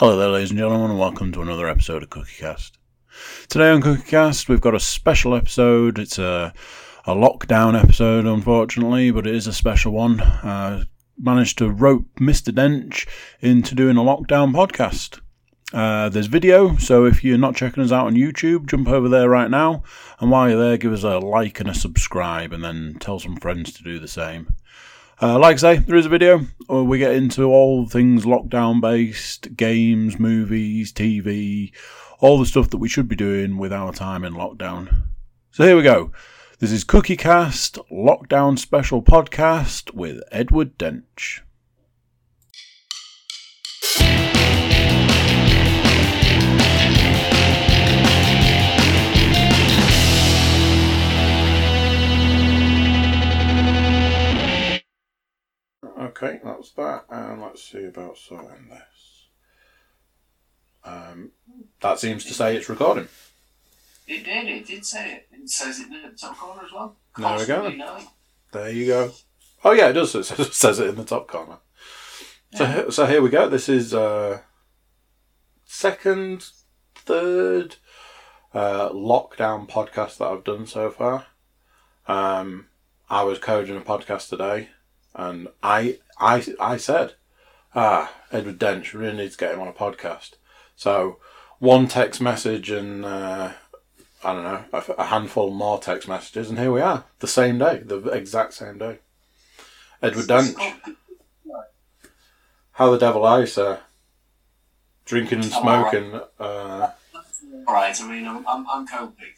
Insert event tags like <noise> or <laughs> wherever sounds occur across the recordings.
Hello there, ladies and gentlemen, and welcome to another episode of CookieCast. Today on CookieCast, we've got a special episode. It's a, a lockdown episode, unfortunately, but it is a special one. Uh, managed to rope Mr. Dench into doing a lockdown podcast. Uh, there's video, so if you're not checking us out on YouTube, jump over there right now. And while you're there, give us a like and a subscribe, and then tell some friends to do the same. Uh, like I say, there is a video. Where we get into all things lockdown based games, movies, TV, all the stuff that we should be doing with our time in lockdown. So here we go. This is CookieCast Lockdown Special Podcast with Edward Dench. Okay, that's that, and let's see about sorting this. Um, that seems to say it's recording. It did, it did say it. It says it in the top corner as well. There we go. There you go. Oh yeah, it does. It says, <laughs> it in the top corner. So so here we go. This is uh, second, third uh, lockdown podcast that I've done so far. Um, I was coding a podcast today, and I I I said, ah, Edward Dench really needs to get him on a podcast. So one text message and uh, I don't know a, a handful more text messages, and here we are, the same day, the exact same day. Edward Dench. How the devil are you, sir? Drinking and all smoking. Uh, Right, I mean, I'm, I'm, I'm coping.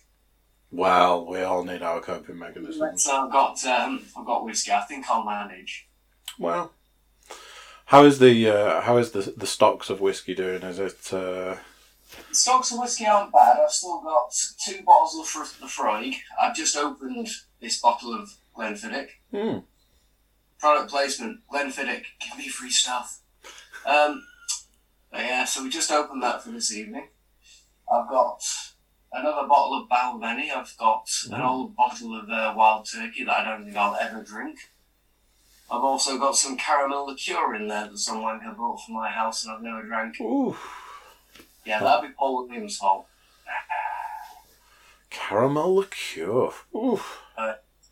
Well, we all need our coping mechanisms. So I've got, um, I've got whiskey. I think I'll manage. Well, how is the uh, how is the the stocks of whiskey doing? Is it uh, Stocks of whiskey aren't bad. I've still got two bottles of Fr- the Freig. I've just opened this bottle of Glenfiddich. hmm, Product placement, Glenfiddich, give me free stuff. Um, yeah, so we just opened that for this evening. I've got another bottle of Balvenie. I've got an Mm. old bottle of uh, Wild Turkey that I don't think I'll ever drink. I've also got some caramel liqueur in there that some wanker brought from my house and I've never drank. ooh, Yeah, that'd be Paul Williams' fault. <sighs> caramel liqueur? Ooh.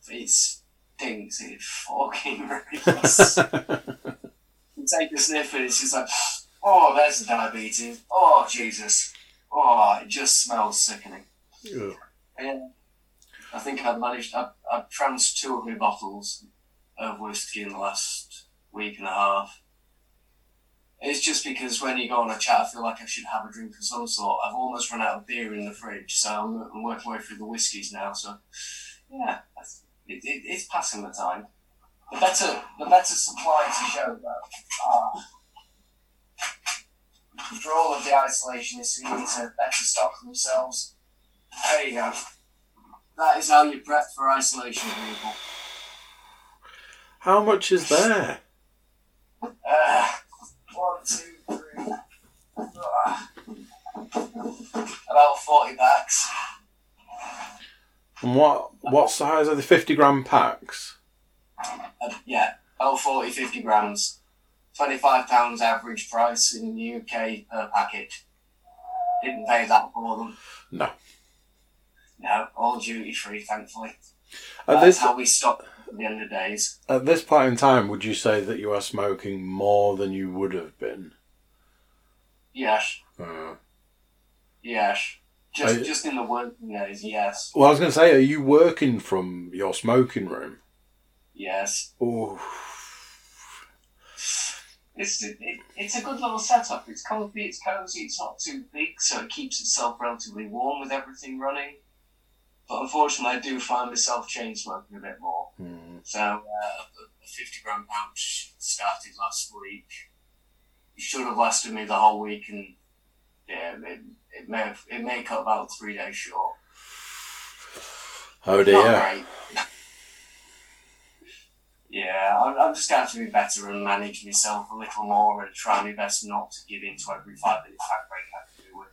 It stinks. It fucking <laughs> does. you take a sniff and it's just like, oh, there's diabetes. Oh, Jesus. Oh, it just smells sickening. Ugh. And I think I've managed, I've, I've trounced two of my bottles of whiskey in the last week and a half. It's just because when you go on a chat, I feel like I should have a drink of some sort. I've almost run out of beer in the fridge, so I'm, I'm working my way through the whiskies now. So, yeah, it, it, it's passing the time. The better, the better supply to show though. Uh, for all of the isolationists who need to better stock themselves, there you go. That is how you prep for isolation, people. How much is there? Uh, one, two, three. uh, about 40 packs. And what what size are the fifty gram packs? Uh, yeah, about 40, 50 grams. £25 average price in the UK per packet. Didn't pay that for them. No. No, all duty free, thankfully. At That's this how we stop at the end of days. at this point in time, would you say that you are smoking more than you would have been? Yes, Uh, yes. Just, I- just in the working days, yes, well, I was going to say, are you working from your smoking room? yes. Oh, It's it, it's a good little setup. It's comfy, it's cozy, it's not too big, so it keeps itself relatively warm with everything running. But unfortunately, I do find myself chain smoking a bit more. hmm. So uh, a 50 gram pouch started last week. It should have lasted me the whole week, and yeah, it, it may have, it may cut about three days short. oh dear. Yeah, I'm, I'm just going to to be better and manage myself a little more and try my best not to give in to every five minute fag break I can do with.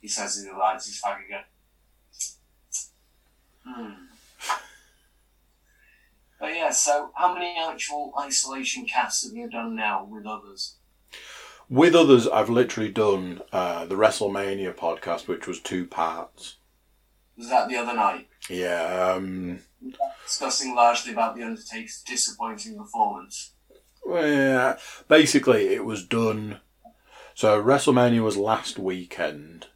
He says he likes his fag again. Hmm. But yeah, so how many actual isolation casts have you done now with others? With others, I've literally done uh, the WrestleMania podcast, which was two parts. Was that the other night? Yeah, um, Discussing largely about The Undertaker's disappointing performance. well, yeah, basically it was done. So WrestleMania was last weekend,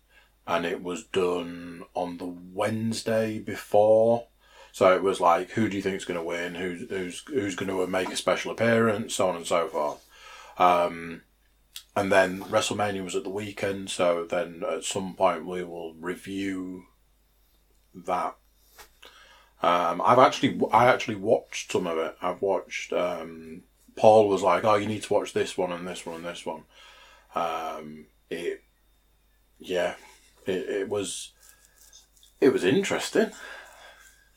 and it was done on the Wednesday before. So it was like, who do you think's going to win? Who's who's who's going to make a special appearance? So on and so forth. Um, and then WrestleMania was at the weekend, so then at some point we will review that. Um, I've actually I actually watched some of it. I've watched. Um, Paul was like, "Oh, you need to watch this one and this one and this one." Um, it, yeah, it, it was, it was interesting.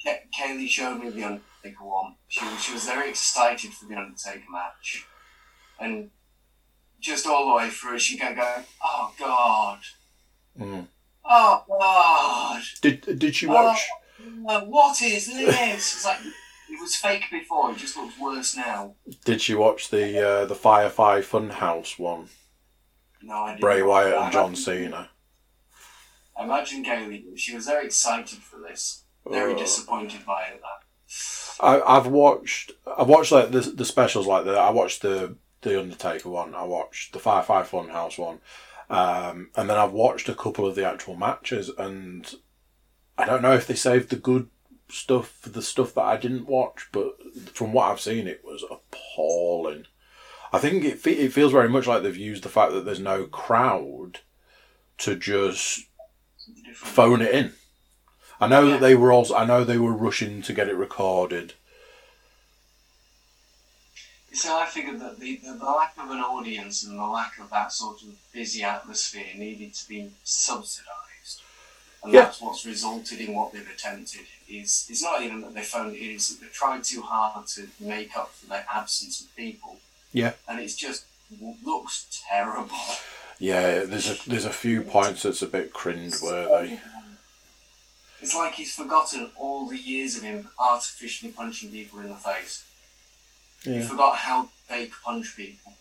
Ke- Kaylee showed me the Undertaker one. She was, she was very excited for the Undertaker match. And just all the way through, she kept going, oh God. Mm. Oh God. Did did you watch? Uh, what is this? It's like, it was fake before, it just looks worse now. Did you watch the uh, the Firefly Funhouse one? No, I didn't. Bray Wyatt and John Cena. I imagine Kaylee, she was very excited for this. Very Uh, disappointed by it. That. I, I've watched I've watched like the the specials like that. I watched the the Undertaker one. I watched the Firefly Funhouse one, um, and then I've watched a couple of the actual matches. And I don't know if they saved the good stuff for the stuff that I didn't watch, but from what I've seen, it was appalling. I think it fe- it feels very much like they've used the fact that there's no crowd to just phone it in. I know Yeah. that they were also. I know they were rushing to get it recorded. So I figured that the, the, the lack of an audience and the lack of that sort of busy atmosphere needed to be subsidised. And Yeah. that's what's resulted in what they've attempted. Is it's not even that they phoned it in, it's that they've tried too hard to make up for their absence of people. Yeah. And it's just looks terrible. Yeah, there's a there's a few points that's a bit cringe-worthy. It's like he's forgotten all the years of him artificially punching people in the face. You Yeah. forgot how to fake punch people.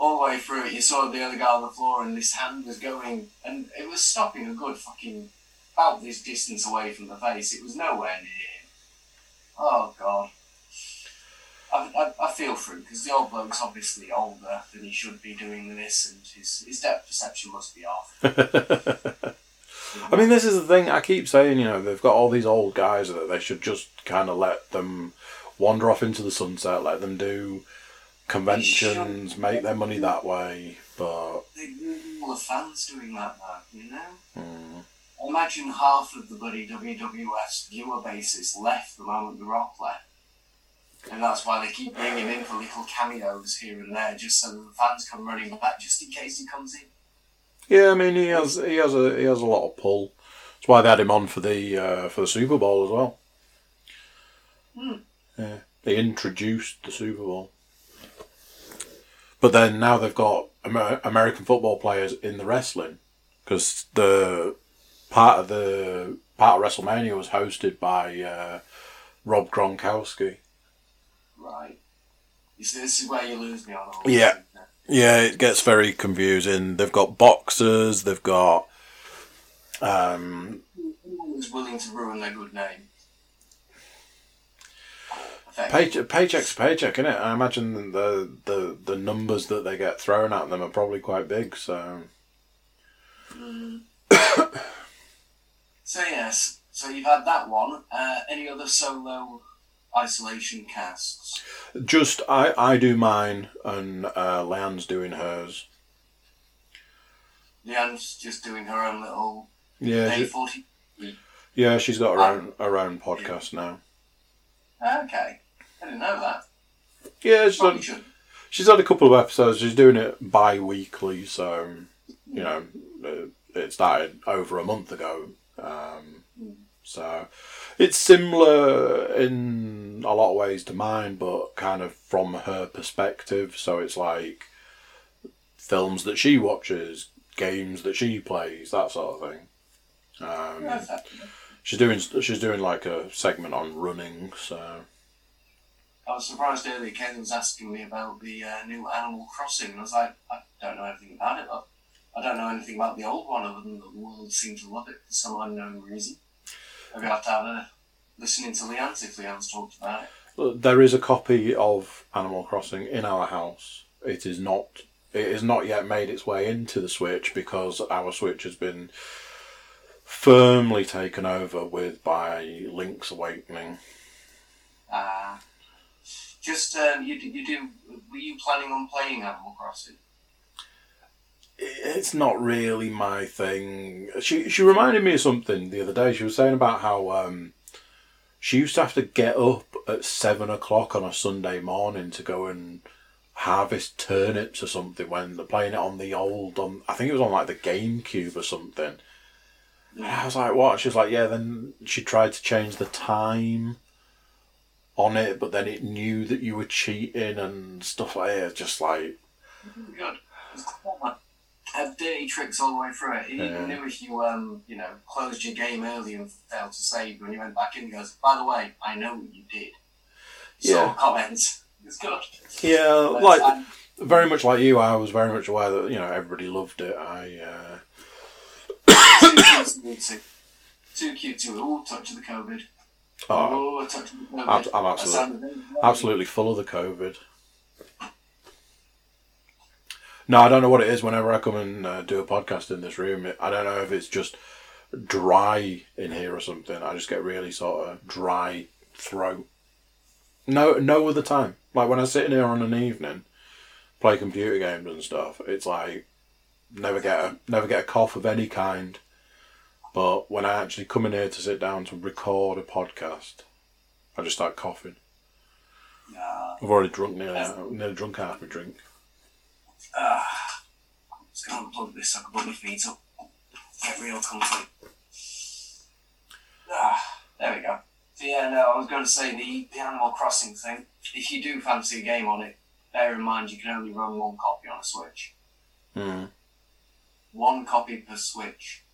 All the way through it, you saw the other guy on the floor and this hand was going, and it was stopping a good fucking, about this distance away from the face. It was nowhere near him. Oh, God. I, I, I feel for him, because the old bloke's obviously older than he should be doing this, and his, his depth perception must be off. <laughs> I mean, this is the thing. I keep saying, you know, they've got all these old guys that they should just kind of let them wander off into the sunset, let them do conventions, make their money that way. But All the fans doing that now, you know? mm, Imagine half of the bloody WWF's viewer base is left the moment The Rock left. And that's why they keep bringing him in for little cameos here and there, just so the fans come running back, just in case he comes in. yeah, I mean, he has he has a he has a lot of pull. That's why they had him on for the uh, for the Super Bowl as well. Hmm. Yeah, they introduced the Super Bowl. But then now they've got Amer- American football players in the wrestling because the part of the part of WrestleMania was hosted by uh, Rob Gronkowski. Right. You see, this is where you lose me on all Yeah. it? Yeah, it gets very confusing. They've got boxers, they've got um, Anyone who's willing to ruin their good name. Paycheck, paycheck's paycheck, innit? I imagine the, the the numbers that they get thrown at them are probably quite big. So <coughs> So, yes, so you've had that one. Uh, any other solo isolation casts? just I I do mine and uh, Leanne's doing hers. Leanne's just doing her own little Yeah, day 40. yeah, she's got her own her own podcast now. Okay. I didn't know that. Yeah, she's Probably had, should. she's had a couple of episodes. She's doing it bi-weekly, so you know uh, it started over a month ago. Um, so it's similar in a lot of ways to mine, but kind of from her perspective. So it's like films that she watches, games that she plays, that sort of thing. Um, she's doing she's doing like a segment on running. So I was surprised earlier Ken was asking me about the uh, new Animal Crossing, and I was like, I, don't know anything about it. But I don't know anything about the old one other than the world seemed to love it for some unknown reason. Maybe I have to have a listening to Leanne's if Leanne's talked about it. There is a copy of Animal Crossing in our house. It is not. It has not yet made its way into the Switch because our Switch has been firmly taken over with by Link's Awakening. Uh, just um, you, you do. Were you planning on playing Animal Crossing? It's not really my thing. She she reminded me of something the other day. She was saying about how um, she used to have to get up at seven o'clock on a Sunday morning to go and harvest turnips or something when they're playing it on the old on I think it was on like the GameCube or something. And I was like, what? She was like, yeah. Then she tried to change the time on it, but then it knew that you were cheating and stuff like that. Just like Good. Had dirty tricks all the way through it. He Yeah. even knew if you, um, you know, closed your game early and failed to save when you went back in. He goes, "By the way, I know what you did." Yeah. So comments. It's good. yeah, But, like um, very much like you. I was very much aware that you know everybody loved it. I uh, <coughs> too cute to Too cute to all touch of the COVID. Oh, Oh, a touch of the COVID. I'm, I'm absolutely absolutely full of the COVID. No, I don't know what it is. Whenever I come and uh, do a podcast in this room, it, I don't know if it's just dry in here or something. I just get really sort of dry throat. No, no other time. Like when I sit in here on an evening, play computer games and stuff. It's like never get a never get a cough of any kind. But when I actually come in here to sit down to record a podcast, I just start coughing. Nah. I've already drunk nearly, nearly drunk half my drink. Ah. Just gonna unplug this so I can put my feet up. Get real comfy. Ah, there we go. So yeah, no, I was going to say the, the Animal Crossing thing. If you do fancy a game on it, bear in mind you can only run one copy on a Switch. Mm. One copy per Switch.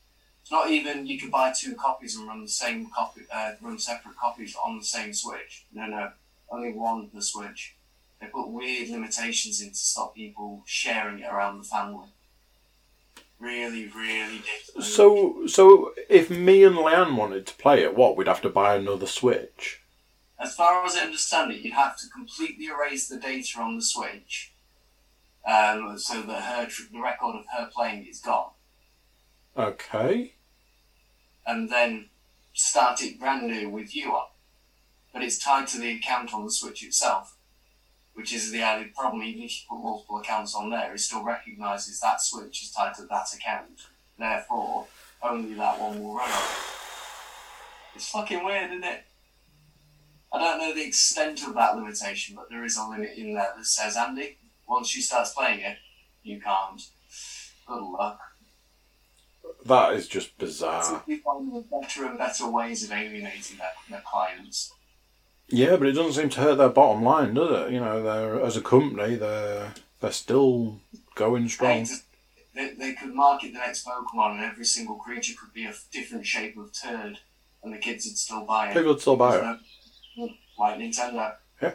It's not even you could buy two copies and run the same copy, uh, run separate copies on the same Switch. No, no, only one per Switch. They put weird limitations in to stop people sharing it around the family. Really, really ridiculous. So, so if me and Leanne wanted to play it, what we'd have to buy another Switch. As far as I understand it, you'd have to completely erase the data on the Switch, um, so that her the record of her playing is gone, Okay. And then start it brand new with you on. But it's tied to the account on the Switch itself, which is the added problem. Even if you put multiple accounts on there, it still recognises that Switch is tied to that account. Therefore, only that one will run on it. It's fucking weird, isn't it? I don't know the extent of that limitation, but there is a limit in there that says, Andy, once she starts playing it, you can't. Good luck. That is just So bizarre. we find better and better ways of alienating their, their clients. Yeah, but it doesn't seem to hurt their bottom line, does it? You know, they're as a company, they're they're still going strong. just- they, they could market the next Pokemon and every single creature could be a different shape of turd, and the kids would still buy it. People would still buy it. Like Nintendo, Yeah.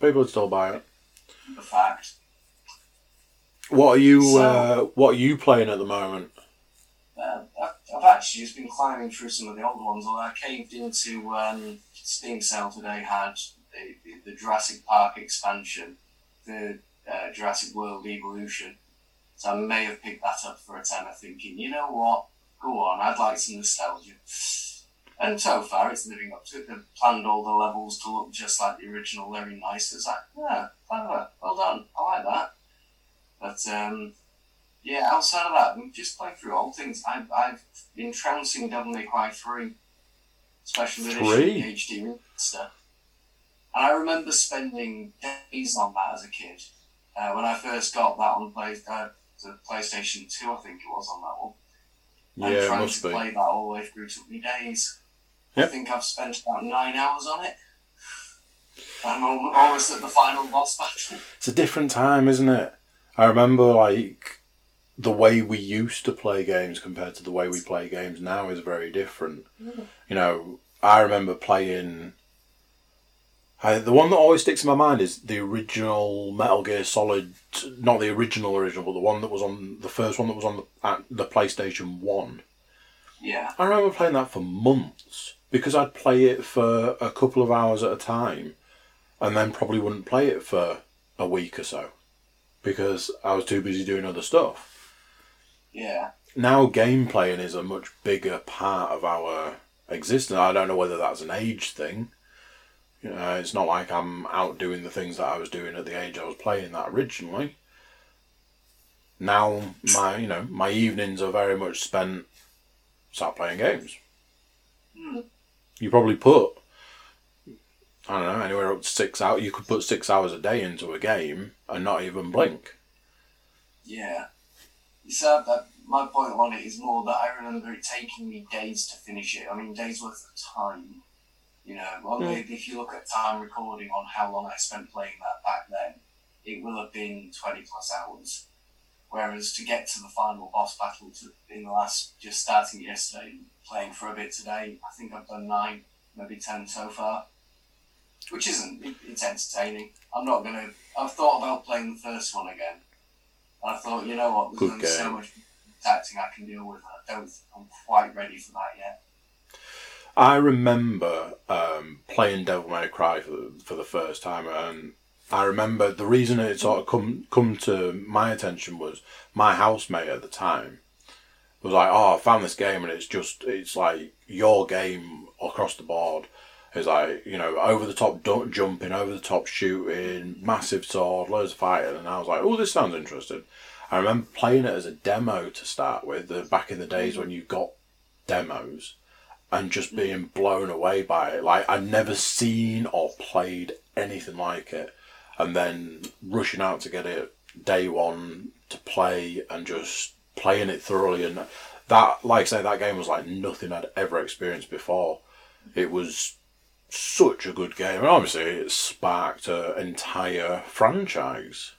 People would still buy it. the fact. What are you? So- uh, what are you playing at the moment? Uh, I've, actually just been climbing through some of the old ones. Although I caved into um, Steam sale today had the, the, the Jurassic Park expansion, the uh, Jurassic World Evolution. So I may have picked that up for a tenner, thinking, you know what, go on, I'd like some nostalgia. And so far, it's living up to it. They've planned all the levels to look just like the original, very nice. It's like, yeah, clever, well done, I like that. But um, yeah, outside of that, we've just play through old things. I've, I've been trouncing Devil May Cry 3 Special Edition Three? HD remaster. And I remember spending days on that as a kid. Uh, when I first got that on play, uh, the PlayStation 2, I think it was on that one. And Yeah, trying to be. play that all the way through took me days. I think I've spent about nine hours on it. I'm almost at the final boss battle. It's a different time, isn't it? I remember like the way we used to play games compared to the way we play games now is very different. Mm. You know, I remember playing I, the one that always sticks in my mind is the original Metal Gear Solid, not the original original, but the one that was on the first one that was on the, at the PlayStation One. Yeah. I remember playing that for months because I'd play it for a couple of hours at a time, and then probably wouldn't play it for a week or so because I was too busy doing other stuff. Yeah. Now game playing is a much bigger part of our existence. I don't know whether that's an age thing. You know, it's not like I'm out doing the things that I was doing at the age I was playing that originally. Now my you know my evenings are very much spent sat playing games. Hmm. You probably put I don't know anywhere up to six hours. You could put six hours a day into a game and not even blink. Yeah. So that my point on it is more that I remember it taking me days to finish it. I mean, days worth of time. You know, well, Mm. if you look at time recording on how long I spent playing that back then, it will have been 20 plus hours. Whereas to get to the final boss battle to, in the last, just starting yesterday, playing for a bit today, I think I've done nine, maybe 10 so far. Which isn't, it, it's entertaining. I'm not going to, I've thought about playing the first one again. I thought, you know what, there's Good only so much acting I can deal with. I don't, I'm quite ready for that yet. I remember um, playing Devil May Cry for the, for the first time, and I remember the reason it sort of come come to my attention was my housemate at the time was like, "Oh, I found this game, and it's just it's like your game across the board." It's like you know over the top jumping, over the top shooting, massive sword, loads of fighting, and I was like, "Oh, this sounds interesting." I remember playing it as a demo to start with, the, back in the days when you got demos and just being blown away by it. Like I'd never seen or played anything like it, and then rushing out to get it day one to play and just playing it thoroughly. And that, like I say, that game was like nothing I'd ever experienced before. It was such a good game, and obviously it sparked an entire franchise.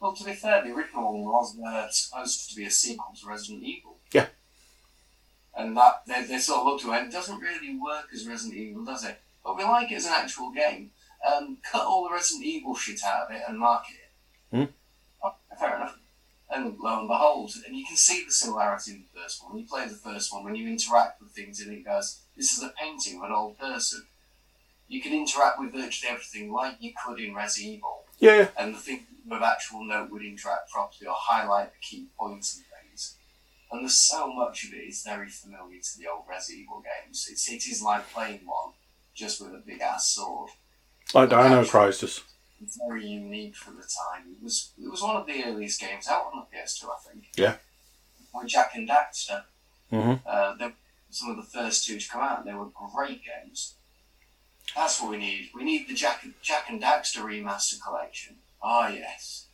Well, to be fair, the original one was uh, supposed to be a sequel to Resident Evil. Yeah. And that they, they sort of looked at it, and it doesn't really work as Resident Evil, does it? But we like it as an actual game. Um, cut all the Resident Evil shit out of it and market it. Hmm. Oh, fair enough. And lo and behold, and you can see the similarity in the first one. When you play the first one, when you interact with things and it goes, this is a painting of an old person. You can interact with virtually everything like you could in Resident Evil Yeah, and the thing with actual note would interact properly or highlight the key points and things. And there's so much of it is very familiar to the old Resident Evil games. It's, it is like playing one, just with a big ass sword. like Dino Crisis. Very unique for the time. It was it was one of the earliest games out on the PS2, I think. Yeah. With Jak and Daxter. Mhm. Uh, some of the first two to come out. They were great games. That's what we need. We need the Jack, Jak and Daxter remaster collection. Ah, yes.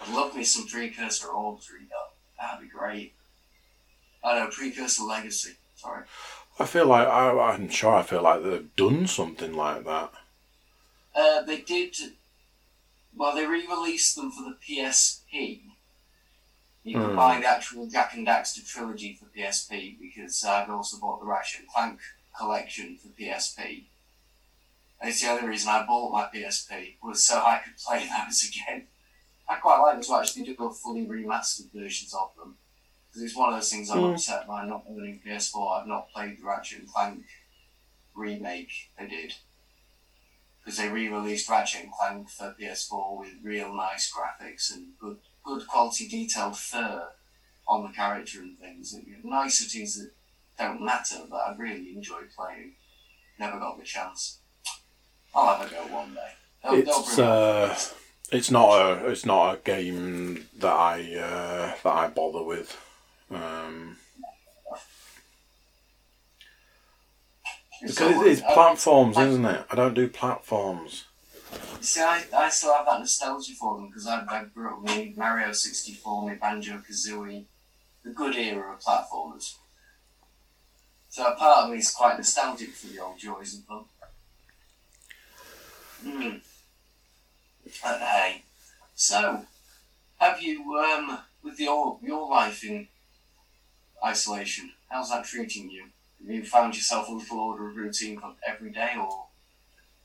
I'd love me some Precursor Orbs redone. That'd be great. I know, Precursor Legacy. Sorry. I feel like I, I'm sure I feel like they've done something like that. Uh, they did. Well, they re-released them for the PSP. You can Hmm. buy the actual Jak and Daxter trilogy for PSP because I've also bought the Ratchet and Clank collection for PSP. And it's the only reason I bought my PSP was so I could play those again. I quite like to actually do a fully remastered versions of them because it's one of those things I'm Hmm. upset by not owning PS4. I've not played the Ratchet and Clank remake they did because they re-released Ratchet and Clank for PS4 with real nice graphics and good, good quality detailed fur on the character and things. And, you know, niceties that don't matter but I really enjoy playing. Never got the chance. I'll have a go one day. They'll, they'll It's uh, it's not a it's not a game that I uh, that I bother with. Um, because So, it's, it's platforms, I- isn't it? I don't do platforms. See, I, I still have that nostalgia for them because I, I grew up with Mario 64, my Banjo Kazooie, the good era of platformers. So a part of me is quite nostalgic for the old joys them. Hmm. But hey, so have you, um, with your your life in isolation, how's that treating you? You found yourself a little order of routine for every day, or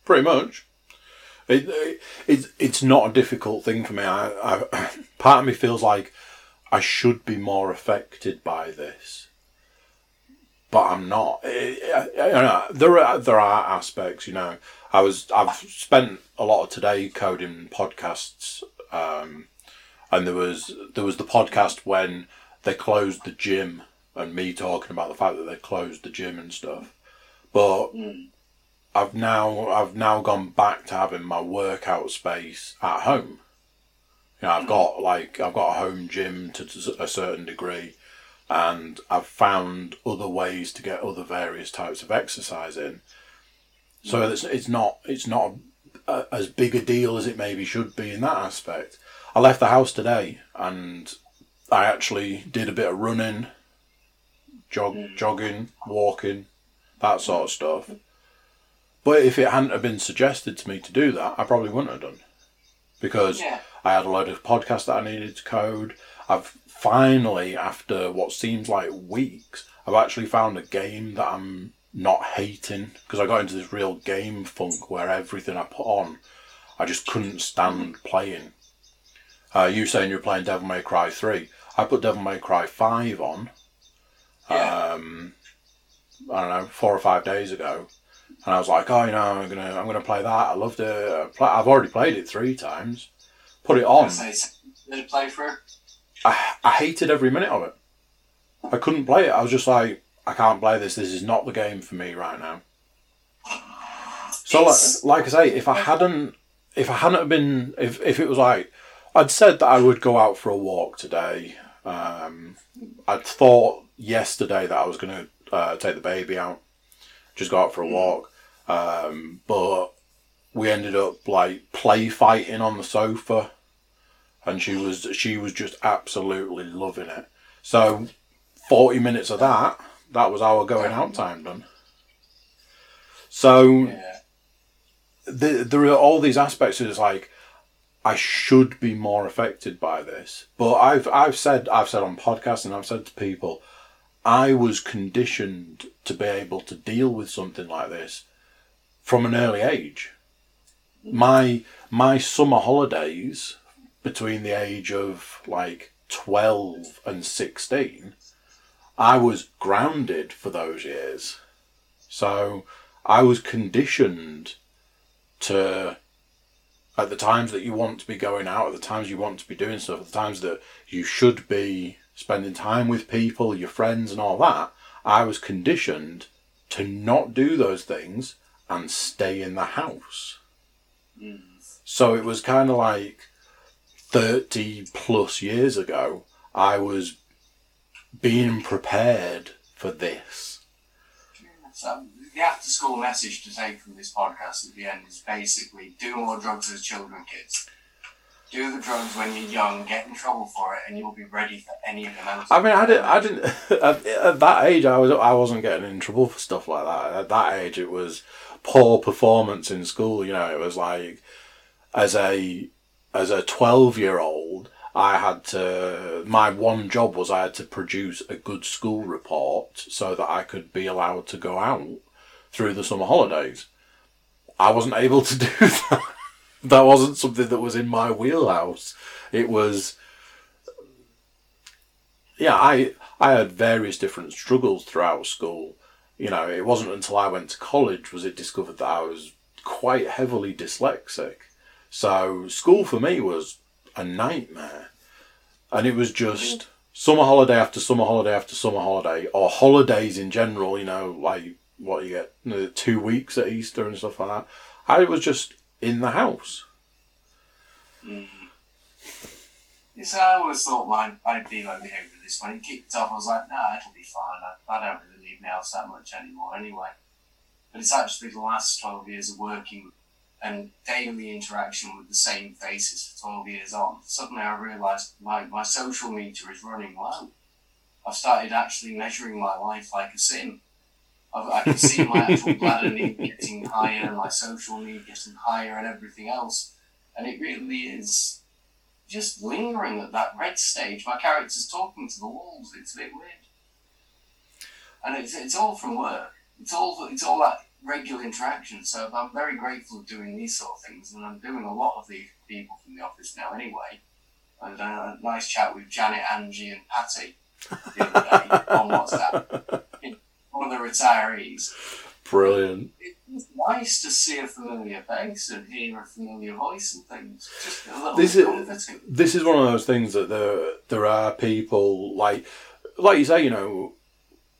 pretty much. It, it, it's it's not a difficult thing for me. I, I, <laughs> part of me feels like I should be more affected by this, but I'm not. I, I, there are there are aspects, you know. I was I've spent a lot of today coding podcasts, um, and there was there was the podcast when they closed the gym and me talking about the fact that they closed the gym and stuff. But mm. I've now I've now gone back to having my workout space at home. You know, I've got like I've got a home gym to, to a certain degree, and I've found other ways to get other various types of exercise in. So it's it's not it's not a, as big a deal as it maybe should be in that aspect. I left the house today and I actually did a bit of running, jog, mm. jogging, walking, that sort of stuff. But if it hadn't have been suggested to me to do that, I probably wouldn't have done. Because yeah. I had a load of podcasts that I needed to code. I've finally, after what seems like weeks, I've actually found a game that I'm not hating. Because I got into this real game funk where everything I put on, I just couldn't stand playing. Uh, you saying you're playing Devil May Cry 3. I put Devil May Cry 5 on. Yeah. Um, I don't know, four or five days ago and I was like, oh, you know, I'm gonna I'm gonna play that. I loved it. I've already played it three times. Put it on. Did it play through? I I hated every minute of it. I couldn't play it. I was just like, I can't play this. This is not the game for me right now. So like, like I say, if I hadn't if I hadn't been if if it was like I'd said that I would go out for a walk today. Um, I'd thought yesterday that I was going to uh, take the baby out, just go out for a walk. Um, but we ended up like play fighting on the sofa, and she was she was just absolutely loving it. So forty minutes of that, that was our going out time done. So yeah. the, there are all these aspects. It's like I should be more affected by this, but I've I've said I've said on podcasts and I've said to people, I was conditioned to be able to deal with something like this from an early age. My my summer holidays between the age of like 12 and 16 I was grounded for those years. So I was conditioned to at the times that you want to be going out, at the times you want to be doing stuff, at the times that you should be spending time with people, your friends, and all that, I was conditioned to not do those things and stay in the house. Mm. So it was kind of like 30 plus years ago, I was being prepared for this. So the after school message to take from this podcast at the end is basically do more drugs as children, kids do the drugs when you're young, get in trouble for it, and you'll be ready for any amount. I mean, I didn't. I didn't. <laughs> At, at, that age, I was. I wasn't getting in trouble for stuff like that. At that age, it was poor performance in school. You know, it was like as a as a twelve year old, I had to. My one job was I had to produce a good school report so that I could be allowed to go out through the summer holidays. I wasn't able to <laughs> do that that wasn't something that was in my wheelhouse. It was, yeah, I I had various different struggles throughout school. You know, it wasn't until I went to college was it discovered that I was quite heavily dyslexic. So school for me was a nightmare, and it was just mm-hmm. summer holiday after summer holiday after summer holiday, or holidays in general. You know, like what you get you know, two weeks at Easter and stuff like that. I was just in the house. Mm. Yes, I always thought mine, I'd be like behaving with this. When it kicked off, I was like, nah, it'll be fine. I, I don't really leave my house that much anymore anyway. But it's actually the last 12 years of working and daily interaction with the same faces for 12 years on. Suddenly I realised my, my social meter is running low. I've started actually measuring my life like a sim. I can see my actual bladder getting higher, my social need getting higher, and everything else. And it really is just lingering at that red stage. My character's talking to the walls. It's a bit weird. And it's, it's all from work. It's all it's all that regular interaction. So I'm very grateful doing these sort of things, and I'm doing a lot of the people from the office now anyway. Had a uh, nice chat with Janet, Angie, and Patty the other day on WhatsApp. <laughs> One of the retirees. Brilliant. It's nice to see a familiar face and hear a familiar voice and things. Just a little This is- This is one of those things that there there are people like like you say, you know,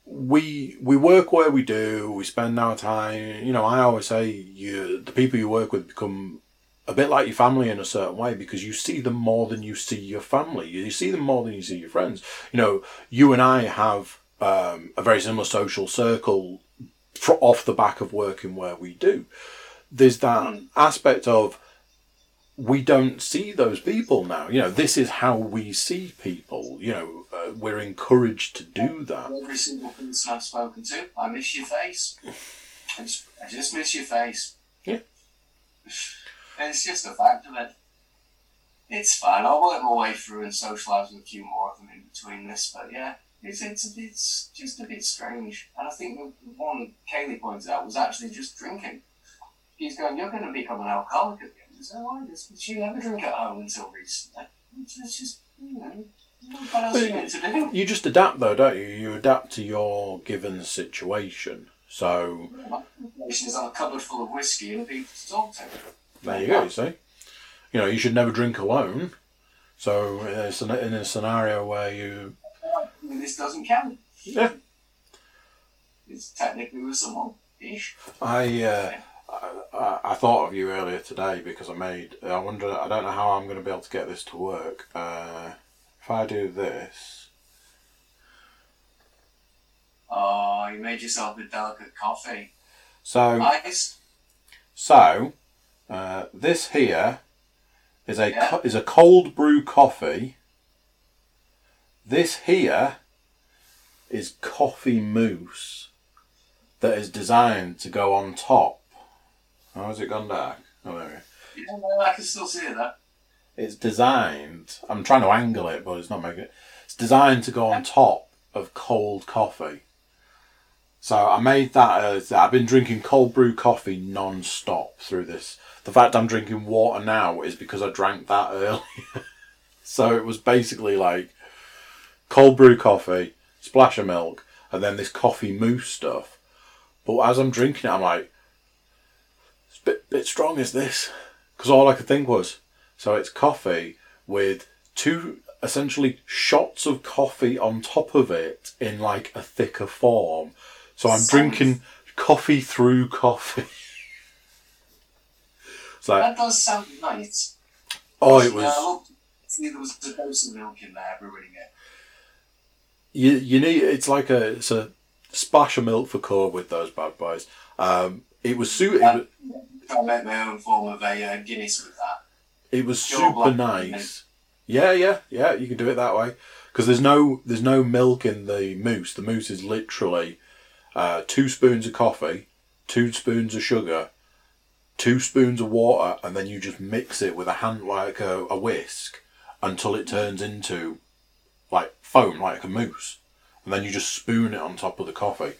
we we work where we do, we spend our time. You know, I always say you the people you work with become a bit like your family in a certain way because you see them more than you see your family. You see them more than you see your friends. You know, you and I have um, a very similar social circle off the back of working where we do. There's that aspect of we don't see those people now. You know, this is how we see people. You know, uh, we're encouraged to do that. Every single person I've spoken to, I miss your face. I just, I just miss your face. Yeah. It's just a fact of it. It's fine. I'll work my way through and socialise with a few more of them in between this, but yeah, it's it's it's just a bit strange. And I think the one Kaylee pointed out was actually just drinking. He's going, you're going to become an alcoholic at the end. Oh, I said, why? Because you never drink at home until recently. It's, it's just, you know, what else you meant to do? You just adapt, though, don't you? You adapt to your given situation. So on a cupboard full of whiskey and people to. there you go. You see, you know, you should never drink alone. So it's in a scenario where you, This doesn't count. yeah, It's technically with someone. Ish. I, uh, I, I thought of you earlier today because I made. I wonder. I don't know how I'm going to be able to get this to work. Uh, if I do this, Oh, you made yourself a delicate coffee. so Nice. so uh, this here is a Yeah. co- is a cold brew coffee. This here is coffee mousse that is designed to go on top. Oh, has it gone dark? Oh, there we go. Yeah, I can still see that. It's designed. I'm trying to angle it, but it's not making it. It's designed to go on top of cold coffee. So I made that. As, I've been drinking cold brew coffee non-stop through this. The fact I'm drinking water now is because I drank that <laughs> earlier. so it was basically like cold brew coffee, splash of milk, and then this coffee mousse stuff. But as I'm drinking it, I'm like, it's a bit, bit strong, is this? Because all I could think was, so it's coffee with two essentially shots of coffee on top of it in like a thicker form. So I'm Sounds- drinking coffee through coffee. <laughs> it's like, That does sound nice. oh, it Yeah, I was. see, there was a dose of milk in there brewing it. You you need it's like a it's a splash of milk for core with those bad boys. Um, it was su- it I make my own form of a uh, Guinness with that. it was Your super nice. Yeah, yeah, yeah. You can do it that way because there's no there's no milk in the mousse. The mousse is literally uh, two spoons of coffee, two spoons of sugar, two spoons of water, and then you just mix it with a hand like a, a whisk until it turns into like foam, like a mousse, and then you just spoon it on top of the coffee.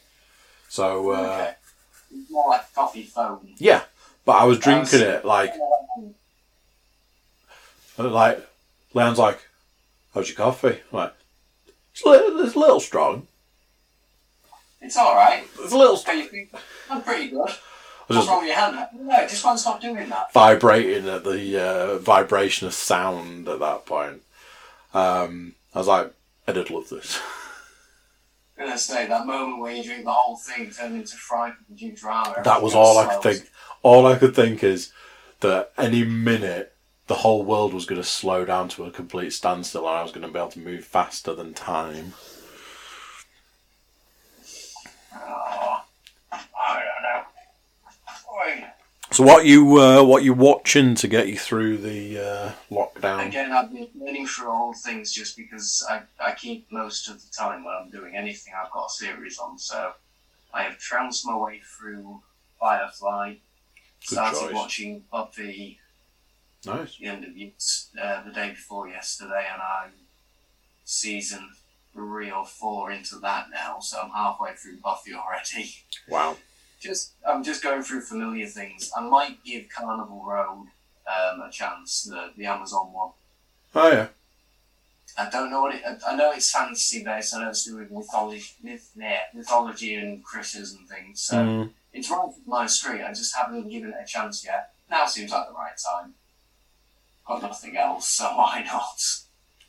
So uh, okay. More like coffee foam. yeah, but I was drinking see. it like like Leon's like, "How's your coffee?" I'm like, it's a little, it's a little strong. It's alright. It's a little. Think, I'm pretty good. What's was just wrong with your hand? No, it just won't stop doing that. vibrating at the uh, vibration of sound at that point. Um, I was like, I did love this. I'm gonna say that moment where you drink the whole thing turned into fried due drama. That was all I could think. All I could think is that any minute the whole world was going to slow down to a complete standstill, and I was going to be able to move faster than time. Oh, I don't know. Oi. So what you uh, what you watching to get you through the uh, lockdown? Again, I've been learning through all things just because I, I keep most of the time when I'm doing anything, I've got a series on. So I have trounced my way through Firefly, Good started choice. watching Buffy Nice. the end of uh, the day before yesterday, and I'm season three or four into that now, so I'm halfway through Buffy already. Wow. Just I'm just going through familiar things. I might give Carnival Row um, a chance, the the Amazon one. Oh yeah. I don't know what it. I- I know it's fantasy based. I know it's to do with mythology, myth, yeah, mythology and critters and things. So Mm. it's right up my street. I just haven't given it a chance yet. Now seems like the right time. Got nothing else, so <laughs> why not?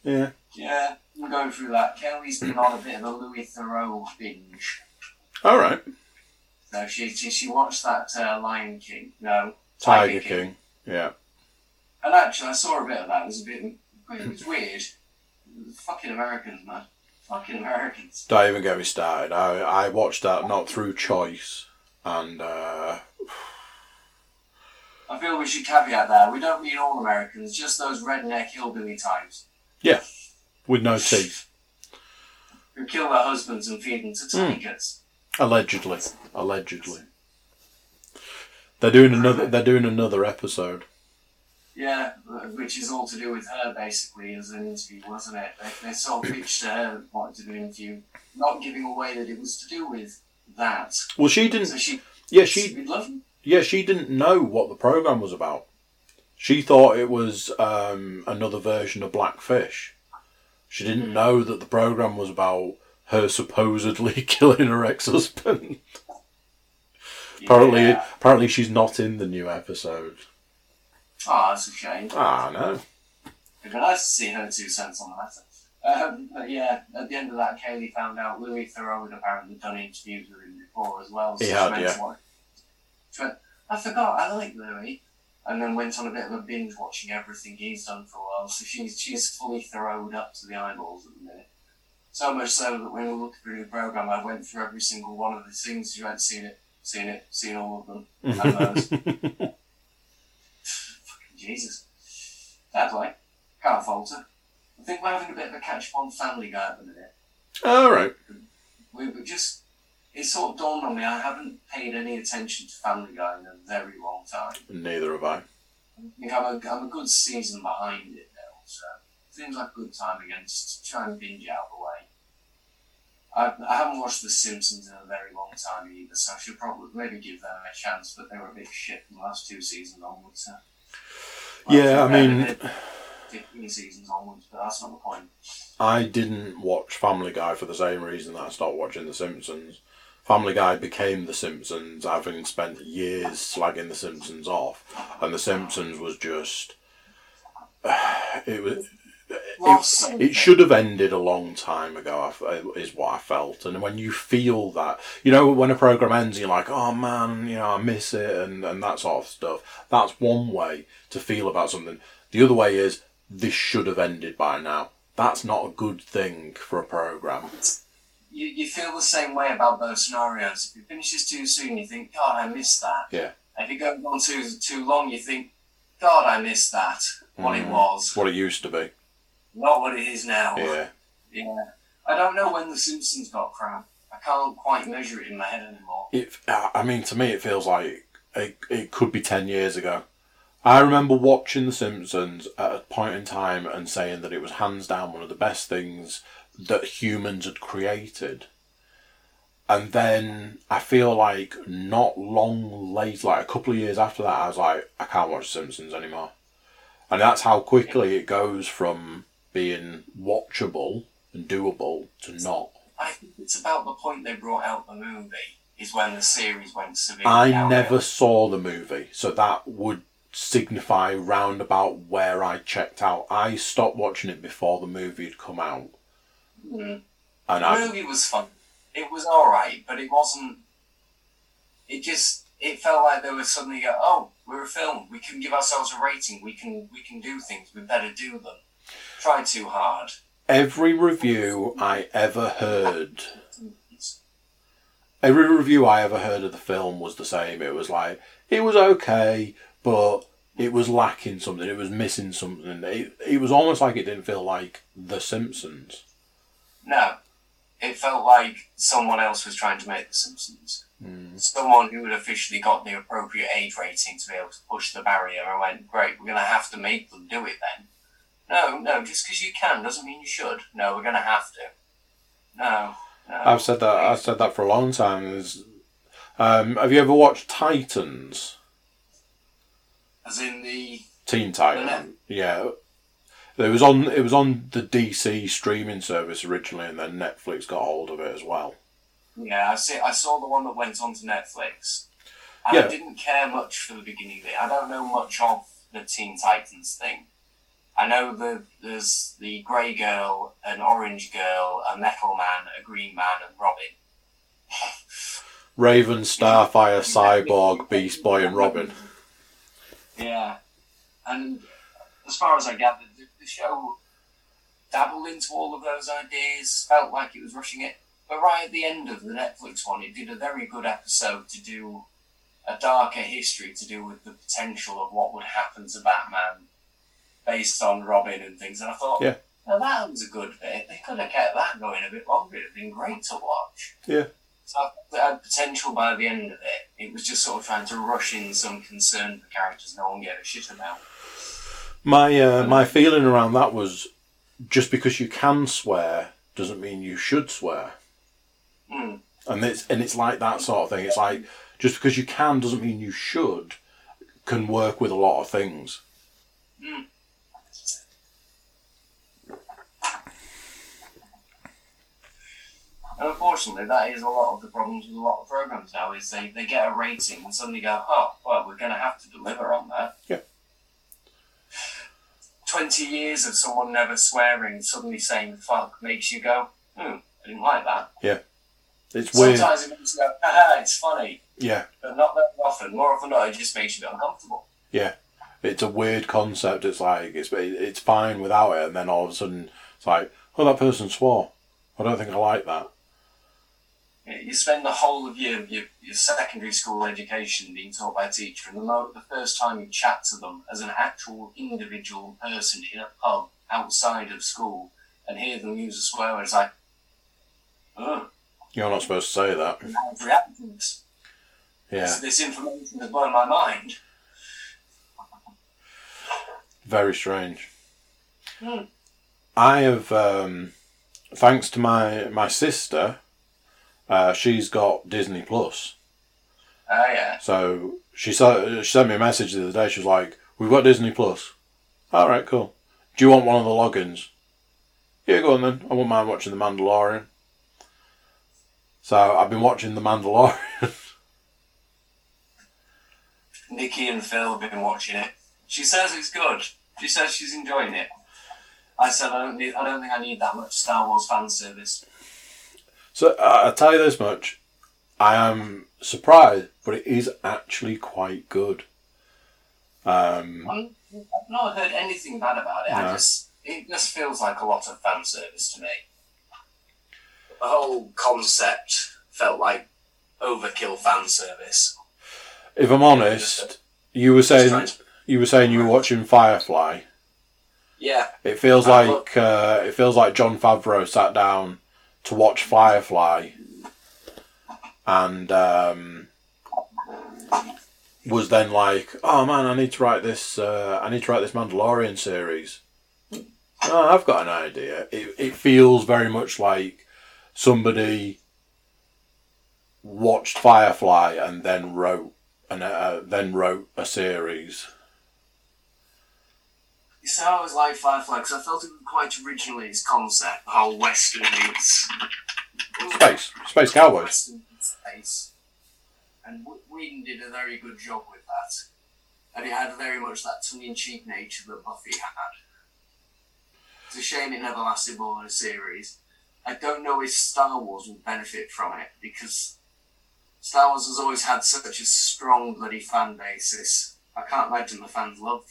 Yeah. Yeah, I'm going through that. Kelly's been on a bit of a Louis Theroux binge. All right. So she she, she watched that uh, Lion King. No, Tiger King. Yeah. And actually, I saw a bit of that. It was a bit. It was weird. Fucking Americans, man. Fucking Americans. Don't even get me started. I I watched that not through choice, and uh, I feel we should caveat there. We don't mean all Americans, just those redneck hillbilly types Yeah, with no teeth, who kill their husbands and feed them to Hmm. tigers. Allegedly. Allegedly. They're doing another. They're doing another episode. Yeah, which is all to do with her basically as an interview, wasn't it? They, they sort of pitched to her wanting to do an interview, not giving away that it was to do with that. Well, she didn't. So she, Yeah, she. love Yeah, she didn't know what the program was about. She thought it was um, another version of Blackfish. She didn't know that the program was about her supposedly <laughs> killing her ex-husband. Apparently, Yeah. apparently she's not in the new episode. Oh, that's a shame. Ah, no. It'd be nice to see her two cents on the matter. Um, but yeah, at the end of that, Kaylee found out Louis Theroux had apparently done interviews with him before as well. He had, yeah. She went, I forgot, I like Louis. And then went on a bit of a binge watching everything he's done for a while. So she's, she's fully Therouxed up to the eyeballs at the minute. So much so that when we were looking through the programme, I went through every single one of the things. She went, seen it, seen it, seen all of them. And those. <laughs> Fucking Jesus. That's like, can't falter. I think we're having a bit of a catch up on Family Guy at the minute. All right. We were just, it sort of dawned on me, I haven't paid any attention to Family Guy in a very long time. Neither have I. I think I'm a, I'm a good season behind it now, so seems like a good time again just to try and binge out the way. I, I haven't watched The Simpsons in a very long time either, so I should probably maybe give them a chance, but they were a bit shit from the last two seasons onwards. So. Yeah, I mean- 15 seasons onwards, but that's not the point. I didn't watch Family Guy for the same reason that I stopped watching The Simpsons. Family Guy became The Simpsons, having spent years slagging The Simpsons off, and The Simpsons was just. <sighs> It was. It, it should have ended a long time ago, is what I felt. And when you feel that, you know, when a program ends, you're like, oh man, you know, I miss it, and, and that sort of stuff. That's one way to feel about something. The other way is, this should have ended by now. That's not a good thing for a program. You, you feel the same way about those scenarios. If it finishes too soon, you think, God, I missed that. Yeah. If it goes on too too long, you think, God, I missed that. What it Mm. was, What it used to be. Not what it is now. Yeah. Yeah. I don't know when The Simpsons got crap. I can't quite measure it in my head anymore. It, I mean, to me, it feels like it, it could be 10 years ago. I remember watching The Simpsons at a point in time and saying that it was hands down one of the best things that humans had created. And then I feel like not long later, like a couple of years after that, I was like, I can't watch The Simpsons anymore. And that's how quickly it goes from being watchable and doable to not. I think it's about the point they brought out the movie is when the series went severely I downhill. never saw the movie, so that would signify roundabout where I checked out. I stopped watching it before the movie had come out, Mm. and The I movie was fun. It was alright, but it wasn't. It just it felt like they were suddenly go, oh, we're a film. We can give ourselves a rating. We can we can do things. We better do them. Try too hard. every review I ever heard, every review I ever heard of the film was the same. It was like it was okay, but it was lacking something. It was missing something. It, it was almost like it didn't feel like The Simpsons. No, it felt like someone else was trying to make The Simpsons. Hmm. Someone who had officially got the appropriate age rating to be able to push the barrier and went, great, we're going to have to make them do it then. No, no, just because you can doesn't mean you should. No, we're going to have to. No, no. I've said that. I've said that for a long time. There's, Um, have you ever watched Titans? As in the Teen net- Titan. Yeah. It was on it was on the DC streaming service originally and then Netflix got hold of it as well. yeah, I see. I saw the one that went onto Netflix, and Yeah. I didn't care much for the beginning of it. I don't know much of the Teen Titans thing. I know that there's the Grey Girl, an Orange Girl, a Metal Man, a Green Man, and Robin. Raven, Starfire, Cyborg, Beast Boy and Robin. Yeah, and as far as I gathered, the, the show dabbled into all of those ideas, felt like it was rushing it. But right at the end of the Netflix one, it did a very good episode to do a darker history to do with the potential of what would happen to Batman based on Robin and things. And I thought, Yeah. now that was a good bit. They could have kept that going a bit longer. It'd been great to watch. Yeah. So I it had potential by the end of it. It was just sort of trying to rush in some concern for characters no one gave a shit about. My uh, my feeling around that was just because you can swear doesn't mean you should swear. Hmm. And it's and it's like that sort of thing. It's like just because you can doesn't mean you should can work with a lot of things. And unfortunately, that is a lot of the problems with a lot of programs now. Is they, they get a rating and suddenly go, oh, well, we're going to have to deliver on that. Yeah. Twenty years of someone never swearing, suddenly saying "fuck" makes you go, hmm, I didn't like that. Yeah. It's weird. Sometimes it makes you go, haha, it's funny, Yeah, but not very often. More often than not, it just makes you a bit uncomfortable. yeah. It's a weird concept. It's like it's it's fine without it, and then all of a sudden it's like, oh, that person swore. I don't think I like that. You spend the whole of your, your, your secondary school education being taught by a teacher, and the, mo- the first time you chat to them as an actual individual person in a pub outside of school and hear them use a swear word, it's like, oh, You're not supposed to say that. and how to react to this. Yeah, This, this information has blown my mind. very strange. Hmm. I have, um, thanks to my my sister, uh, she's got Disney Plus. Ah, yeah. So she saw, she sent me a message the other day. She was like, "We've got Disney Plus." All right, cool. Do you want one of the logins? Yeah, go on then. I won't mind watching The Mandalorian. So I've been watching The Mandalorian. <laughs> Nikki and Phil have been watching it. She says it's good. She says she's enjoying it. I said I don't need. I don't think I need that much Star Wars fan service. So I'll tell you this much: I am surprised, but it is actually quite good. Um, I've not heard anything bad about it. I just it just feels like a lot of fan service to me. The whole concept felt like overkill fan service. if I'm honest, you were saying you were saying you were watching Firefly. yeah, It feels like uh, it feels like Jon Favreau sat down to watch Firefly, and um, was then like, "Oh man, I need to write this. Uh, I need to write this Mandalorian series." Oh, I've got an idea. It it feels very much like somebody watched Firefly and then wrote and uh, then wrote a series. So I was like Firefly because I felt it was quite original in its concept. The whole Western meets Space, space cowboys. Western space, and Whedon did a very good job with that. And it had very much that tongue-in-cheek nature that Buffy had. It's a shame it never lasted more than a series. I don't know if Star Wars will benefit from it because Star Wars has always had such a strong bloody fan basis. I can't imagine the fans love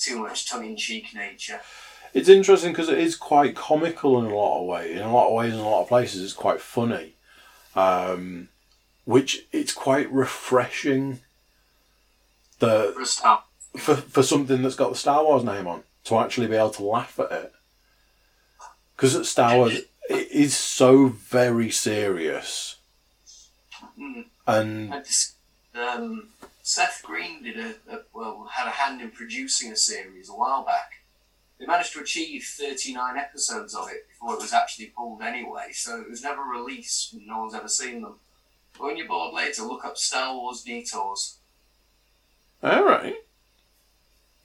too much tongue-in-cheek nature. It's interesting because it is quite comical in a lot of ways. In a lot of ways, in a lot of places, it's quite funny, um, which it's quite refreshing. The For a start, for for something that's got the Star Wars name on to actually be able to laugh at it, because Star Wars it is so very serious, Mm. and I just, um, Seth Green did a, a well had a hand in producing a series a while back. They managed to achieve thirty nine episodes of it before it was actually pulled anyway, so it was never released. and No one's ever seen them. But When you're bored later, look up Star Wars Detours. All right.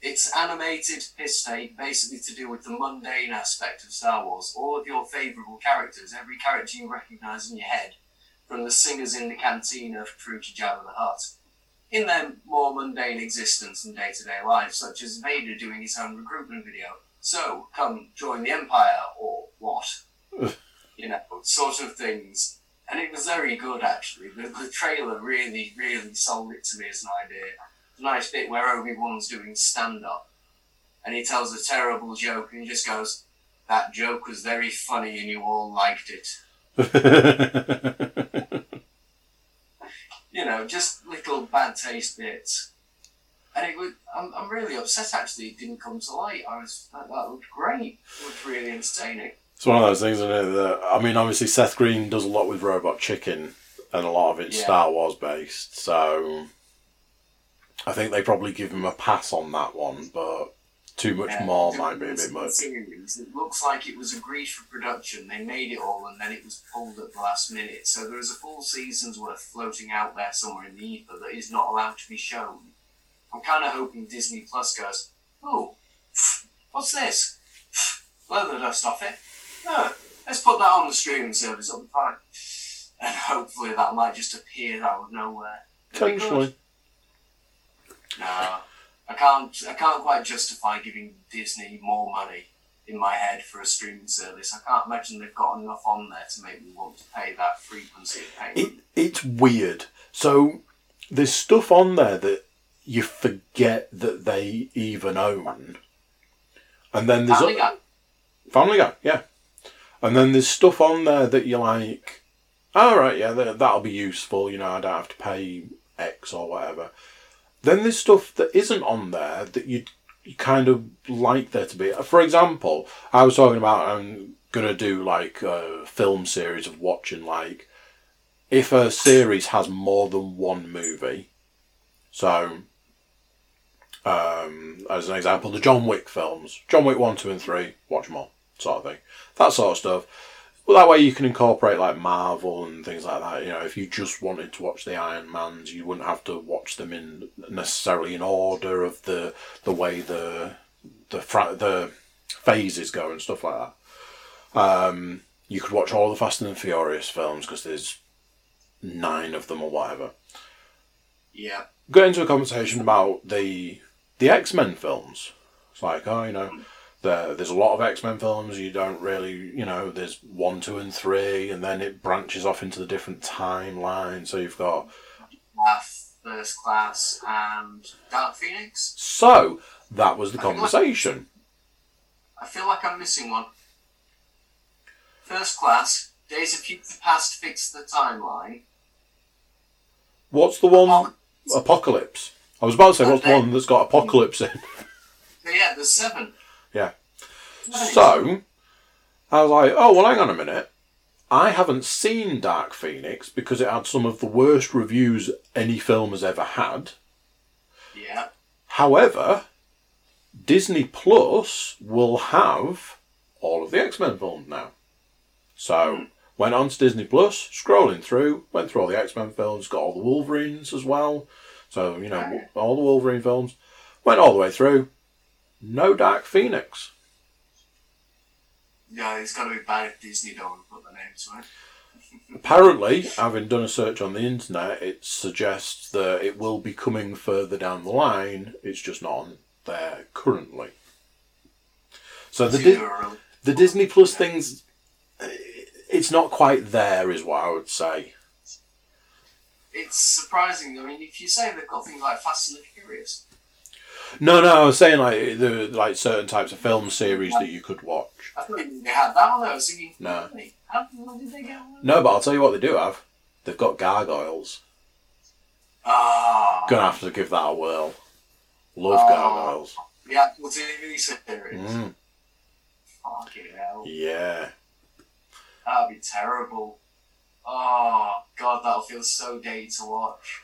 It's animated piss take, basically to do with the mundane aspect of Star Wars. All of your favourable characters, every character you recognise in your head, from the singers in the cantina through to Jabba the Hutt, in their more mundane existence and day to day life, such as Vader doing his own recruitment video. So, come join the Empire, or what? <laughs> you know, sort of things. And it was very good, actually. The, the trailer really, really sold it to me as an idea. A nice bit where Obi Wan's doing stand up, and he tells a terrible joke, and he just goes, That joke was very funny, and you all liked it. <laughs> you know, just little bad taste bits. And it was, I'm, I'm really upset actually it didn't come to light. I was, that, that looked great. It looked really entertaining. It's one of those things, isn't it? That, I mean, obviously, Seth Green does a lot with Robot Chicken, and a lot of it's Yeah. Star Wars based. So I think they probably give him a pass on that one, but too much Yeah, more the- might be a bit much. Series, it looks like it was agreed for production. They made it all, and then it was pulled at the last minute. So there is a full season's worth floating out there somewhere in the ether that is not allowed to be shown. I'm kind of hoping Disney Plus goes, oh, what's this? Blow the dust off it. No, let's put that on the streaming service. It'll be fine. And hopefully that might just appear out of nowhere. It'll be good. Potentially. No, I can't. I can't quite justify giving Disney more money in my head for a streaming service. I can't imagine they've got enough on there to make me want to pay that frequency of It, it's weird. So there's stuff on there that you forget that they even own. And then there's Family Guy. Family Guy, yeah. And then there's stuff on there that you're like, all right, yeah, that'll be useful. You know, I don't have to pay X or whatever. Then there's stuff that isn't on there that you kind of like there to be. For example, I was talking about I'm gonna do like a film series of watching like if a series has more than one movie. So, um, as an example, the John Wick films, John Wick one, two, and three, watch them all, sort of thing. That sort of stuff. Well, that way you can incorporate like Marvel and things like that. You know, if you just wanted to watch the Iron Mans, you wouldn't have to watch them in necessarily in order of the the way the the fra- the phases go and stuff like that. Um, you could watch all the Fast and the Furious films because there's nine of them or whatever. Yeah, Get into a conversation about the the X Men films. It's like, oh, you know, there, there's a lot of X Men films. You don't really, you know, there's one, two, and three, and then it branches off into the different timelines. So you've got First Class, and Dark Phoenix. so that was the conversation. I feel like I'm missing one. First Class, Days of Future Past fixed the timeline. What's the one? Oh, Apocalypse. I was about to say, what's the one that's got Apocalypse in? <laughs> yeah, there's seven. Yeah. So, I was like, oh, well, hang on a minute. I haven't seen Dark Phoenix because it had some of the worst reviews any film has ever had. Yeah. However, Disney Plus will have all of the X Men films now. So, hmm. went on to Disney Plus, scrolling through, went through all the X Men films, got all the Wolverines as well. So, you know, all the Wolverine films. Went all the way through. No Dark Phoenix. Yeah, it's got to be bad if Disney don't put the name to it. Apparently, having done a search on the internet, it suggests that it will be coming further down the line. It's just not on there currently. So the Di- either a really- the Disney Plus things, eh, it's not quite there, is what I would say. It's surprising. I mean, if you say they've got things like Fast and the Furious, No, no, I was saying like the like certain types of film series that you could watch. I thought they had that one. I was thinking, No. How did they get one? No, but I'll tell you what they do have. They've got gargoyles. Ah, Gonna have to give that a whirl. Love Oh. gargoyles. the actual TV series. Mm, Fucking hell. yeah. That'd be terrible. Oh, God, that'll feel so dated to watch.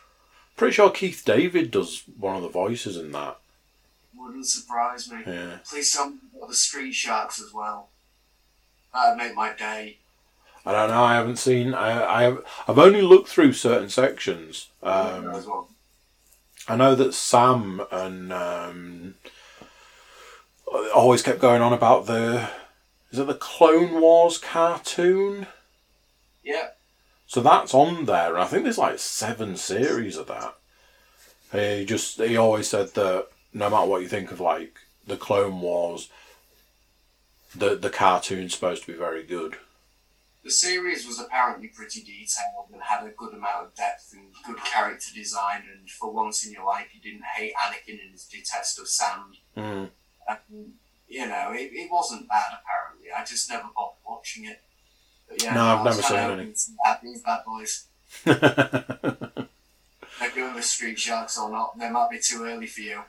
Pretty sure Keith David does one of the voices in that. Wouldn't surprise me. Yeah. Please tell me about the Street Sharks as well. That'd make my day. I don't know. I haven't seen. I I have. I've only looked through certain sections. Um, as well. I know that Sam and um, always kept going on about the. Is it the Clone Wars cartoon? Yeah. So that's on there, and I think there's like seven series of that. He just he always said that no matter what you think of like the Clone Wars, the the cartoon's supposed to be very good. The series was apparently pretty detailed and had a good amount of depth and good character design. And for once in your life, you didn't hate Anakin and his detest of sand. Mm. And, you know, it, it wasn't bad. Apparently, I just never bothered watching it. But yeah, No, I've never seen any. hoping These bad boys. <laughs> They're going with Street Sharks or not. They might be too early for you.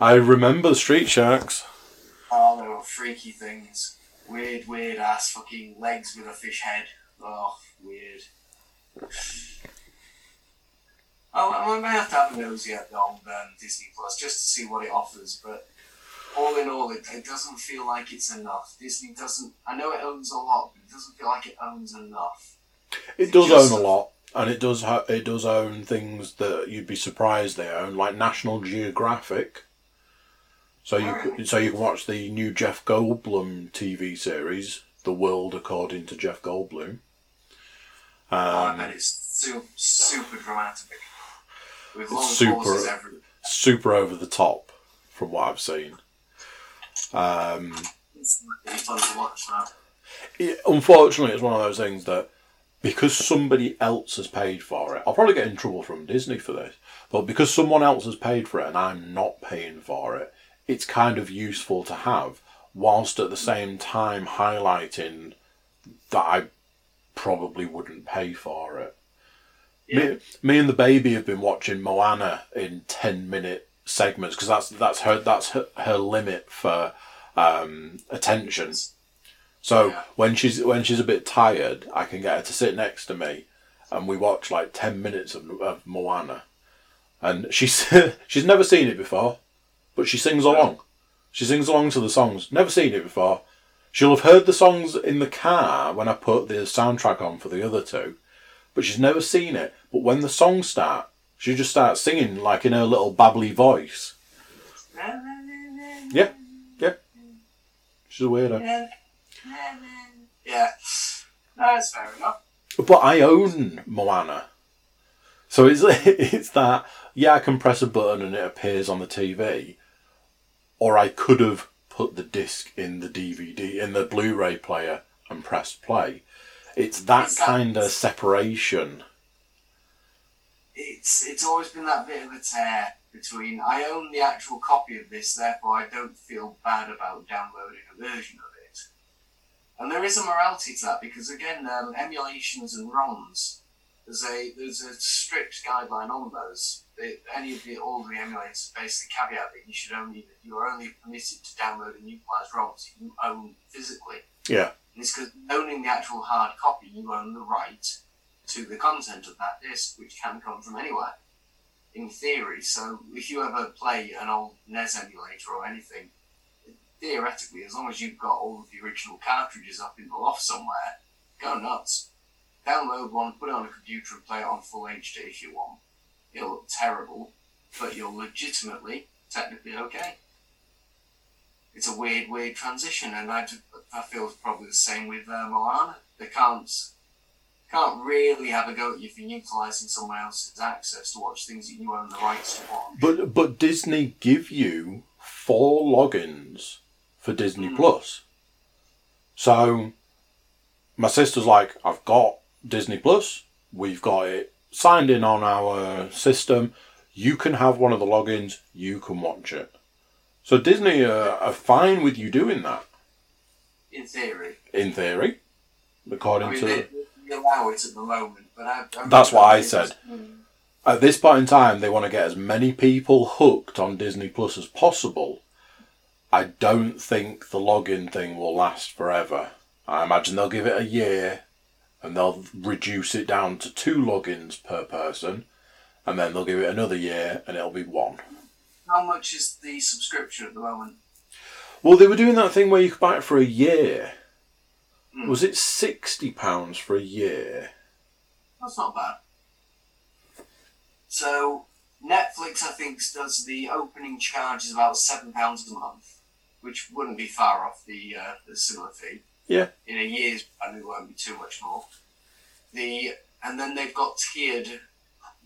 I remember the Street Sharks. Oh, they were freaky things. Weird, weird ass fucking legs with a fish head. Oh, weird. Oh, I might have to have a at the old um, Disney Plus just to see what it offers, but all in all, it, it doesn't feel like it's enough. Disney doesn't. I know it owns a lot, but it doesn't feel like it owns enough. It does Just- own a lot, and it does ha- it does own things that you'd be surprised they own, like National Geographic. So you could, so you can watch the new Jeff Goldblum TV series, The World According to Jeff Goldblum. oh, Um, it's super, super dramatic. With long super- super over the top, from what I've seen. Um, It's fun to watch that. it, unfortunately, it's one of those things that because somebody else has paid for it, I'll probably get in trouble from Disney for this, but because someone else has paid for it and I'm not paying for it, it's kind of useful to have, whilst at the same time highlighting that I probably wouldn't pay for it. Yeah. Me, me and the baby have been watching Moana in ten minute segments because that's that's her that's her, her limit for um, attention. So Yeah. when she's when she's a bit tired, I can get her to sit next to me, and we watch like ten minutes of, of Moana, and she's <laughs> she's never seen it before, but she sings along. She sings along to the songs. Never seen it before. She'll have heard the songs in the car when I put the soundtrack on for the other two, but she's never seen it. But when the songs start, she just starts singing like in her little babbly voice. Yeah, yeah. She's a weirdo. Yeah. It's fair enough. But I own Moana. So it's <laughs> it's that yeah I can press a button and it appears on the TV, or I could have put the disc in the DVD in the Blu-ray player and pressed play. It's that It's that- kind of separation. It's it's always been that bit of a tear between I own the actual copy of this, therefore I don't feel bad about downloading a version of it. And there is a morality to that because again, um, emulations and ROMs, there's a there's a strict guideline on those. They, any of the all the emulators basically caveat that you should only you are only permitted to download and utilize ROMs that you own physically. Yeah, And it's because owning the actual hard copy, you own the right to the content of that disc, which can come from anywhere, in theory. So if you ever play an old NES emulator or anything, theoretically, as long as you've got all of the original cartridges up in the loft somewhere, go nuts. Download one, put it on a computer and play it on full HD if you want. It'll look terrible, but you're legitimately, technically okay it's a weird, weird transition, and I, I feel it's probably the same with uh, Moana. They can't can't really have a go at you for utilising someone else's access to watch things that you own the rights to watch. but but Disney give you four logins for Disney Mm. Plus. So my sister's like, I've got Disney Plus. We've got it signed in on our system. You can have one of the logins. You can watch it. So Disney uh, are fine with you doing that, In theory, in theory, I according mean to. they, they allow it at the moment, but I, I That's what I said. At this point in time, they want to get as many people hooked on Disney Plus as possible. I don't think the login thing will last forever. I imagine they'll give it a year and they'll reduce it down to two logins per person, and then they'll give it another year and it'll be one. How much is the subscription at the moment? Well, they were doing that thing where you could buy it for a year. Hmm. Was it sixty pounds for a year? That's not bad. So Netflix, I think, does the opening charge is about seven pounds a month, which wouldn't be far off the uh, the similar fee. Yeah. In a year's plan, it won't be too much more. The and then they've got tiered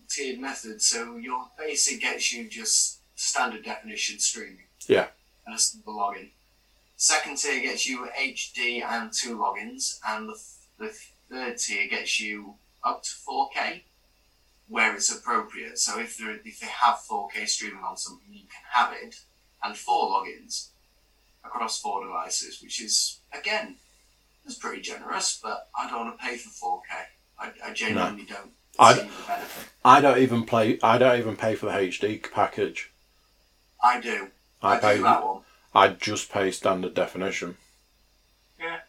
tiered methods. So your basic gets you just standard definition streaming. Yeah. And a simple login. Second tier gets you HD and two logins, and the, the third tier gets you up to 4K where it's appropriate. So if they if they have 4K streaming on something, you can have it, and four logins across four devices, which is again is pretty generous. But I don't want to pay for 4K. I, I genuinely don't I- see the benefit. I don't even play. I don't even pay for the HD package. I do. I, I, pay. do that one. I just pay standard definition Yeah.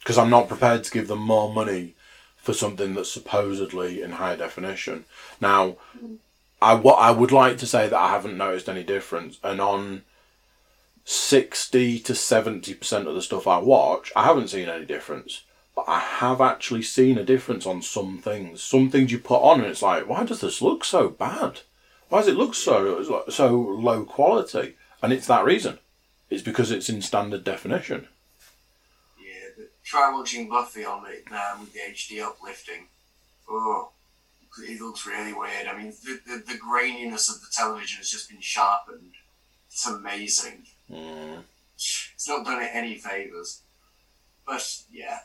because I'm not prepared to give them more money for something that's supposedly in high definition. Now, mm. I what I would like to say that I haven't noticed any difference, and on sixty to seventy percent of the stuff I watch, I haven't seen any difference. But I have actually seen a difference on some things. Some things you put on, and it's like, why does this look so bad? Why does it look so so low quality? And it's that reason. It's because it's in standard definition. Yeah, but try watching Buffy on it now with the HD uplifting. Oh, it looks really weird. I mean, the, the, the graininess of the television has just been sharpened. It's amazing. Mm. It's not done it any favours. But yeah,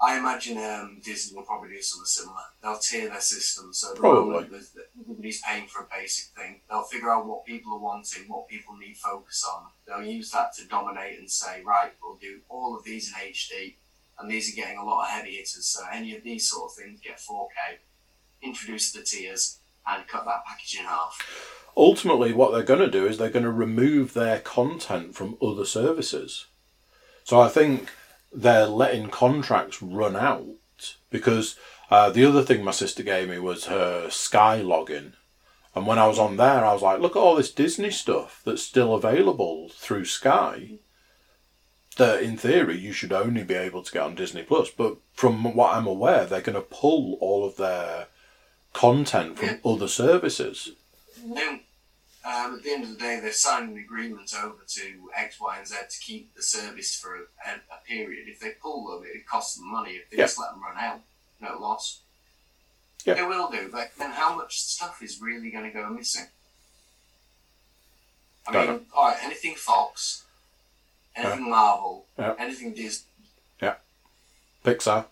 I imagine um, Disney will probably do something similar. They'll tier their system so Probably. everybody's paying for a basic thing. They'll figure out what people are wanting, what people need focus on. They'll use that to dominate and say, right, we'll do all of these in HD, and these are getting a lot of heavy hitters. So any of these sort of things get 4K. Introduce the tiers and cut that package in half. Ultimately, what they're going to do is they're going to remove their content from other services. So I think they're letting contracts run out because uh, the other thing my sister gave me was her Sky login. And when I was on there, I was like, look at all this Disney stuff that's still available through Sky. That in theory you should only be able to get on Disney Plus, but from what I'm aware, they're going to pull all of their content from other services. Then, um, at the end of the day, they've signed an agreement over to X, Y, and Z to keep the service for a, a, period. If they pull them, it costs them money. If they Yeah. just let them run out, no loss. Yeah. They will do, but then how much stuff is really going to go missing? I Don't mean, all right, anything Fox, anything Marvel, Yeah. anything Disney, Yeah. Pixar,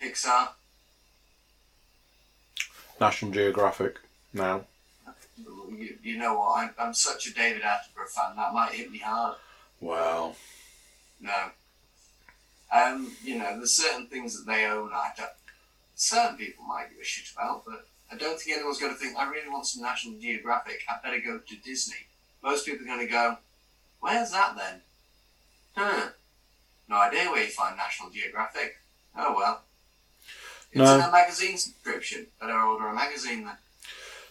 Pixar, National Geographic now. you, you know what? I'm, I'm such a David Attenborough fan, that might hit me hard. Well, No. Um, you know, there's certain things that they own I don't, certain people might give a shit about, but I don't think anyone's going to think, I really want some National Geographic, I better go to Disney. Most people are going to go, where's that then? Huh. No idea where you find National Geographic. Oh well. It's No. in a magazine subscription. Better order a magazine then.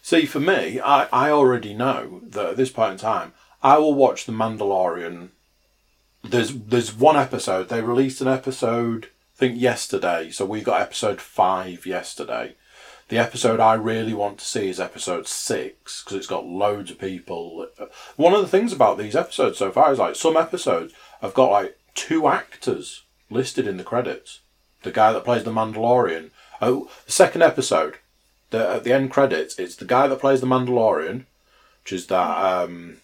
see, for me, I, I already know that at this point in time, I will watch The Mandalorian. There's there's one episode. They released an episode, I think yesterday. So we got episode five yesterday. The episode I really want to see is episode six because it's got loads of people. One of the things about these episodes so far is like some episodes have got like two actors listed in the credits. The guy that plays the Mandalorian. Oh, the second episode, the, at the end credits, it's the guy that plays the Mandalorian, which is that um,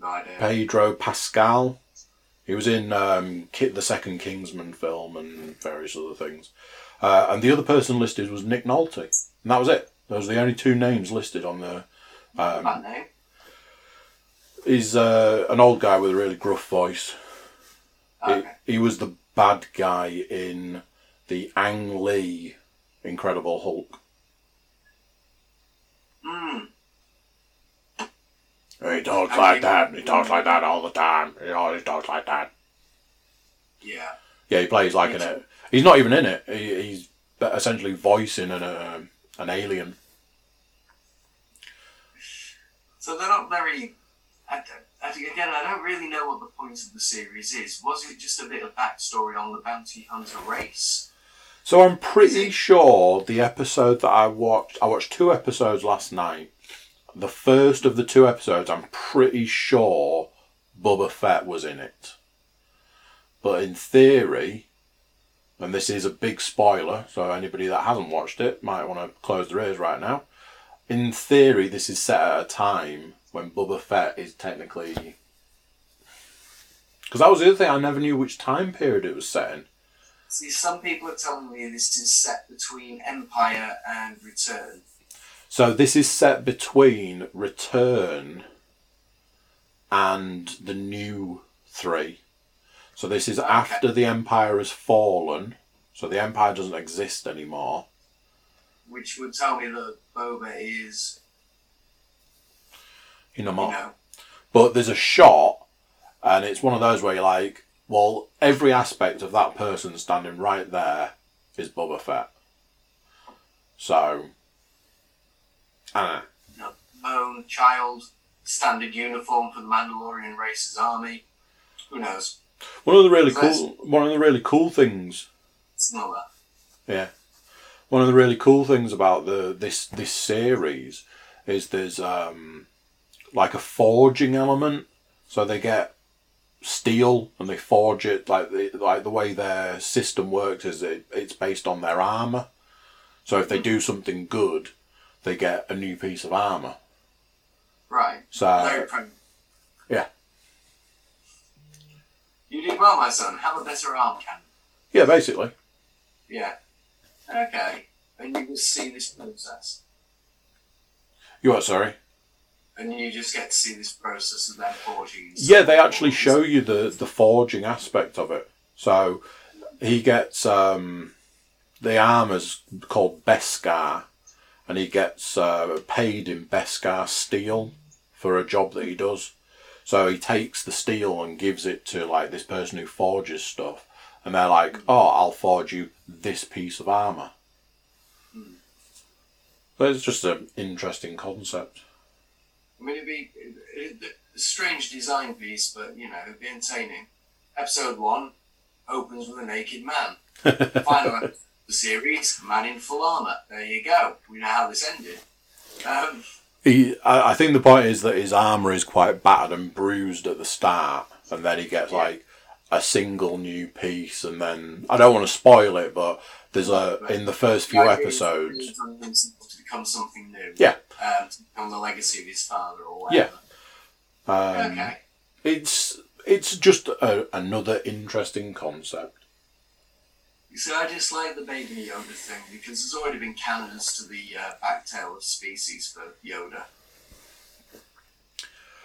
No. Pedro Pascal. He was in um, Kit the Second Kingsman film and various other things. Uh, and the other person listed was Nick Nolte. And that was it. Those are the only two names listed on the. Um, Bad name. he's uh, an old guy with a really gruff voice. He, Okay. he was the bad guy in the Ang Lee Incredible Hulk. Hmm. He talks I like mean- that. He talks like that all the time. He always talks like that. Yeah. Yeah, he plays like in it. He's not even in it. He, he's essentially voicing an um an alien. So they're not very. I, don't- again, I don't really know what the point of the series is. Was it just a bit of backstory on the bounty hunter race? So I'm pretty sure the episode that I watched, I watched two episodes last night. The first of the two episodes, I'm pretty sure Boba Fett was in it. But in theory, and this is a big spoiler, so anybody that hasn't watched it might want to close their ears right now. In theory, this is set at a time when Boba Fett is technically. Because that was the other thing, I never knew which time period it was set in. See, some people are telling me this is set between Empire and Return. So this is set between Return and the new three. So this is after the Empire has fallen. So the Empire doesn't exist anymore. Which would tell me that Boba is, You know, you know, But there's a shot, and it's one of those where you're like, well, every aspect of that person standing right there is Boba Fett. So, I don't know. child, standard uniform for the Mandalorian race's army. Who knows? One of the really cool, one of the really cool things It's not that. Yeah. One of the really cool things about the this this series is there's um like a forging element. So they get steel and they forge it like the like the way their system works is it, it's based on their armor. So if they do something good, they get a new piece of armor. Right. So yeah. You did well, my son. Have a better arm cannon. yeah, basically. Yeah. Okay. And you will see this process. You what? Sorry. And you just get to see this process of them forging. Yeah, they actually show you the the forging aspect of it. So he gets um, the armor's called Beskar, and he gets uh, paid in Beskar steel for a job that he does. So he takes the steel and gives it to like this person who forges stuff, and they're like, "Oh, I'll forge you this piece of armor." But it's just an interesting concept. I mean, it'd be it, it, a strange design piece, but you know, it'd be entertaining. Episode one opens with a naked man. <laughs> Final episode the series, man in full armor. There you go. We know how this ended. Um, He, I, I think the point is that his armor is quite battered and bruised at the start, and then he gets Yeah. like a single new piece, and then I don't want to spoil it, but there's a in the first few the idea is episodes. become something new. Yeah. Um, to become the legacy of his father or whatever. Um, Okay. It's it's just a, another interesting concept. You see, I dislike the Baby Yoda thing because there's already been canons to the uh, backtail of species for Yoda.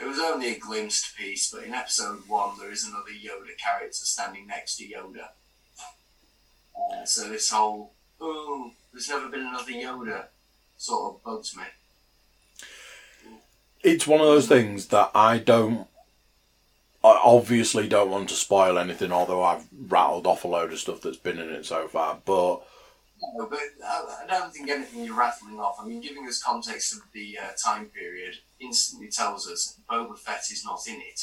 It was only a glimpsed piece, but in episode one, there is another Yoda character standing next to Yoda. Uh, so this whole, oh, there's never been another Yoda sort of bugs me. It's one of those things that I don't. I obviously don't want to spoil anything, although I've rattled off a load of stuff that's been in it so far. But No, but I, I don't think anything you're rattling off. I mean, giving us context of the uh, time period instantly tells us Boba Fett is not in it,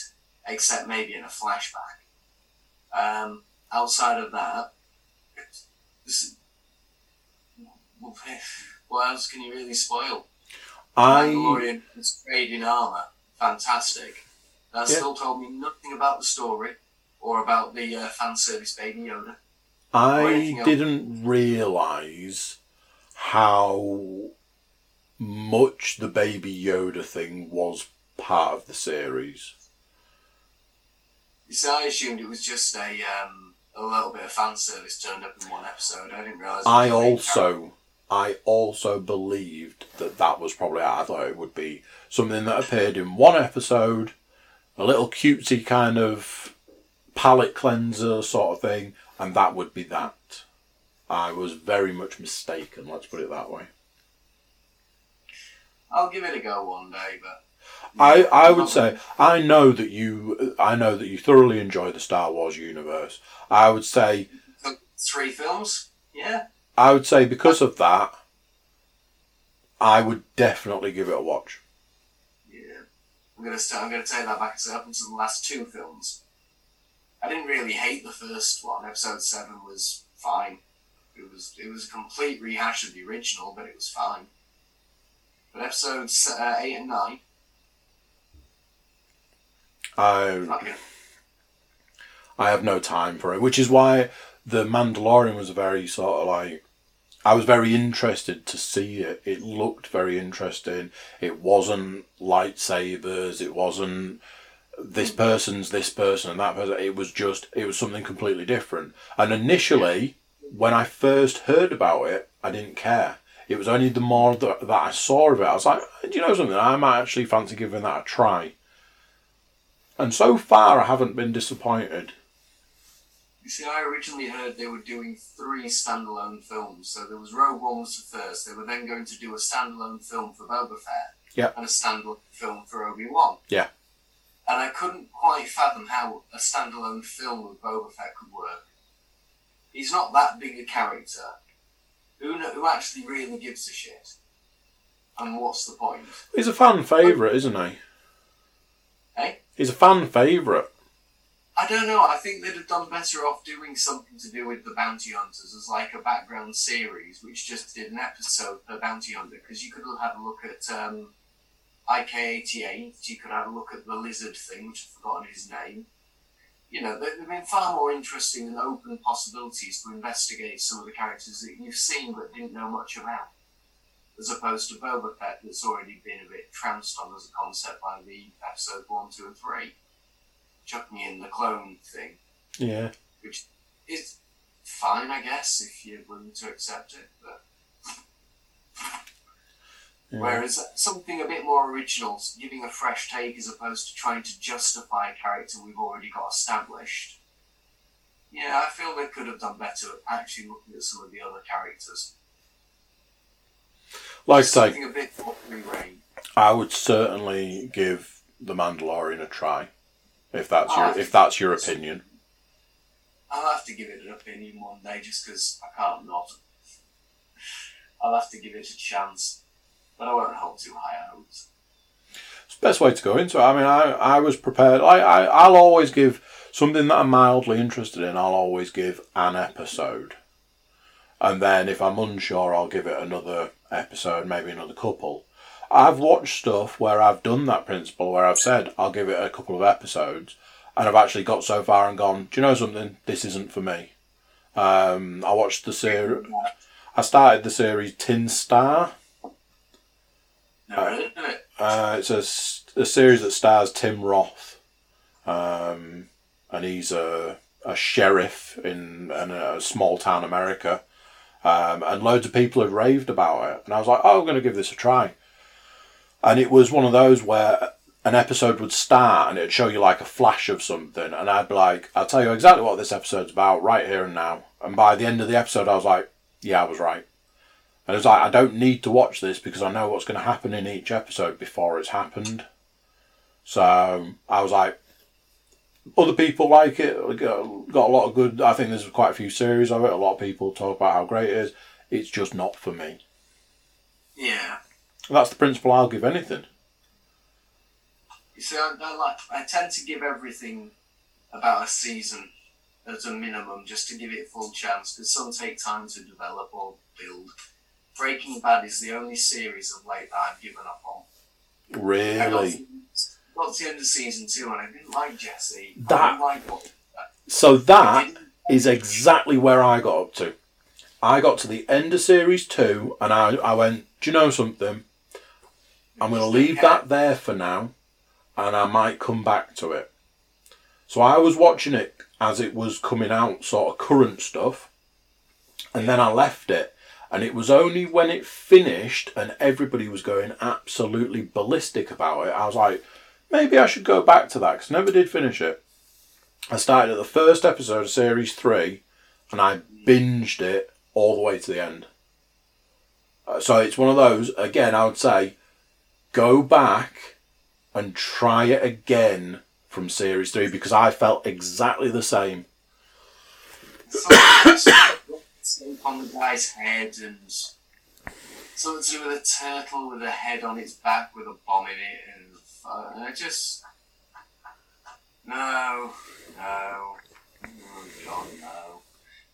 except maybe in a flashback. Um, outside of that, this, what else can you really spoil? I Mandalorian is great in armor, fantastic. That Yeah. still told me nothing about the story or about the uh, fan service Baby Yoda. I didn't realise how much the Baby Yoda thing was part of the series. You see, I assumed it was just a um, a little bit of fan service turned up in one episode. I didn't realise. I also, I also believed that that was probably. I thought it would be something that appeared in one episode, a little cutesy kind of palate cleanser sort of thing, and that would be that. I was very much mistaken. Let's put it that way. I'll give it a go one day, but I, I would say I know that you I know that you thoroughly enjoy the Star Wars universe. I would say three films. Yeah, I would say because of that, I would definitely give it a watch. yeah. I'm gonna st- I'm gonna take that back and say up until the last two films, I didn't really hate the first one. Episode seven was fine. It was it was a complete rehash of the original, but it was fine. But episodes uh, eight and nine, Um, I fucking I have no time for it, which is why the Mandalorian was very sort of like I was very interested to see it. It looked very interesting. It wasn't lightsabers. It wasn't this mm-hmm. person's this person and that person. It was just it was something completely different. And initially, when I first heard about it, I didn't care. It was only the more that, that I saw of it, I was like, do you know something? I might actually fancy giving that a try. And so far, I haven't been disappointed. You see, I originally heard they were doing three standalone films. So there was Rogue One was the first. They were then going to do a standalone film for Boba Fett. Yeah. And a standalone film for Obi Wan. Yeah. And I couldn't quite fathom how a standalone film with Boba Fett could work. He's not that big a character. Who kn- who actually really gives a shit? And what's the point? He's a fan favourite, isn't he? He's a fan favourite. I don't know. I think they'd have done better off doing something to do with the bounty hunters as like a background series, which just did an episode per bounty hunter. Because you could have a look at um, IG-88. You could have a look at the lizard thing, which I've forgotten his name. You know, there have been far more interesting and open possibilities to investigate some of the characters that you've seen but didn't know much about, as opposed to Boba Fett, that's already been a bit trounced on as a concept by the episode one, two, and three chuck me in the clone thing, Yeah. which is fine, I guess, if you're willing to accept it. But yeah. whereas something a bit more original, giving a fresh take as opposed to trying to justify a character we've already got established. Yeah, I feel they could have done better actually looking at some of the other characters. Like I say, a bit more. I would certainly give the Mandalorian a try, if that's Oh, your if that's your opinion. I'll have to give it an opinion one day just because I can't not. I'll have to give it a chance, but I won't hold too high hopes. It's the best way to go into it. I mean, I, I was prepared. I, I I'll always give something that I'm mildly interested in. I'll always give an episode, and then if I'm unsure, I'll give it another episode, maybe another couple. I've watched stuff where I've done that principle, where I've said I'll give it a couple of episodes, and I've actually got so far and gone. Do you know something? This isn't for me. Um, I watched the series. I started the series Tin Star. Uh, it's a series that stars Tim Roth, um, and he's a, a sheriff in, in a small town America, um, and loads of people had raved about it, and I was like, oh, I'm going to give this a try, and it was one of those where an episode would start and it'd show you like a flash of something, and I'd be like, I'll tell you exactly what this episode's about right here and now, and by the end of the episode, I was like, yeah, I was right. And it was like, I don't need to watch this because I know what's going to happen in each episode before it's happened. So I was like, other people like it, got got a lot of good. I think there's quite a few series of it. A lot of people talk about how great it is. It's just not for me. Yeah. That's the principle I'll give anything. You see, I, I like. I tend to give everything about a season as a minimum, just to give it a full chance. Because some take time to develop or build. Breaking Bad is the only series of late that I've given up on. Really. To the end of season two, and I didn't like Jesse. That- didn't like what. So that is exactly where I got up to. I got to the end of series two, and I, I went, Do you know something? I'm going to leave that there for now, and I might come back to it. So I was watching it as it was coming out, sort of current stuff, and then I left it. And it was only when it finished and everybody was going absolutely ballistic about it, I was like, maybe I should go back to that because never did finish it. I started at the first episode of series three, and I binged it all the way to the end. Uh, so it's one of those. Again, I would say, go back and try it again from series three because I felt exactly the same. Something on the guy's head and something to do with a turtle with a head on its back with a bomb in it I just no, no, God, no.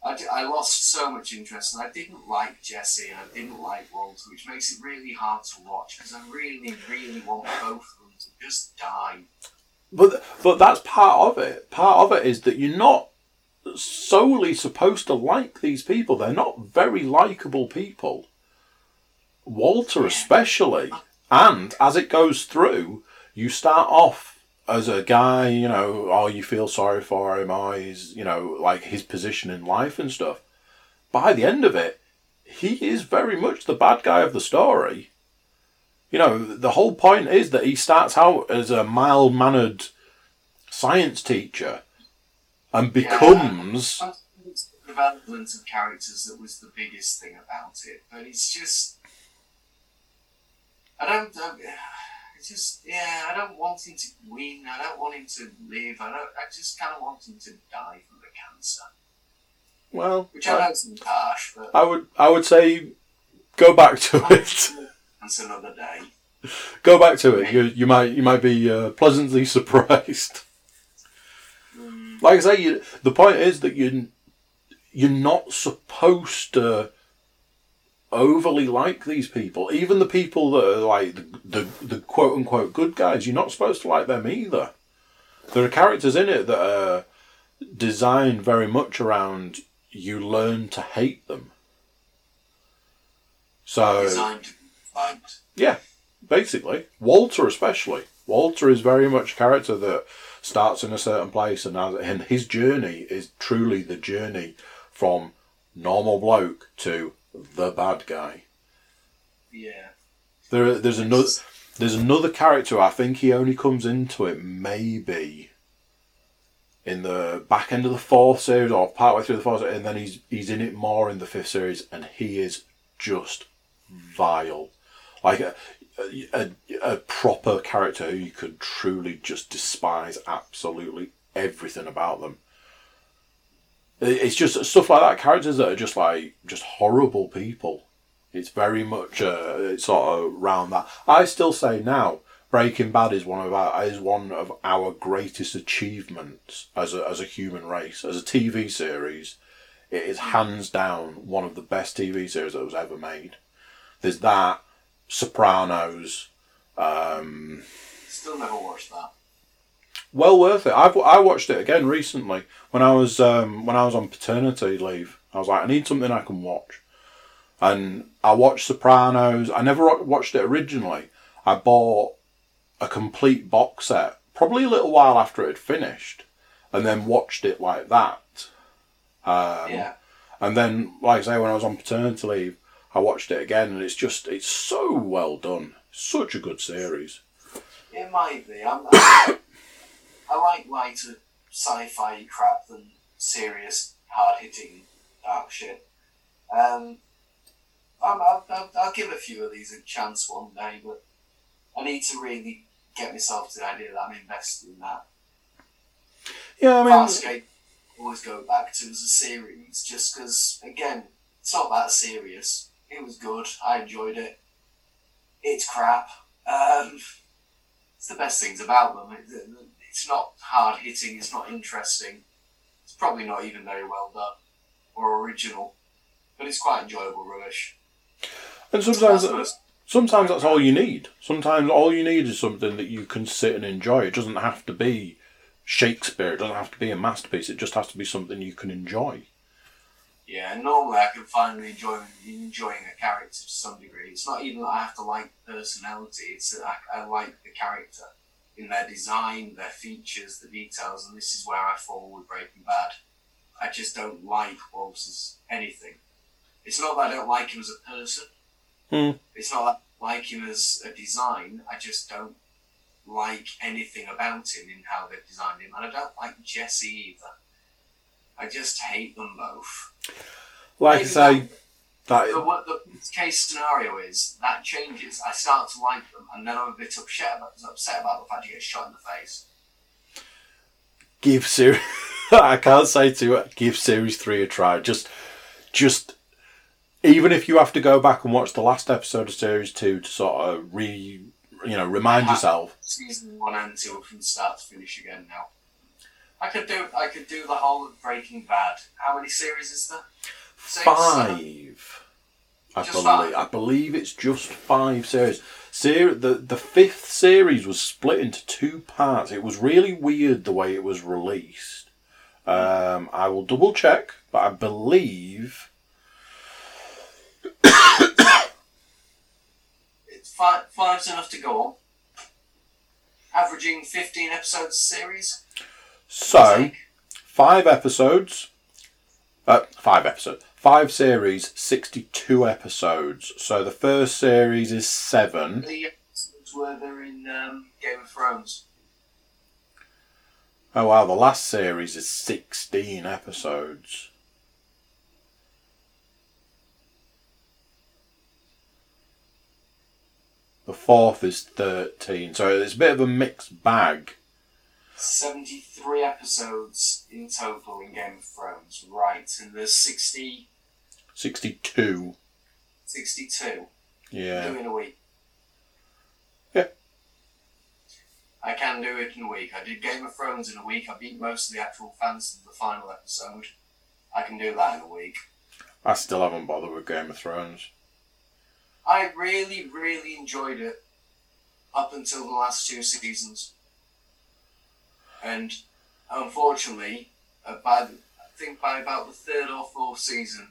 I, d- I lost so much interest, and I didn't like Jesse, and I didn't like Walter, which makes it really hard to watch because I really, really want both of them to just die. But but that's part of it. Part of it is that you're not solely supposed to like these people. They're not very likable people. Walter especially. And as it goes through, you start off as a guy, you know, oh you feel sorry for him, oh he's you know, like his position in life and stuff. By the end of it, he is very much the bad guy of the story. You know, the whole point is that he starts out as a mild mannered science teacher and becomes. Yeah, the development of characters that was the biggest thing about it, but it's just. I don't. it's just yeah. I don't want him to win. I don't want him to live. I don't. I just kind of want him to die from the cancer, Well, which I know seems harsh, but I would I would say go back to it. that's another day. <laughs> go back to it. You you might you might be uh, pleasantly <laughs> surprised. Mm, Like I say, you, the point is that you you're not supposed to overly like these people. Even the people that are like the, the, the quote unquote good guys, you're not supposed to like them either. There are characters in it that are designed very much around you learn to hate them. So designed yeah, basically. Walter especially. Walter is very much a character that starts in a certain place and, has, and his journey is truly the journey from normal bloke to the bad guy. Yeah. There, there's another, there's another character. I think he only comes into it maybe in the back end of the fourth series or partway through the fourth, series, and then he's he's in it more in the fifth series, and he is just vile, like a a, a proper character who you could truly just despise absolutely everything about them. It- It's just stuff like that. Characters that are just like just horrible people. It's very much uh, it's sort of round that. I still say now, Breaking Bad is one of our is one of our greatest achievements as a as a human race, as a TV series. It is hands down one of the best TV series that was ever made. There's that, Sopranos, um, Still never watched that. Well worth it. I've I watched it again recently when I was um, when I was on paternity leave. I was like, I need something I can watch, and I watched Sopranos. I never watched it originally. I bought a complete box set probably a little while after it had finished, and then watched it like that. Um, yeah. And then, like I say, when I was on paternity leave, I watched it again, and it's just it's so well done. Such a good series. It might be. I'm, I like lighter sci-fi crap than serious, hard-hitting dark shit. Um, I'm, I'll, I'll, I'll give a few of these a chance one day, but I need to really get myself to the idea that I'm invested in that. Yeah, I mean, Farscape, I always go back to as a series, just because, again, it's not that serious. It was good. I enjoyed it. It's crap. Um, it's the best things about them. It, it's not hard hitting. It's not interesting. It's probably not even very well done or original, but it's quite enjoyable rubbish. and sometimes That's Sometimes that's all you need. Sometimes all you need is something that you can sit and enjoy. It doesn't have to be Shakespeare. It doesn't have to be a masterpiece. It just has to be something you can enjoy. Yeah, normally I can find the enjoyment in enjoying a character to some degree. It's not even that I have to like the personality, it's that I, I like the character in their design, their features, the details, and this is where I fall with Breaking Bad. I just don't like Walters anything. It's not that I don't like him as a person. Hmm. It's not that I like him as a design. I just don't like anything about him in how they've designed him. And I don't like Jesse either. I just hate them both. Like I say, that what the case scenario is that changes. I start to like them, and then I'm a bit upset about, upset about the fact you get shot in the face. give series. <laughs> I can't say to. Give series three a try. Just, just even if you have to go back and watch the last episode of series two to sort of re you know, remind yourself. season one and two from start to finish again now. I could do I could do the whole Breaking Bad. How many series is there? Six. Five. I Just believe. five? I believe it's just five series. Ser- the the fifth series was split into two parts. It was really weird the way it was released. Um, I will double check, but I believe It's five, five's enough to go on. Averaging fifteen episodes a series. so. Five episodes. Uh, five episodes. Five series, 62 episodes. So the first series is seven. The episodes were there in um, Game of Thrones. Oh wow, the last series is 16 episodes. The fourth is 13. So it's a bit of a mixed bag. 73 episodes in total in Game of Thrones, right, and there's 60, 62. 62 Yeah. do in a week. Yeah. I can do it in a week. I did Game of Thrones in a week. I beat most of the actual fans of the final episode. I can do that in a week. I still haven't bothered with Game of Thrones. I really, really enjoyed it up until the last two seasons. And unfortunately, uh, by the, I think by about the third or fourth season,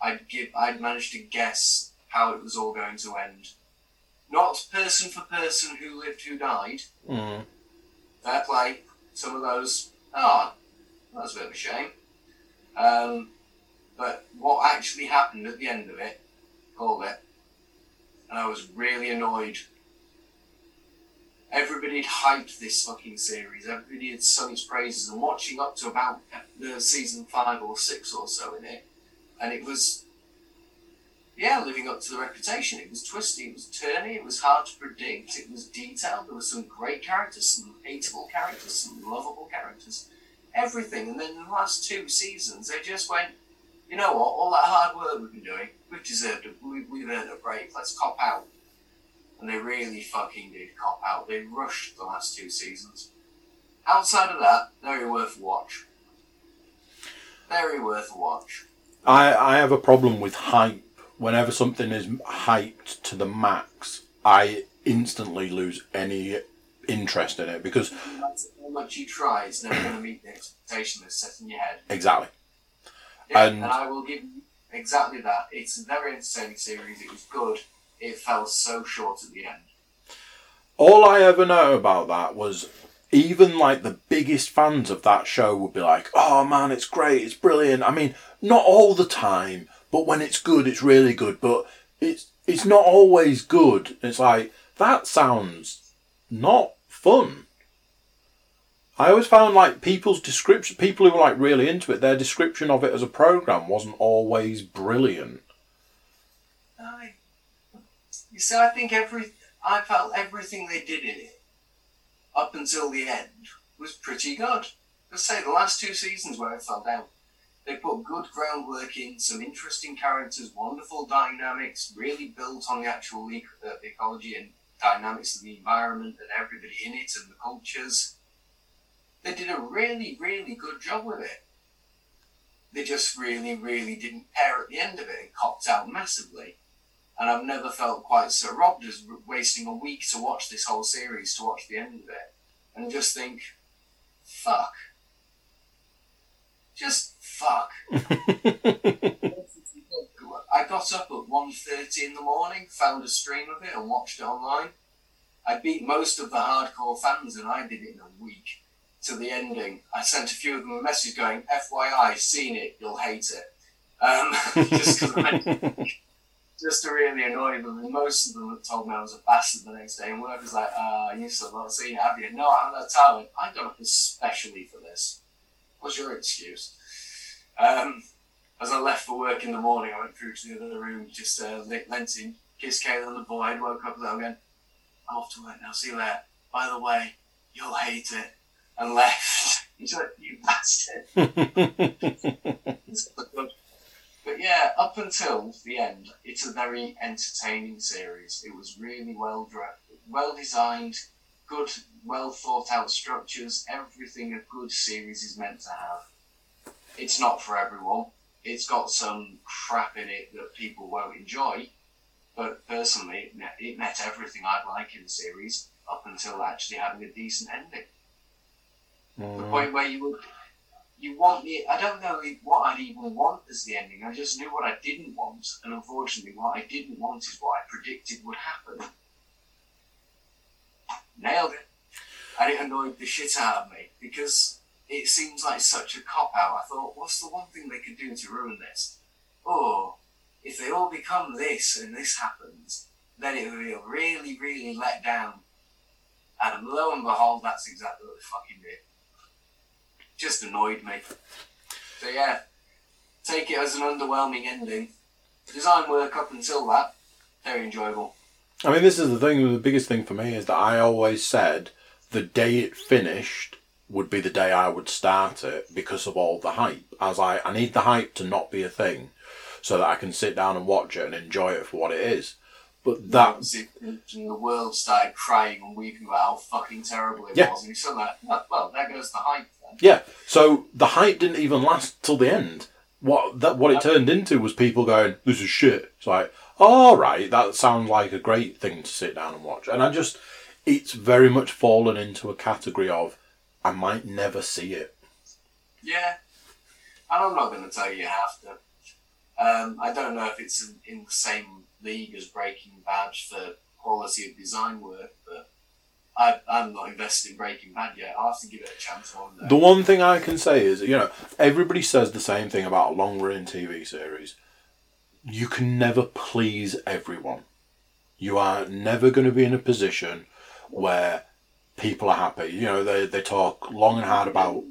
I'd give I'd managed to guess how it was all going to end. Not person for person who lived, who died. Mm. Fair play. Some of those, oh, that's a bit of a shame. Um, but what actually happened at the end of it, called it, and I was really annoyed. Everybody had hyped this fucking series. Everybody had sung its praises and watching up to about the season five or six or so in it, and it was, yeah, living up to the reputation. It was twisty, it was turny, it was hard to predict, it was detailed. There were some great characters, some hateable characters, some lovable characters, everything. And then the last two seasons, they just went, you know what? All that hard work we've been doing, we've deserved it. We, we've earned a break. Let's cop out. And they really fucking did cop out. They rushed the last two seasons. Outside of that, very worth a watch. Very worth a watch. I, I have a problem with hype. Whenever something is hyped to the max, I instantly lose any interest in it because No matter how much you try, it's never going to meet the expectation that's set in your head. exactly. Yeah, And- and, I will give you exactly that. It's a very entertaining series. It was good. It fell so short at the end. All I ever know about that was even like the biggest fans of that show would be like, "Oh man, it's great, it's brilliant." I mean, not all the time, but when it's good, it's really good. But it's it's not always good. It's like that sounds not fun. I always found like people's description, people who were like really into it, their description of it as a program wasn't always brilliant. I, see, I think every I felt everything they did in it up until the end was pretty good. Let's say the last two seasons where it fell down, they put good groundwork in, some interesting characters, wonderful dynamics, really built on the actual e- uh, ecology and dynamics of the environment and everybody in it and the cultures. They did a really, really good job with it. They just really, really didn't pair at the end of it and copped out massively. And I've never felt quite so robbed as wasting a week to watch this whole series, to watch the end of it, and just think, fuck. Just fuck. <laughs> I got up at 1.30 in the morning, found a stream of it and watched it online. I beat most of the hardcore fans and I did it in a week to the ending. I sent a few of them a message going, FYI, seen it, you'll hate it. Um, <laughs> just 'cause I <laughs> just to really annoy them. And most of them had told me I was a bastard the next day. And word was like, uh, you still not seen it, have you? No, I'm not talent. I got up especially for this. What's your excuse? Um, as I left for work in the morning, I went through to the other room, just uh, lent in, kissed Kayla on the boy, woke up and going, I'm off to work now, see you later. By the way, you'll hate it. And left. <laughs> He's like, you bastard. <laughs> But yeah, up until the end, it's a very entertaining series. It was really well well designed, good, well thought out structures, everything a good series is meant to have. It's not for everyone. It's got some crap in it that people won't enjoy, but personally, it met, it met everything I'd like in the series up until actually having a decent ending. The mm. point where you would, you want the, I don't know what I'd even want as the ending. I just knew what I didn't want, and unfortunately, what I didn't want is what I predicted would happen. Nailed it. And it annoyed the shit out of me because it seems like such a cop out. I thought, what's the one thing they could do to ruin this? Oh, if they all become this and this happens, then it would will really, really let down. And lo and behold, that's exactly what they fucking did. Just annoyed me. So yeah, take it as an underwhelming ending. Design work up until that, very enjoyable. I mean, this is the thing. The biggest thing for me is that I always said the day it finished would be the day I would start it because of all the hype. As I, I need the hype to not be a thing, so that I can sit down and watch it and enjoy it for what it is. But that the world started crying and weeping about how fucking terrible it Yeah. was, and you said that. Well, there goes the hype. Yeah. So the hype didn't even last till the end. What that what it turned into was people going, "This is shit." It's like, all right, that sounds like a great thing to sit down and watch. And I just, it's very much fallen into a category of, I might never see it. Yeah, and I'm not going to tell you you have to. Um, I don't know if it's in, in the same league as Breaking Bad for quality of design work, but I, I'm not invested in Breaking Bad yet. I'll have to give it a chance one day. The one thing I can say is, you know, everybody says the same thing about a long running TV series. You can never please everyone. You are never going to be in a position where people are happy. You know, they, they talk long and hard about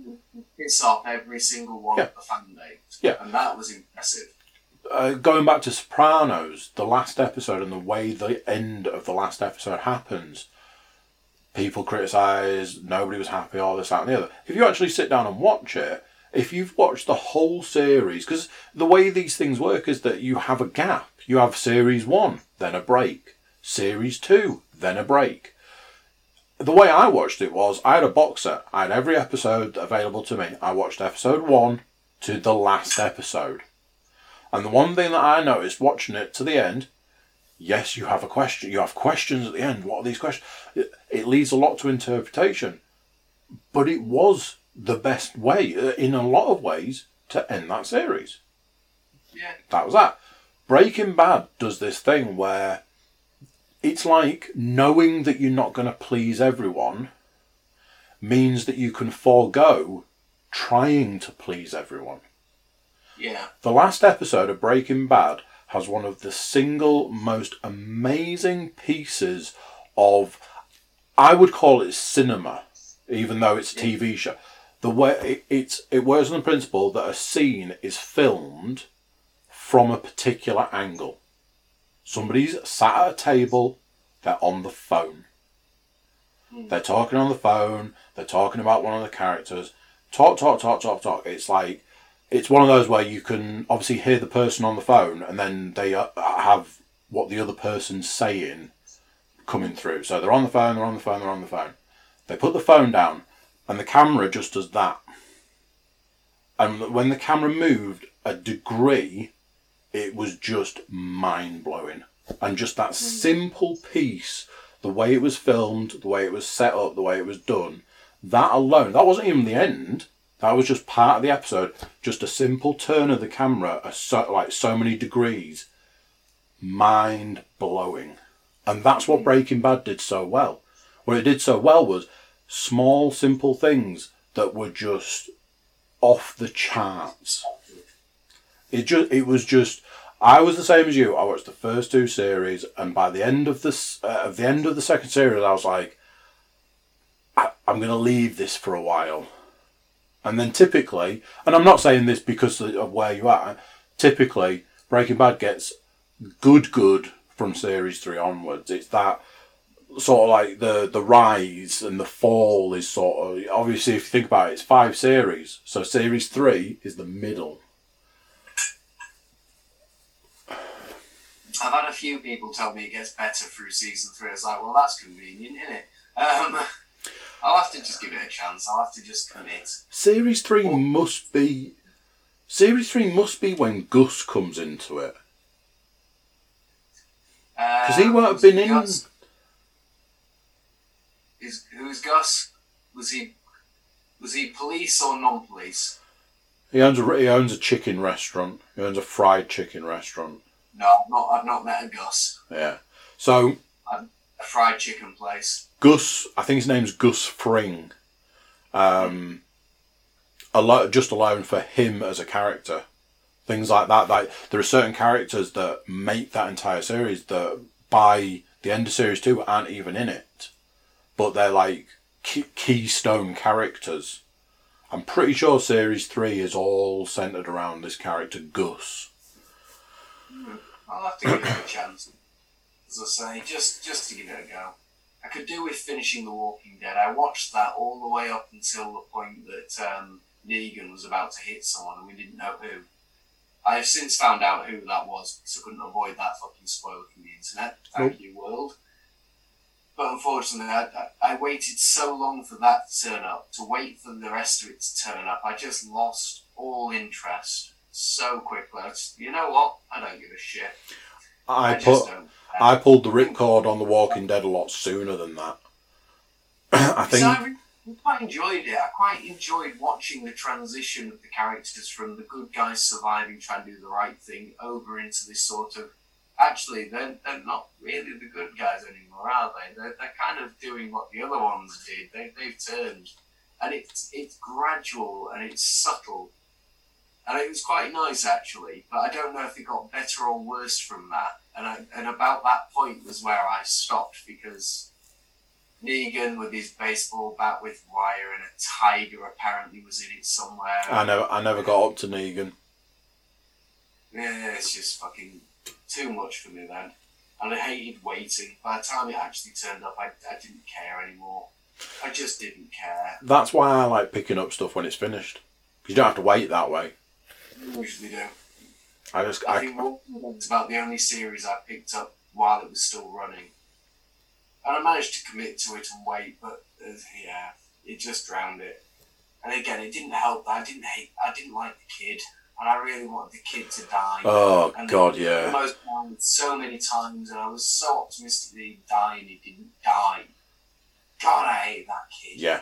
It's off every single one Yeah. of the fan base. Yeah. And that was impressive. uh, going back to Sopranos, the last episode and the way the end of the last episode happens, people criticise, nobody was happy, all this, that, and the other. If you actually sit down and watch it, if you've watched the whole series, because the way these things work is that you have a gap. You have series one, then a break, series two, then a break. The way I watched it was I had a box set. I had every episode available to me. I watched episode one to the last episode. And the one thing that I noticed watching it to the end, yes, you have a question. You have questions at the end. What are these questions? It, it leaves a lot to interpretation. But it was the best way, uh, in a lot of ways, to end that series. Yeah. That was that. Breaking Bad does this thing where it's like knowing that you're not going to please everyone means that you can forego trying to please everyone. Yeah. The last episode of Breaking Bad has one of the single most amazing pieces of, I would call it cinema, even though it's a TV show. The way it, it's it works on the principle that a scene is filmed from a particular angle. Somebody's sat at a table, they're on the phone. Hmm. They're talking on the phone, they're talking about one of the characters. Talk, talk, talk, talk, talk. It's like it's one of those where you can obviously hear the person on the phone and then they uh, have what the other person's saying coming through. So they're on the phone, they're on the phone, they're on the phone. They put the phone down and the camera just does that. And when the camera moved a degree, it was just mind blowing. And just that simple piece, the way it was filmed, the way it was set up, the way it was done, that alone, that wasn't even the end. That was just part of the episode. Just a simple turn of the camera, so, like so many degrees, mind blowing. And that's what Breaking Bad did so well. What it did so well was small, simple things that were just off the charts. It just, it was just. I was the same as you. I watched the first two series, and by the end of this, uh, at the end of the second series, I was like, I, I'm going to leave this for a while. And then typically, and I'm not saying this because of where you are, typically Breaking Bad gets good, good from series three onwards. It's that sort of like the the rise and the fall is sort of obviously if you think about it, it's five series. So series three is the middle. I've had a few people tell me it gets better through season three. I was like, well, that's convenient, isn't it? Um, I'll have to just give it a chance. I'll have to just commit. Series three must be. Series three must be when Gus comes into it uh, because he won't have been in. Gus, is who's Gus? Was he was he police or non-police? He owns a he owns a chicken restaurant. He owns a fried chicken restaurant. No, I've not. I've not met a Gus. Yeah. So A fried chicken place. Gus, I think his name's Gus Fring. Um, a lot just alone for him as a character, things like that. Like there are certain characters that make that entire series that by the end of series two aren't even in it, but they're like key- keystone characters. I'm pretty sure series three is all centered around this character Gus. I'll have to give it a chance. As I say, just just to give it a go. I could do with finishing The Walking Dead. I watched that all the way up until the point that um, Negan was about to hit someone and we didn't know who. I have since found out who that was, so I couldn't avoid that fucking spoiler from the internet. Thank you, world. But unfortunately, I, I, I waited so long for that to turn up, to wait for the rest of it to turn up. I just lost all interest so quickly. Just, you know what? I don't give a shit. I, just put don't. I pulled the ripcord on The Walking Dead a lot sooner than that. <clears throat> I think I quite enjoyed it. I quite enjoyed watching the transition of the characters from the good guys surviving, trying to do the right thing, over into this sort of. Actually, they're, they're not really the good guys anymore, are they? They're, they're kind of doing what the other ones did. They, they've turned. And it's, it's gradual and it's subtle. And it was quite nice, actually. But I don't know if it got better or worse from that. And, I, and about that point was where I stopped because Negan with his baseball bat with wire and a tiger apparently was in it somewhere. I never I never got up to Negan. Yeah, it's just fucking too much for me then. And I hated waiting. By the time it actually turned up, I, I didn't care anymore. I just didn't care. That's why I like picking up stuff when it's finished. you don't have to wait that way. I usually do. I just I I, think it's about the only series I picked up while it was still running. And I managed to commit to it and wait, but uh, yeah, it just drowned it. And again, it didn't help that I didn't hate, I didn't like the kid, and I really wanted the kid to die. oh And god He yeah. almost died so many times, and I was so optimistic that he'd die, and he didn't die. God, I hate that kid. Yeah.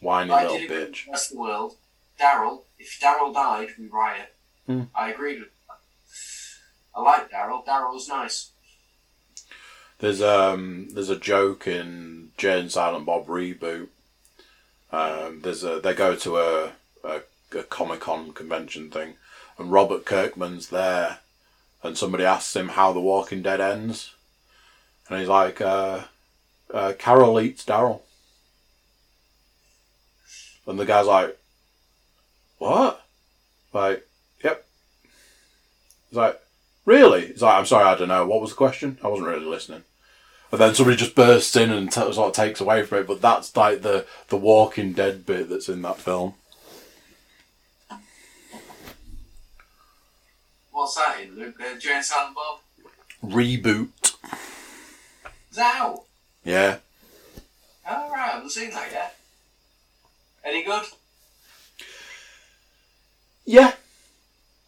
Whiny little did agree with bitch. the of the world. Daryl, if Daryl died, we riot. Hmm. I agreed with that. I like Daryl. Daryl was nice. There's um there's a joke in Jay and Silent Bob reboot. Um, there's a they go to a a, a Comic Con convention thing, and Robert Kirkman's there, and somebody asks him how The Walking Dead ends, and he's like, uh, uh, "Carol eats Daryl," and the guy's like, "What?" Like, "Yep." He's like, "Really?" He's like, "I'm sorry, I don't know. What was the question? I wasn't really listening." And then somebody just bursts in and t- sort of takes away from it. But that's like the the Walking Dead bit that's in that film. What's that in, Luke? Uh, Jay and Silent Bob? Reboot. Is that out? Yeah. Oh, right, I haven't seen that yet. Any good? Yeah.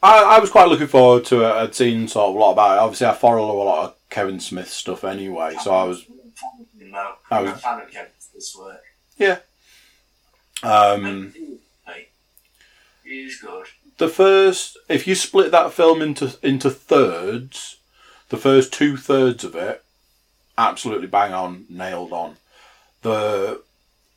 I, I was quite looking forward to it. I'd seen sort of a lot about it. Obviously, I follow a lot of Kevin Smith stuff anyway, so I was. No, I was- fan of Kevin's work. Yeah. Um, he's good. the first, if you split that film into into thirds, the first two thirds of it, absolutely bang on, nailed on. The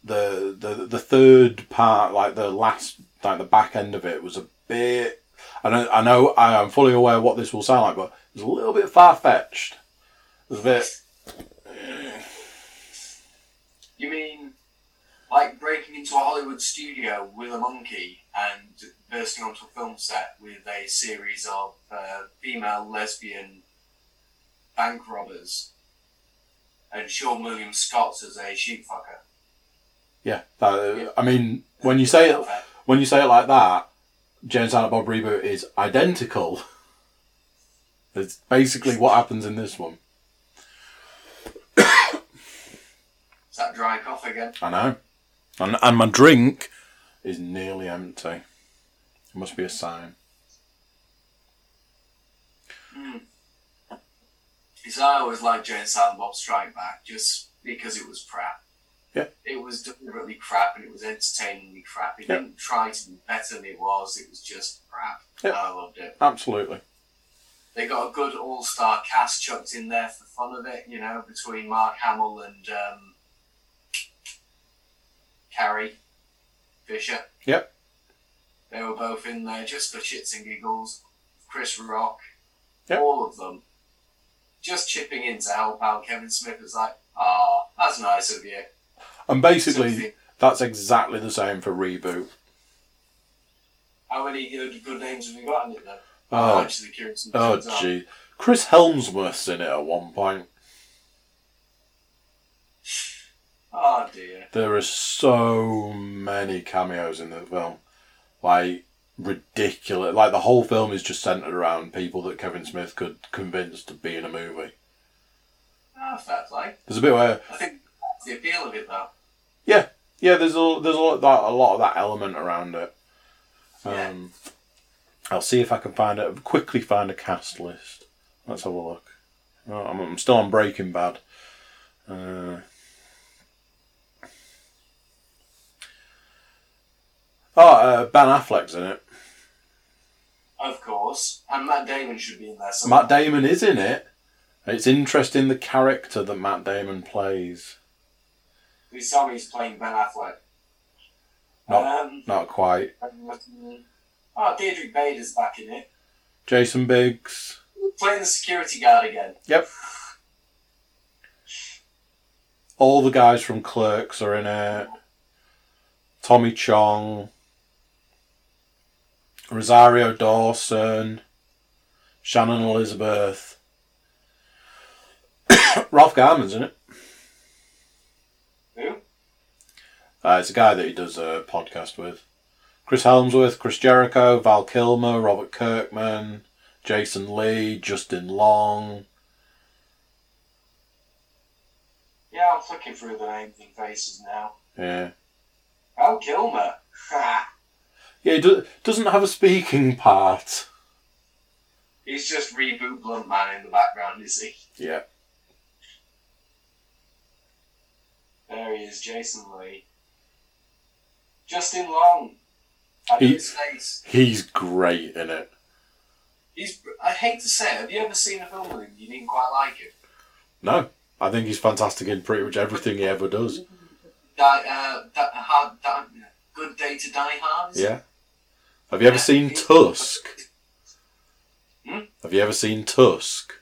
the the the third part, like the last, like the back end of it, was a bit. I know, I know, I am fully aware what this will sound like, but it's a little bit far fetched. It was a bit. You mean like breaking into a Hollywood studio with a monkey and bursting onto a film set with a series of uh, female lesbian bank robbers and Seann William Scott as a sheep fucker? Yeah, that, I mean, when you say it, when you say it like that, James Silent Bob reboot is identical. It's basically what happens in this one. Is that dry cough again? I know. And, and my drink is nearly empty. It must be a sign. Hmm. Because I always liked Jay and Silent Bob Strike Back just because it was crap. Yeah. It was deliberately crap and it was entertainingly crap. It Yeah. didn't try to be better than it was. It was just crap. Yeah. I loved it. Absolutely. They got a good all-star cast chucked in there for fun of it, you know, between Mark Hamill and um, Carrie Fisher. Yep. They were both in there just for shits and giggles. Chris Rock, Yep. all of them, just chipping in to help out. Kevin Smith was like, "Ah, that's nice of you." And basically, that's exactly the same for Reboot. How many good, good names have you got in it then? Oh, I'm actually curious. oh, gee. Chris Hemsworth's in it at one point. Oh dear. There are so many cameos in the film. Like, ridiculous. Like, the whole film is just centered around people that Kevin Smith could convince to be in a movie. Ah, fair play. There's a bit where, I think that's the appeal of it, though. Yeah, yeah, there's a, there's a lot, that, a lot of that element around it. Yeah. Um, I'll see if I can find it. Quickly find a cast list. Let's have a look. Oh, I'm, I'm still on Breaking Bad. Uh, oh, uh, Ben Affleck's in it. Of course, and Matt Damon should be in there. Somewhere. Matt Damon is in it. It's interesting the character that Matt Damon plays. Me he's playing Ben Affleck. Not- Um, Not quite. oh, Diedrich Bader's back in it. Jason Biggs. Playing the security guard again. Yep. All the guys from Clerks are in it. Tommy Chong. Rosario Dawson. Shannon Elizabeth. <coughs> Ralph Garman's in it. Who? Uh, it's a guy that he does a podcast with. Chris Hemsworth, Chris Jericho, Val Kilmer, Robert Kirkman, Jason Lee, Justin Long. Yeah, I'm flicking through the names and faces now. Yeah. Val Kilmer. Yeah, he do- doesn't have a speaking part. He's just reboot Blunt Man in the background, is he? Yeah. There he is, Jason Lee. Justin Long. I He- know his face. He's great in it. He's. I hate to say it. Have you ever seen a film with him? You didn't quite like it. No, I think he's fantastic in pretty much everything he ever does. Die, uh, that hard, die, good day to die hard. Yeah. Have you ever seen Tusk? Hmm? Have you ever seen Tusk?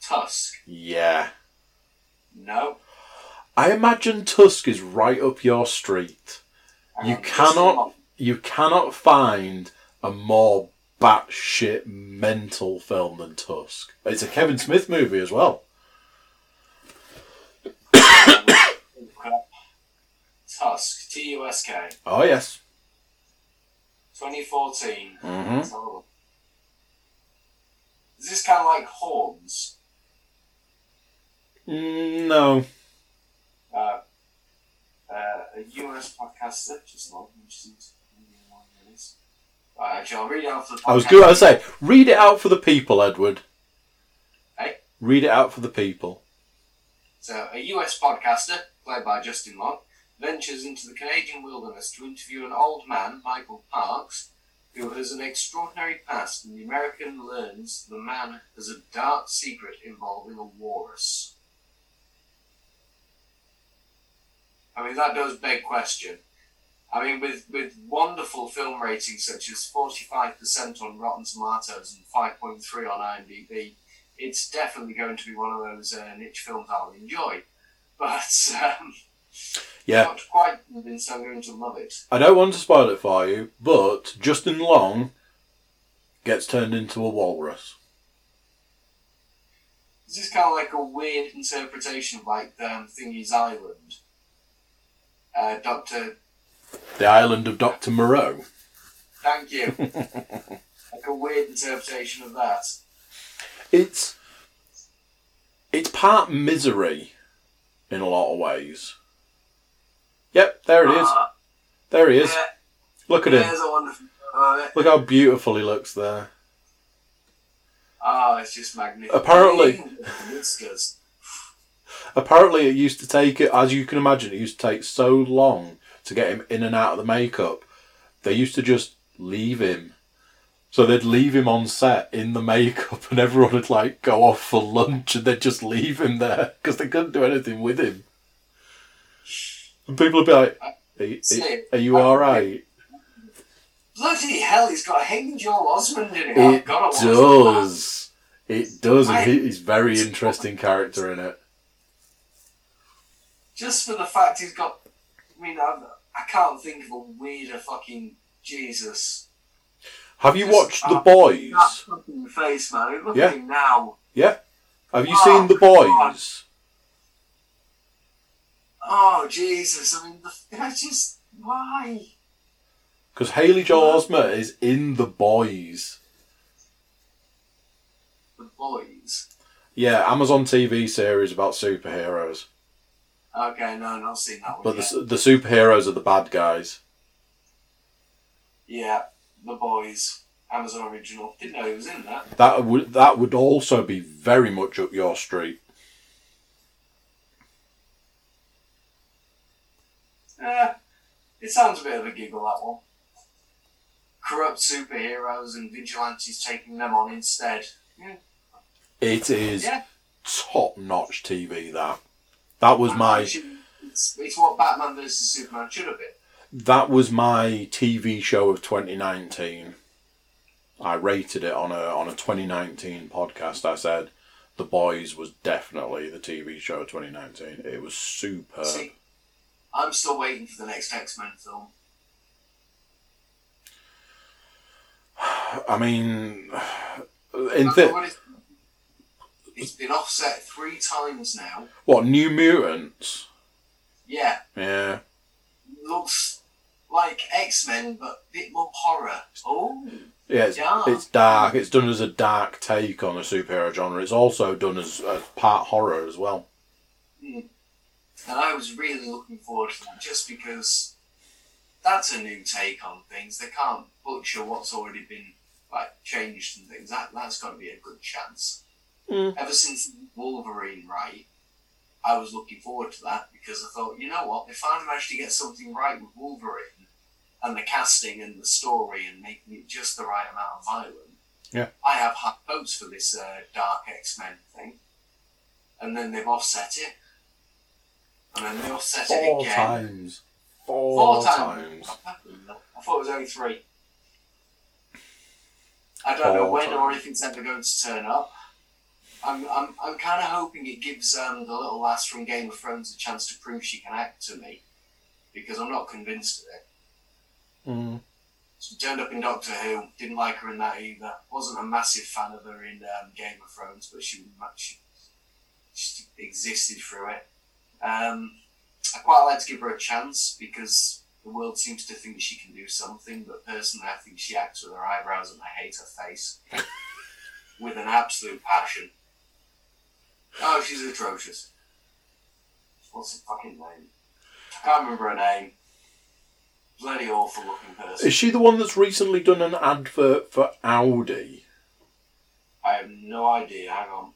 Tusk. Yeah. No. I imagine Tusk is right up your street. You cannot you cannot find a more batshit mental film than Tusk. It's a Kevin Smith movie as well. Tusk. T U S K. Oh yes. 2014. Mm-hmm. Let's have a look. Is this kind of like Horns? Mm, no. Uh, uh, a US podcaster, just not interesting. Right, actually, I'll read it out for the I was going to say, read it out for the people, Edward. Hey? Read it out for the people. So, a US podcaster, played by Justin Long, ventures into the Canadian wilderness to interview an old man, Michael Parks, who has an extraordinary past, and the American learns the man has a dark secret involving a walrus. I mean, that does beg question. I mean, with, with wonderful film ratings such as 45% on Rotten Tomatoes and 5.3 on IMDb, it's definitely going to be one of those uh, niche films I'll enjoy. But um, Yeah. not quite convinced I'm going to love it. I don't want to spoil it for you, but Justin Long gets turned into a walrus. Is this kind of like a weird interpretation of like um, Thingy's Island? Uh, Doctor, The island of Dr. Moreau. thank you. <laughs> like a weird interpretation of that. it's it's part misery in a lot of ways. Yep, there it is. Ah, There he is. yeah, Look at him. a wonderful. Look how beautiful he looks there. oh, it's just magnificent. Apparently-. Apparently, it used to take it, as you can imagine, it used to take so long to get him in and out of the makeup. They used to just leave him. So they'd leave him on set in the makeup, and everyone would like go off for lunch, and they'd just leave him there <laughs> because they couldn't do anything with him. And people would be like, "Are you, are you all right?" Bloody hell, he's got Hayden Joel Osmond in it. It does. It does, and he, he's a very interesting character in it. Just for the fact he's got. I mean, I, I can't think of a weirder fucking Jesus. Have you Just- watched The Boys? That fucking face, man. Look Yeah. at him now. Yeah. Have you Oh, seen The God. Boys? Oh, Jesus. I mean, the, <laughs> I just. Why? Because Haley Joel Osment is in The Boys. The boys. Yeah, Amazon TV series about superheroes. Okay, no, not seen that one. But yet. the, the superheroes are the bad guys. Yeah, The Boys. Amazon original. Didn't know he was in that. That would that would also be very much up your street. Eh, it sounds a bit of a giggle, that one. Corrupt superheroes and vigilantes taking them on instead. Yeah. It is Yeah. top notch TV. That that was my It's, it's what Batman vs Superman should have been. that was my TV show of 2019. I rated it on a on a 2019 podcast. I said The Boys was definitely the TV show of 2019. It was superb. See, I'm still waiting for the next X Men film. <sighs> I mean, <sighs> in That's th- what it's, been offset three times now. what New Mutants? Yeah, Yeah, looks like X Men, but a bit more horror. Oh, yeah. It's, Yeah. it's dark. It's done as a dark take on the superhero genre. It's also done as a part horror as well. Hmm. and I was really looking forward to that just because that's a new take on things. They can't butcher what's already been like changed and things. That that's got to be a good chance. Mm. Ever since Wolverine, right? I was looking forward to that because I thought, you know what, if I manage to get something right with Wolverine and the casting and the story and making it just the right amount of violent, Yeah. I have high hopes for this uh, Dark X Men thing. And then they've offset it. And then they offset it Four again. times. Four Four times. times. I thought it was only three. I don't know Four when or if it's ever going to turn up. I'm, I'm, I'm kind of hoping it gives um, the little lass from Game of Thrones a chance to prove she can act to me, because I'm not convinced of it. Mm. She turned up in Doctor Who, didn't like her in that either. Wasn't a massive fan of her in um, Game of Thrones, but she, she just existed through it. Um, I quite like to give her a chance because the world seems to think she can do something, but personally, I think she acts with her eyebrows and I hate her face <laughs> with an absolute passion. Oh, she's atrocious. What's her fucking name? I can't remember her name. Bloody awful looking person. Is she the one that's recently done an advert for Audi? I have no idea. Hang on.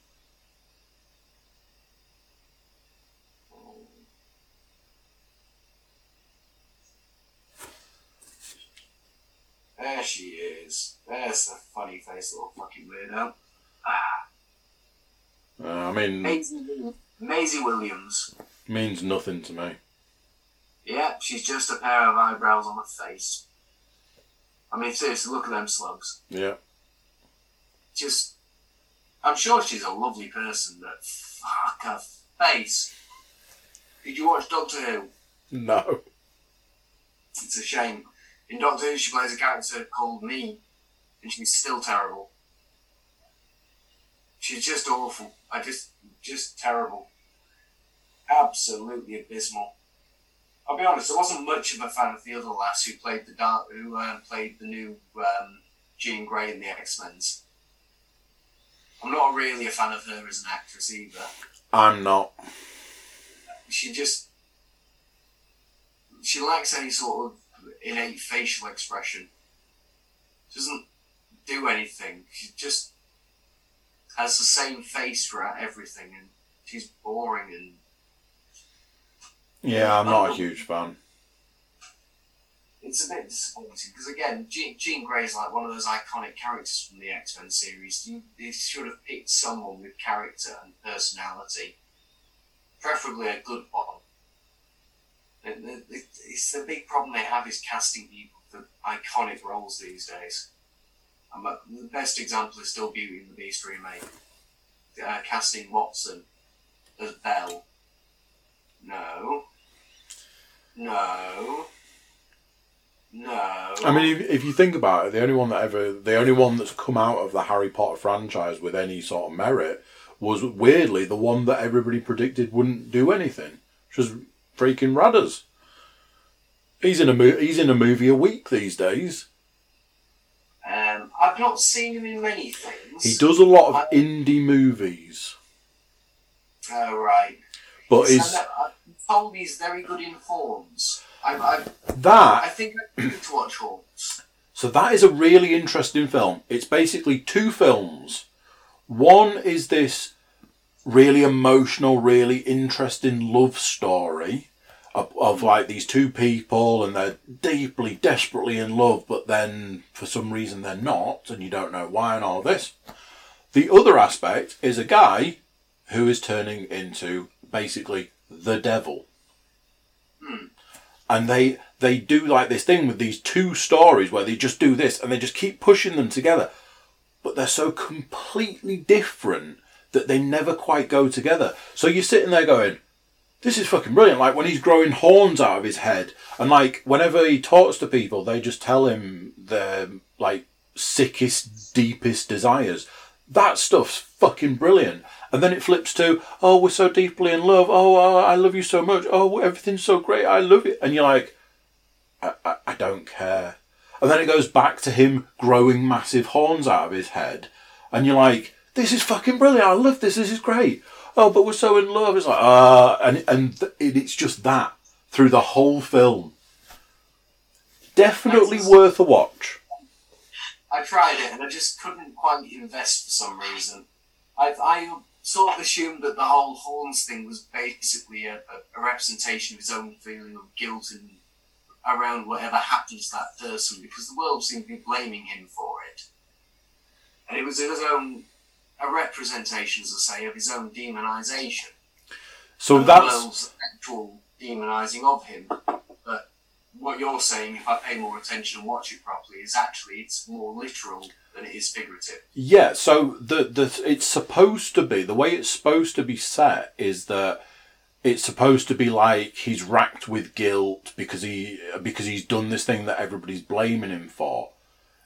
There she is. There's the funny face little fucking weirdo. Ah. Uh, I mean, Maisie, Maisie Williams. means nothing to me. Yeah, she's just a pair of eyebrows on her face. I mean, seriously, look at them slugs. Yeah. Just, I'm sure she's a lovely person, but fuck her face. Did you watch Doctor Who? No. It's a shame. In Doctor Who, she plays a character called Me, and she's still terrible. She's just awful. I just, just terrible. Absolutely abysmal. I'll be honest. I wasn't much of a fan of the other lass who played the dark, who uh, played the new um, Jean Grey in the X Men's. I'm not really a fan of her as an actress either. I'm not. She just she lacks any sort of innate facial expression. She doesn't do anything. She just has the same face throughout everything, and she's boring and Yeah, I'm not a huge fan. it's a bit disappointing because again, Jean, Jean Grey is like one of those iconic characters from the X Men series. You, you should have picked someone with character and personality, preferably a good one. It's the big problem they have is casting people for iconic roles these days. And the best example is still Beauty and the Beast remake. Uh, casting Watson as Belle. No. No. No. I mean, if, if you think about it, the only one that ever, the only one that's come out of the Harry Potter franchise with any sort of merit was weirdly the one that everybody predicted wouldn't do anything, which was freaking Radders. He's in a mo- he's in a movie a week these days. Um, I've not seen him in many things. He does a lot of I- indie movies, Oh, right. but no, I'm told he's very good in Horns. I, I, I that think I need to watch Horns. So that is a really interesting film. It's basically two films. One is this really emotional, really interesting love story of, of like these two people and they're deeply, desperately in love, but then for some reason they're not, and you don't know why and all this. The other aspect is a guy who is turning into basically the devil. And they they do like this thing with these two stories where they just do this and they just keep pushing them together. But they're so completely different that they never quite go together. So you're sitting there going this is fucking brilliant like when he's growing horns out of his head and like whenever he talks to people they just tell him their like sickest deepest desires that stuff's fucking brilliant and then it flips to, oh, we're so deeply in love. Oh, oh, I love you so much. Oh, everything's so great. I love it. And you're like, I, I, I don't care. And then it goes back to him growing massive horns out of his head. And you're like, this is fucking brilliant. I love this. This is great. Oh, but we're so in love. It's like, ah, and, and th- it's just that through the whole film. Definitely worth a watch. I tried it and I just couldn't quite invest for some reason. I, I sort of assumed that the whole Horns thing was basically a, a, a representation of his own feeling of guilt and around whatever happens to that person because the world seemed to be blaming him for it. And it was his own, a representation, as I say, of his own demonisation. So that's world's actual demonising of him. But what you're saying, if I pay more attention and watch it properly, is actually it's more literal than it is figurative. Yeah, so the the it's supposed to be the way it's supposed to be set is that it's supposed to be like he's racked with guilt because he because he's done this thing that everybody's blaming him for.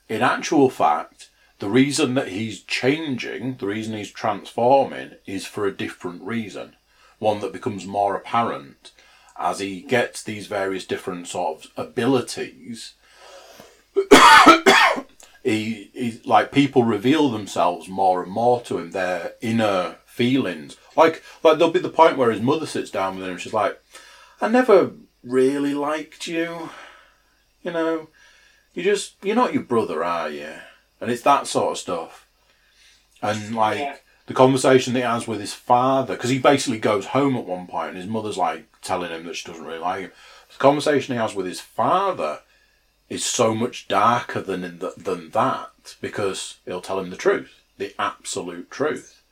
In actual fact, the reason that he's changing, the reason he's transforming is for a different reason. One that becomes more apparent as he gets these various different sort of abilities. <coughs> He, he like people reveal themselves more and more to him their inner feelings. Like like there'll be the point where his mother sits down with him and she's like i never really liked you you know? You just you're not your brother are you and it's that sort of stuff. And like Yeah. the conversation that he has with his father because he basically goes home at one point and his mother's like telling him that she doesn't really like him. The conversation he has with his father is so much darker than in the, than that because he'll tell him the truth, the absolute truth,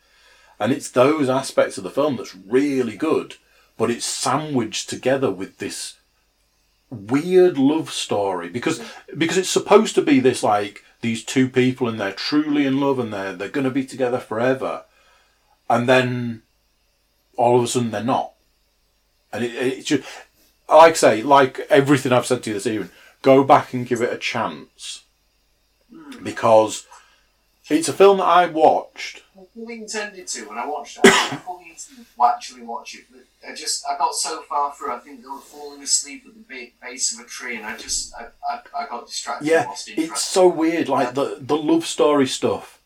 and it's those aspects of the film that's really good, but it's sandwiched together with this weird love story because because it's supposed to be this like these two people and they're truly in love and they're they're going to be together forever, and then all of a sudden they're not, and it, it's just like I say like everything I've said to you this evening go back and give it a chance. Hmm. Because it's a film that I watched. I intended to when I watched it. I <coughs> fully to actually watch it, but I just I got so far through. I think they were falling asleep at the base of a tree, and I just I, I, I got distracted. Yeah, it's so weird. Like the the love story stuff,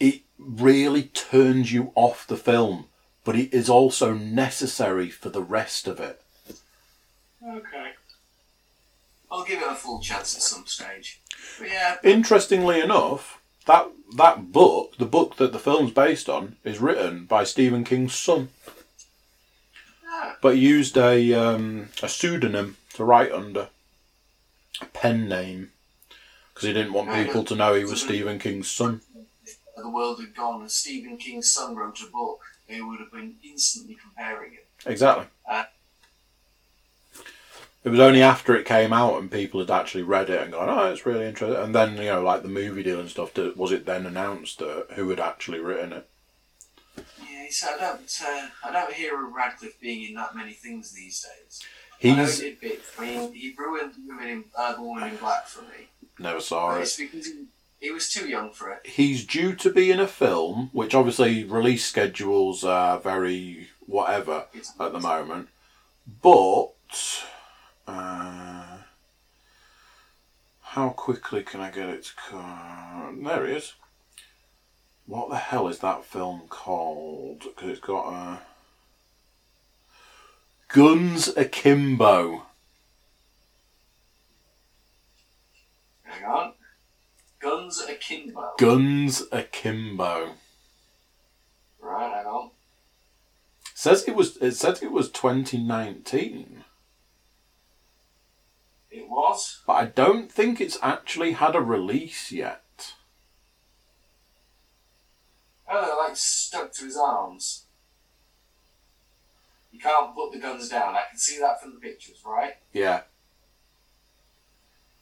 it really turns you off the film, but it is also necessary for the rest of it. Okay. I'll give it a full chance at some stage. But yeah, Interestingly enough, that that book, the book that the film's based on, is written by Stephen King's son, but he used a um, a pseudonym to write under, a pen name, because he didn't want people to know he was Stephen King's son. if the world had gone and Stephen King's son wrote a book, they would have been instantly comparing it. Exactly. Uh, It was only after it came out and people had actually read it and gone, oh, it's really interesting. And then, you know, like the movie deal and stuff, that- was it then announced uh, who had actually written it? Yeah, so I don't, uh, I don't hear of Radcliffe being in that many things these days. I He's he did. I mean, he ruined Women in, uh, the Woman in Black for me. never saw But it. it's because he, he was too young for it. He's due to be in a film, which obviously release schedules are very whatever It's, at the moment. But uh, how quickly can I get it to come? There he is. What the hell is that film called? Because it's got a Guns Akimbo. Hang on. Guns Akimbo. Guns Akimbo. Right, hang on. Says it was. It said it was 2019. It was. but I don't think it's actually had a release yet. Oh, they're like stuck to his arms. You can't put the guns down. I can see that from the pictures, right? Yeah,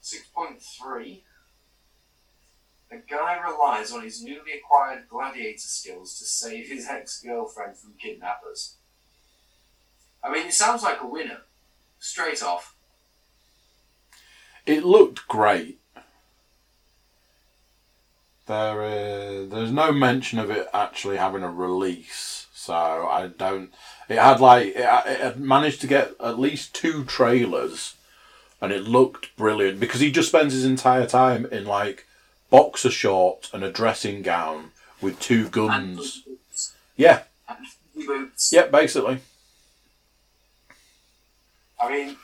6.3. A guy relies on his newly acquired gladiator skills to save his ex girlfriend from kidnappers. I mean, it sounds like a winner. Straight off. It looked great. There, uh, there's no mention of it actually having a release, so I don't. It had like it, it had managed to get at least two trailers, and it looked brilliant because he just spends his entire time in like boxer shorts and a dressing gown with two guns. Yeah, And boots. yeah, basically. I mean,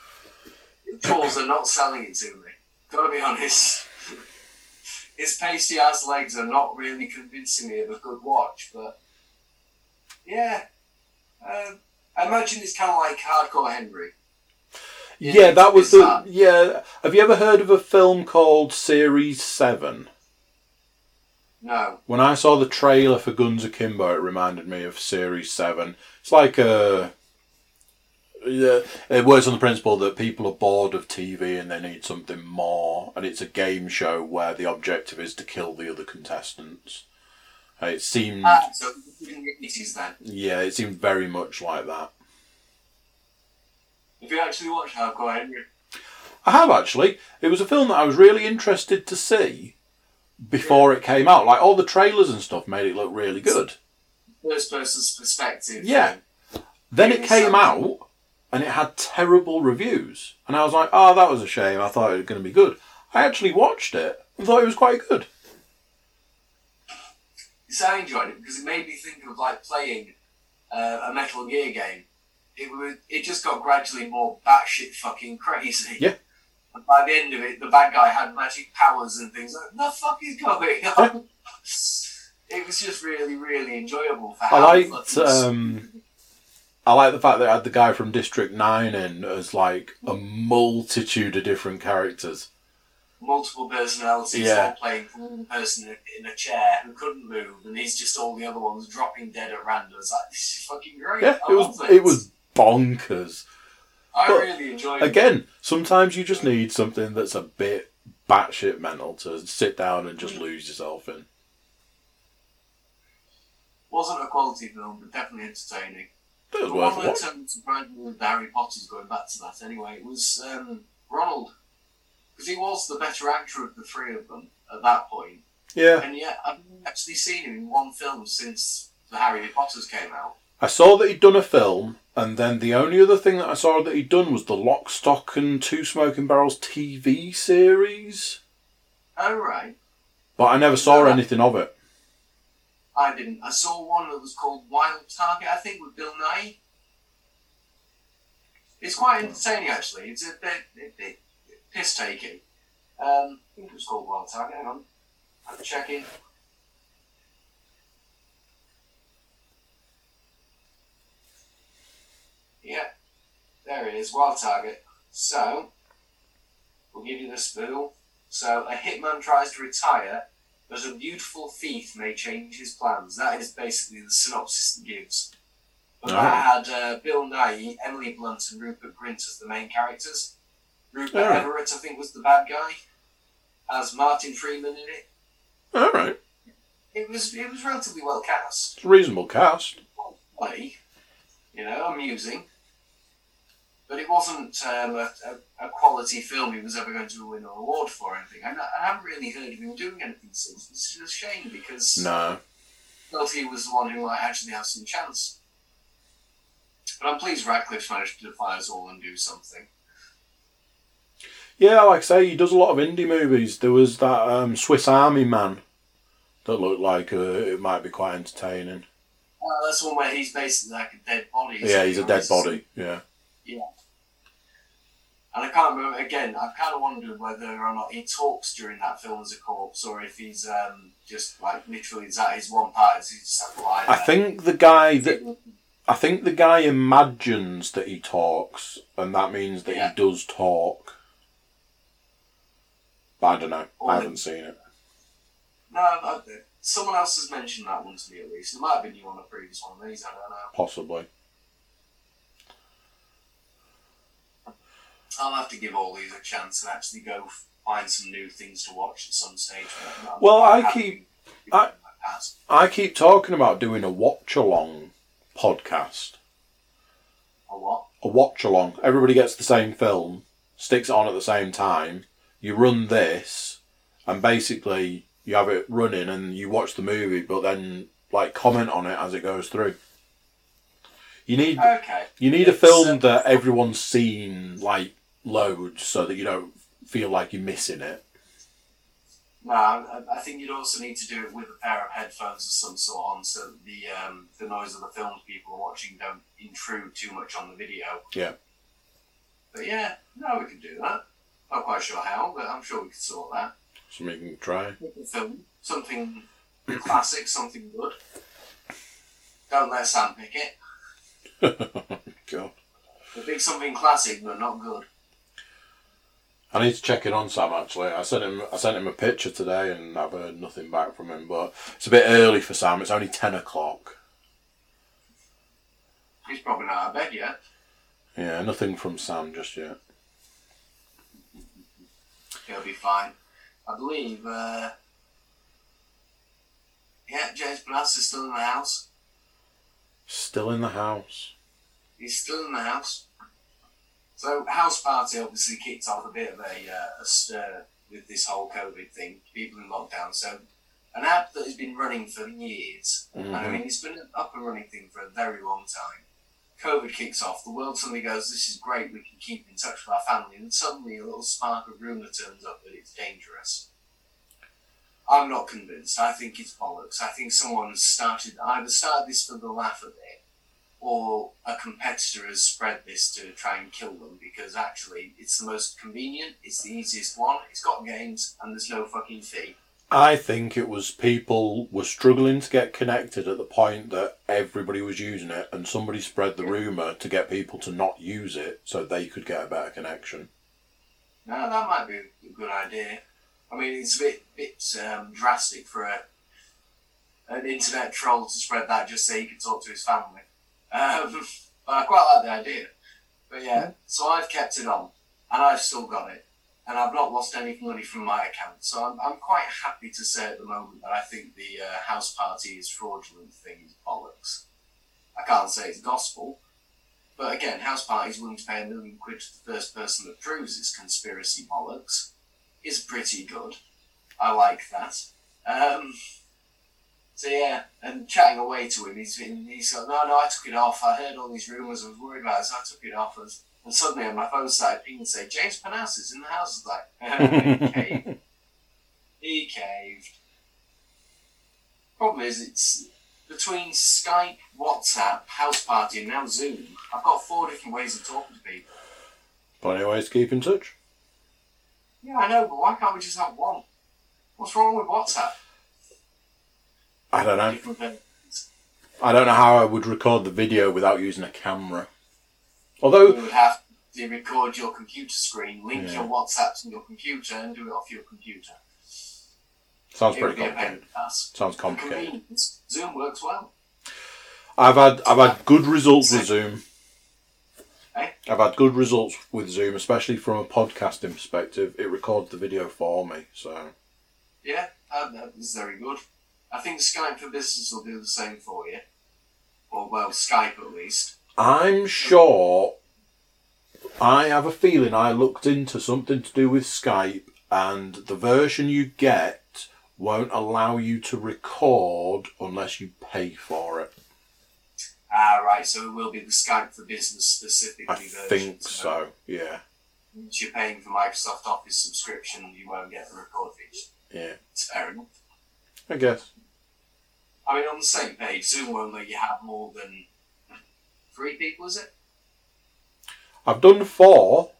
tools are not selling it to me. Gotta be honest. His pasty ass legs are not really convincing me of a good watch, but yeah. Um, I imagine it's kind of like Hardcore Henry. Yeah, that was the. that. Yeah, have you ever heard of a film called Series Seven? No. When I saw the trailer for Guns Akimbo, it reminded me of Series Seven. It's like a. Yeah, it works on the principle that people are bored of TV and they need something more, and it's a game show where the objective is to kill the other contestants. Uh, It seemed, Ah, so it is then. yeah, it seemed very much like that. If you actually watch Hardcore Henry, I have actually. It was a film that I was really interested to see before it came out. Like all the trailers and stuff made it look really good. first person's perspective. Yeah. Then it came out and it had terrible reviews. And I was like, oh, that was a shame. I thought it was going to be good. I actually watched it and thought it was quite good. So I enjoyed it because it made me think of like playing uh, a Metal Gear game. It was, it just got gradually more batshit fucking crazy. Yeah. And by the end of it, the bad guy had magic powers and things like, the fuck is going on? <laughs> it was just really, really enjoyable for I how liked, um, I like the fact that it had the guy from District 9 in as like a multitude of different characters. multiple personalities Yeah. all playing one person in a, chair who couldn't move, and he's just all the other ones dropping dead at random. It's like, this is fucking great. Yeah, I it was, love it was bonkers. I but really enjoyed it. Again, sometimes you just need something that's a bit batshit mental to sit down and just lose yourself in. Wasn't a quality film, but definitely entertaining. It was worth one a that watch. surprised me with Harry Potter's going back to that anyway, it was um, Ronald. Because he was the better actor of the three of them at that point. Yeah. And yet, I've actually seen him in one film since the Harry Potters came out. I saw that he'd done a film, and then the only other thing that I saw that he'd done was the Lock, Stock, and Two Smoking Barrels TV series. Oh, right. But I never saw Yeah. anything of it. I didn't. I saw one that was called Wild Target, I think, with Bill Nighy. It's quite entertaining, actually. It's a bit, bit, bit piss taking. Um, I think it was called Wild Target. Hang on. I'm checking. Yeah, there it is, Wild Target. So, we'll give you the spiel. So, a hitman tries to retire, but a beautiful thief may change his plans. That is basically the synopsis it gives. But that had uh, Bill Nighy, Emily Blunt, and Rupert Grint as the main characters. Rupert Alright. Everett, I think, was the bad guy. Has Martin Freeman in it. All right. It was it was relatively well cast. It's a reasonable cast. Funny, you know, amusing. But it wasn't um, a, a, quality film he was ever going to win an award for or anything. I, I haven't really heard of him doing anything since. It's a shame because No. felt he was the one who might actually have some chance. But I'm pleased Radcliffe's managed to defy us all and do something. Yeah, like I say, he does a lot of indie movies. There was that um, Swiss Army Man that looked like uh, it might be quite entertaining. Uh, that's one where he's basically like a dead body. Yeah, he's a dead body. Yeah. And I can't remember, again, I've kind of wondered whether or not he talks during that film as a corpse or if he's um, just like literally, is that his one part? Is he just have to lie I think the guy that I think the guy imagines that he talks, and that means that Yeah. he does talk. But I don't know. Or I haven't seen it. No, I, someone else has mentioned that one to me at least. It might have been you on a previous one of these, I don't know. Possibly. I'll have to give all these a chance and actually go find some new things to watch at some stage. Well, I keep- I- I keep talking about doing a watch along podcast. A what? A watch along. Everybody gets the same film, sticks it on at the same time. You run this, and basically you have it running, and you watch the movie, but then like comment on it as it goes through. You need Okay. You need a film uh, that everyone's seen like loads, so that you don't feel like you're missing it. No, I, I think you'd also need to do it with a pair of headphones of some sort on, so that the um, the noise of the films people are watching don't intrude too much on the video. Yeah. But yeah, no, we can do that. Not quite sure how, but I'm sure we could sort that. Something you can try. Film something classic, something good. Don't let Sam pick it. <laughs> God. Big something classic, but not good. I need to check in on Sam actually. I sent him I sent him a picture today and I've heard nothing back from him, but it's a bit early for Sam. It's only ten o'clock. He's probably not out of bed yet. Yeah, nothing from Sam just yet. He'll be fine. I believe, uh, yeah, James Bonas is still in the house. Still in the house. He's still in the house. So, House Party obviously kicked off a bit of a, uh, a stir with this whole COVID thing, people in lockdown. So, an app that has been running for years, and I mean, it's been an up and running thing for a very long time. COVID kicks off, the world suddenly goes, This is great, we can keep in touch with our family, and suddenly a little spark of rumour turns up that it's dangerous. I'm not convinced. I think it's bollocks. I think someone started either started this for the laugh of it, or a competitor has spread this to try and kill them because actually it's the most convenient, it's the easiest one, it's got games, and there's no fucking fee. I think it was people were struggling to get connected at the point that everybody was using it, and somebody spread the rumor to get people to not use it so they could get a better connection. No, that might be a good idea. I mean, it's a bit bit um, drastic for a an internet troll to spread that just so he can talk to his family. Um, but I quite like the idea. But yeah, so I've kept it on, and I've still got it, and I've not lost any money from my account. So I'm, I'm quite happy to say at the moment that I think the uh, house party is fraudulent thing is bollocks. I can't say it's gospel, but again, house party's willing to pay a million quid to the first person that proves it's conspiracy bollocks is pretty good. I like that. Um, so yeah, and chatting away to him, he's been, he's like, no, no, I took it off. I heard all these rumours. I was worried about it, so I took it off. And, and suddenly on my phone started pinging and say, James Panas is in the house. I was like, <laughs> he caved. He caved. Problem is, it's between Skype, WhatsApp, House Party, and now Zoom. I've got four different ways of talking to people. Plenty of ways to keep in touch. Yeah, I know, but why can't we just have one? What's wrong with WhatsApp? I don't know. I don't know how I would record the video without using a camera. Although, You would have to record your computer screen, link Yeah. your WhatsApp to your computer, and do it off your computer. sounds it pretty be a pain in complicated. Sounds complicated. Zoom works well. I've had I've had good results with Zoom. Eh? I've had good results with Zoom, especially from a podcasting perspective. It records the video for me, so Yeah, that, that is very good. I think Skype for Business will do the same for you. Or, well, Skype at least. I'm sure. I have a feeling I looked into something to do with Skype, and the version you get won't allow you to record unless you pay for it. Ah, right, so it will be the Skype for Business specifically I version. think so. Yeah, If you're paying for Microsoft Office subscription, you won't get the record feature. yeah. It's fair enough. I guess. I mean, on the same page, Zoom won't you have more than three people, is it? I've done four.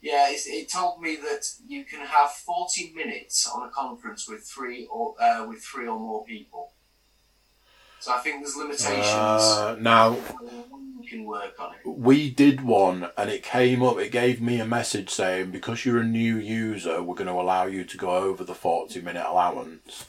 Yeah, it, it told me that you can have 40 minutes on a conference with three or uh, with three or more people. So I think there's limitations. Uh, now you can work on it. we did one, and it came up. It gave me a message saying because you're a new user, we're going to allow you to go over the forty minute allowance.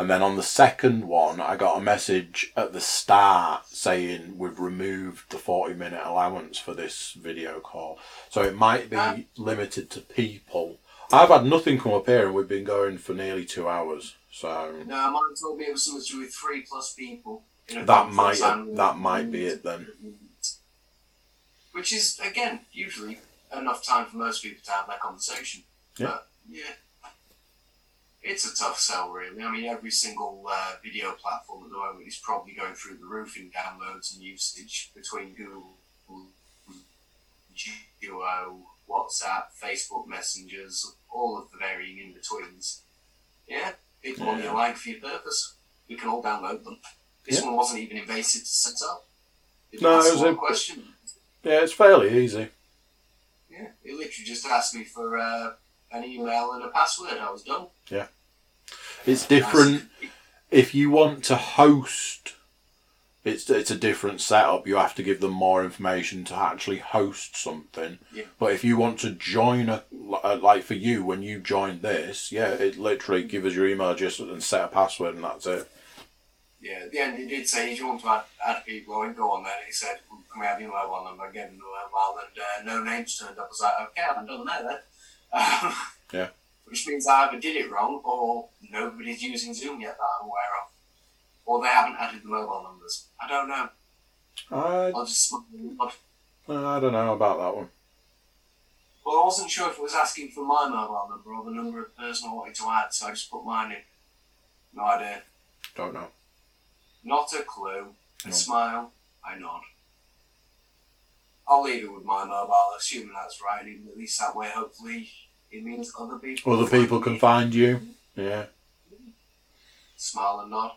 And then on the second one, I got a message at the start saying we've removed the 40 minute allowance for this video call. So it might be Ah. limited to people. I've had nothing come up here and we've been going for nearly two hours. So No, mine told me it was something to do with three plus people. That might that might be it then. Which is again usually enough time for most people to have that conversation. Yeah. But yeah, it's a tough sell, really. I mean, every single uh, video platform at the moment is probably going through the roof in downloads and usage between Google, Duo, WhatsApp, Facebook Messengers, all of the varying in betweens. Yeah, pick one you Yeah. like for your purpose. We can all download them. This Yeah. one wasn't even invasive to set up. It No, it was a- question. Yeah, it's fairly easy. Yeah, it literally just asked me for uh, an email and a password. I was done. Yeah. It's different if you want to host. It's it's a different setup. You have to give them more information to actually host something. Yeah. But if you want to join a like for you when you join this, yeah, it literally give us your email address and set a password and that's it. Yeah, at the end, it did say, if you want to add, add people, I went, go on then. He said, can we have your mobile them? I gave him the and uh, no names turned up. I was like, okay, I haven't done that then. <sighs> Yeah. Which means I either did it wrong, or nobody's using Zoom yet that I'm aware of. Or they haven't added the mobile numbers. I don't know. I I'll just nod. Uh, I don't know about that one. Well, I wasn't sure if it was asking for my mobile number or the number of the person I wanted to add, so I just put mine in. No idea. Don't know. Not a clue. I No. smile. I nod. I'll leave it with my mobile, assuming that's right. and At least that way, hopefully, it means other people. Other people can me. find you. Yeah. Smile and nod.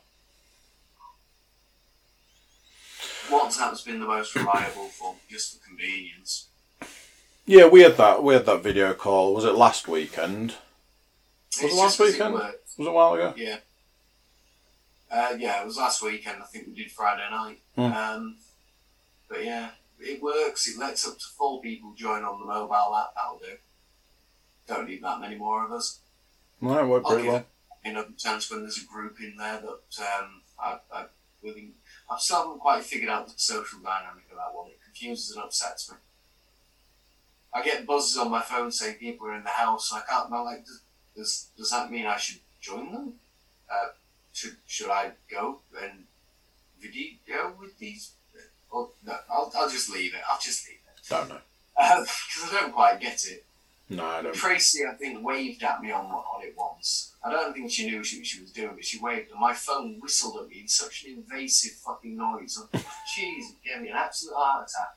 WhatsApp's been the most reliable for just for convenience. Yeah, we had that. We had that video call. Was it last weekend? Was It's it last weekend? worked. Was it a while ago? Yeah. Uh, yeah, it was last weekend. I think we did Friday night. Hmm. Um, but yeah, it works. It lets up to four people join on the mobile app. That'll do. Don't need that many more of us. No, it worked pretty well. another chance when there's a group in there that um, I, I. I've still haven't quite figured out the social dynamic of that one. It confuses and upsets me. I get buzzes on my phone saying people are in the house. I can't. I'm like, does, does does that mean I should join them? Uh, should should I go and video with these? No, I'll I'll just leave it. I'll just leave it Don't know. Uh, <laughs> because I don't quite get it. No, I don't. Tracy, I think, waved at me on on it once. I don't think she knew what she, she was doing, but she waved, and my phone whistled at me in such an invasive fucking noise. <laughs> Jeez, it gave me an absolute heart attack.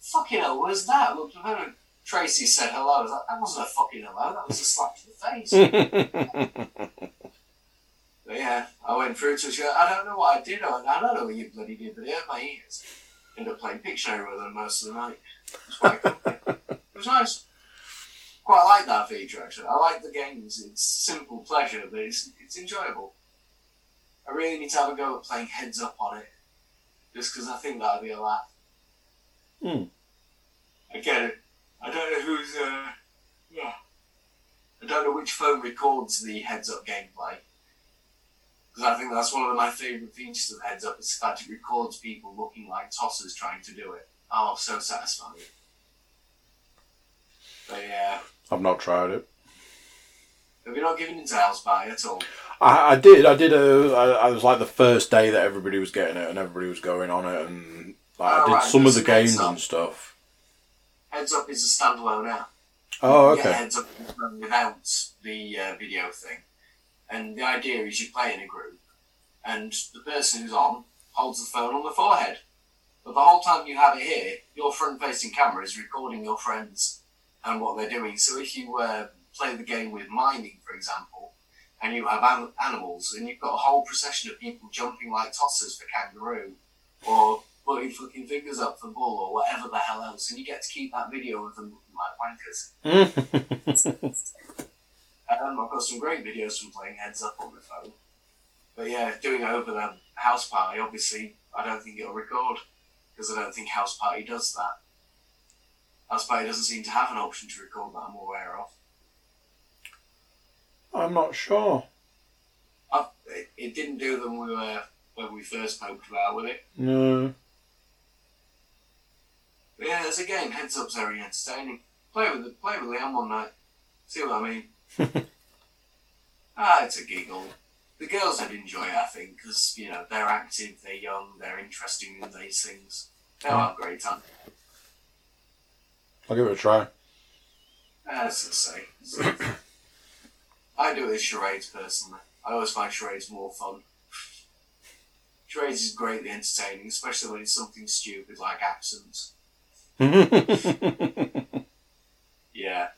Fucking hell, was that? Looked at her. Tracy said hello. I was like, that wasn't a fucking hello. That was a slap to the face. <laughs> but yeah, I went through to us. I don't know what I did. I, I don't know what you bloody did, but it hurt my ears. Ended up playing Pictionary with them most of the night. It was quite. It was nice. Quite like that feature actually. I like the games. It's simple pleasure, but it's it's enjoyable. I really need to have a go at playing heads up on it, just because I think that'd be a laugh. Hmm. I get it. I don't know who's. Uh, yeah. I don't know which phone records the heads up gameplay. Because I think that's one of my favourite features of heads up is that it records people looking like tossers trying to do it. Oh, so satisfying. But yeah. I've not tried it. Have you not given into House Party at all? I, I did. I did a. I, I was like the first day that everybody was getting it and everybody was going on it and like, I Oh, did right, some of the games and stuff. Heads Up is a standalone app. Oh, okay. Heads Up without the uh, video thing. And the idea is you play in a group, and the person who's on holds the phone on the forehead. But the whole time you have it here, your front facing camera is recording your friends and what they're doing. So if you uh, play the game with mining, for example, and you have an- animals, and you've got a whole procession of people jumping like tossers for kangaroo, or putting fucking fingers up for bull, or whatever the hell else, and you get to keep that video of them looking like wankers. <laughs> <laughs> Um, I've got some great videos from playing heads up on the phone. But yeah, doing it over the house party, obviously, I don't think it'll record because I don't think house party does that. House party doesn't seem to have an option to record that I'm aware of. I'm not sure. i it, it didn't do them when we were when we first poked about with it. No. But yeah, as a game, heads up's very entertaining. Play with it, play with Liam one night. See what I mean? <laughs> ah, it's a giggle. The girls would enjoy it, I think, because you know they're active, they're young, they're interested in these things. They'll have a great time. I'll give it a try. As I say, <coughs> I do it with charades personally. I always find charades more fun. Charades is greatly entertaining, especially when it's something stupid like accents. <laughs> Yeah.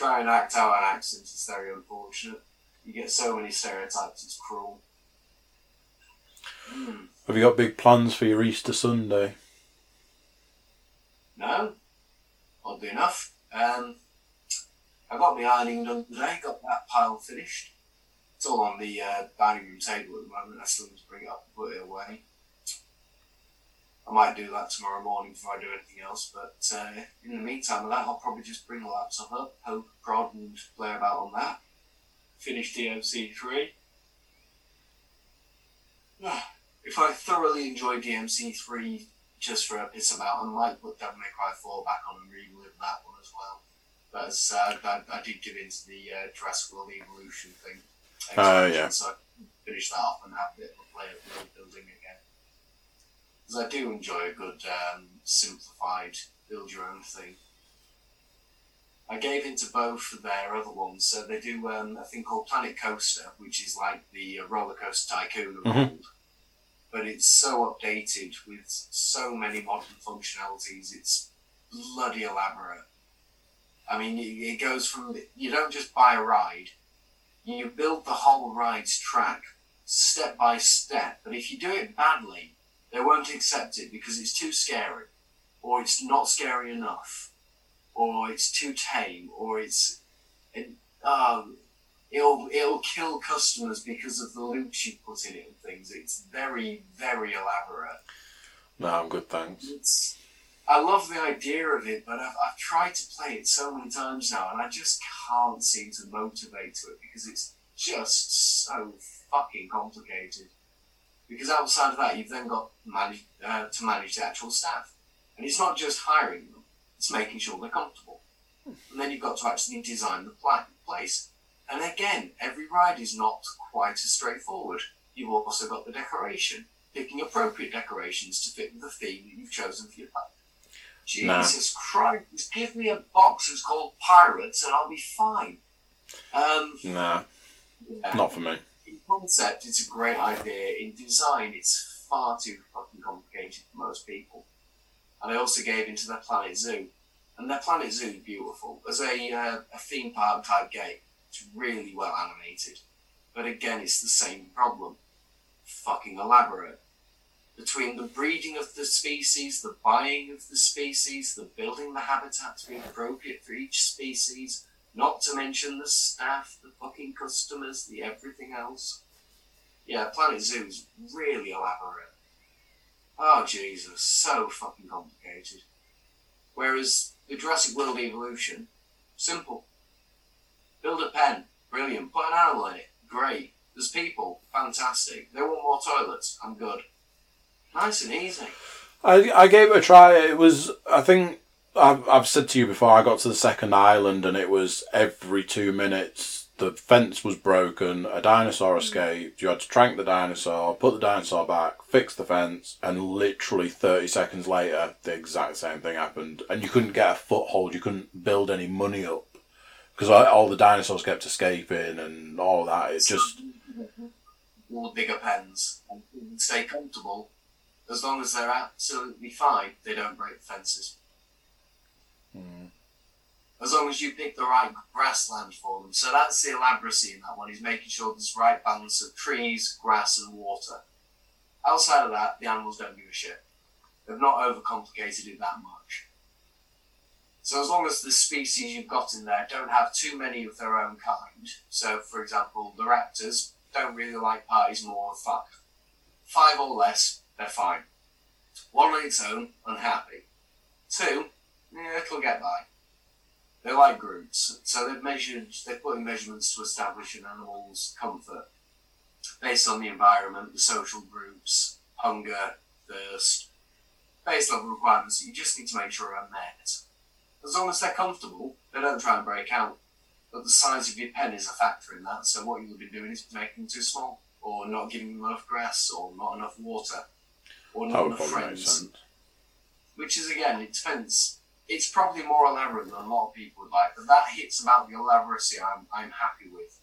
Try and act out an accent is very unfortunate. You get so many stereotypes, it's cruel. Hmm. Have you got big plans for your Easter Sunday? No, oddly enough. Um, I got my ironing done today, got that pile finished. It's all on the uh, dining room table at the moment. I still need to bring it up and put it away. I might do that tomorrow morning before I do anything else, but uh, in the meantime, of that, I'll probably just bring the laptop up, poke, prod, and play about on that. Finish DMC3. <sighs> If I thoroughly enjoy DMC3 just for a piss about, I might put Devil May Cry 4 back on and relive that one as well. But as uh, I, I did give into the uh, Jurassic World Evolution thing. Oh, expansion, yeah. So I can finish that off and have a bit of a play of building again. Because I do enjoy a good um, simplified build your own thing. I gave into both of their other ones. So they do um, a thing called Planet Coaster, which is like the uh, roller coaster tycoon of Mhm. old. But it's so updated with so many modern functionalities. It's bloody elaborate. I mean, it, it goes from you don't just buy a ride, you build the whole ride's track step by step. But if you do it badly, they won't accept it because it's too scary, or it's not scary enough, or it's too tame, or it's it, um, it'll it'll kill customers because of the loops you put in it and things. It's very very elaborate. No, I'm good, thanks. It's I love the idea of it, but I've, I've tried to play it so many times now, and I just can't seem to motivate to it because it's just so fucking complicated. Because outside of that, you've then got manage, uh, to manage the actual staff, and it's not just hiring them; it's making sure they're comfortable. And then you've got to actually design the pla- place. And again, every ride is not quite as straightforward. You've also got the decoration, picking appropriate decorations to fit with the theme that you've chosen for your park. Nah. Jesus Christ, give me a box that's called Pirates and I'll be fine. Um, Nah, yeah. not for me. Concept, it's a great idea. In design, it's far too fucking complicated for most people. And I also gave into their Planet Zoo. And their Planet Zoo is beautiful. As a, uh, a theme park type game, it's really well animated. But again, it's the same problem. Fucking elaborate. Between the breeding of the species, the buying of the species, the building the habitat to be appropriate for each species, not to mention the staff, the fucking customers, the everything else. Yeah, Planet Zoo's really elaborate. Oh Jesus, so fucking complicated. Whereas the Jurassic World Evolution, simple. Build a pen, brilliant. Put an animal in it, great. There's people, fantastic. They want more toilets, I'm good. Nice and easy. I, I gave it a try. It was, I think, I've, I've said to you before, I got to the second island and it was every two minutes the fence was broken, a dinosaur hmm. escaped, you had to trank the dinosaur, put the dinosaur back, fix the fence, and literally 30 seconds later, the exact same thing happened. And you couldn't get a foothold, you couldn't build any money up because all the dinosaurs kept escaping and all that. It just. More bigger pens stay comfortable as long as they're absolutely fine, they don't break fences. Mm. As long as you pick the right grassland for them. So that's the elaboracy in that one, He's making sure there's the right balance of trees, grass, and water. Outside of that, the animals don't give a shit. They've not overcomplicated it that much. So as long as the species you've got in there don't have too many of their own kind, so for example, the raptors don't really like parties more than five. Five or less, they're fine. One on its own, unhappy. Two, yeah, it'll get by. They like groups, so they've measured, they've put in measurements to establish an animal's comfort based on the environment, the social groups, hunger, thirst, base level requirements that you just need to make sure are met. As long as they're comfortable, they don't try and break out. But the size of your pen is a factor in that, so what you'll be doing is making them too small, or not giving them enough grass, or not enough water, or not enough friends. Which is again, it depends. It's probably more elaborate than a lot of people would like, but that hits about the elaboracy I'm, I'm happy with.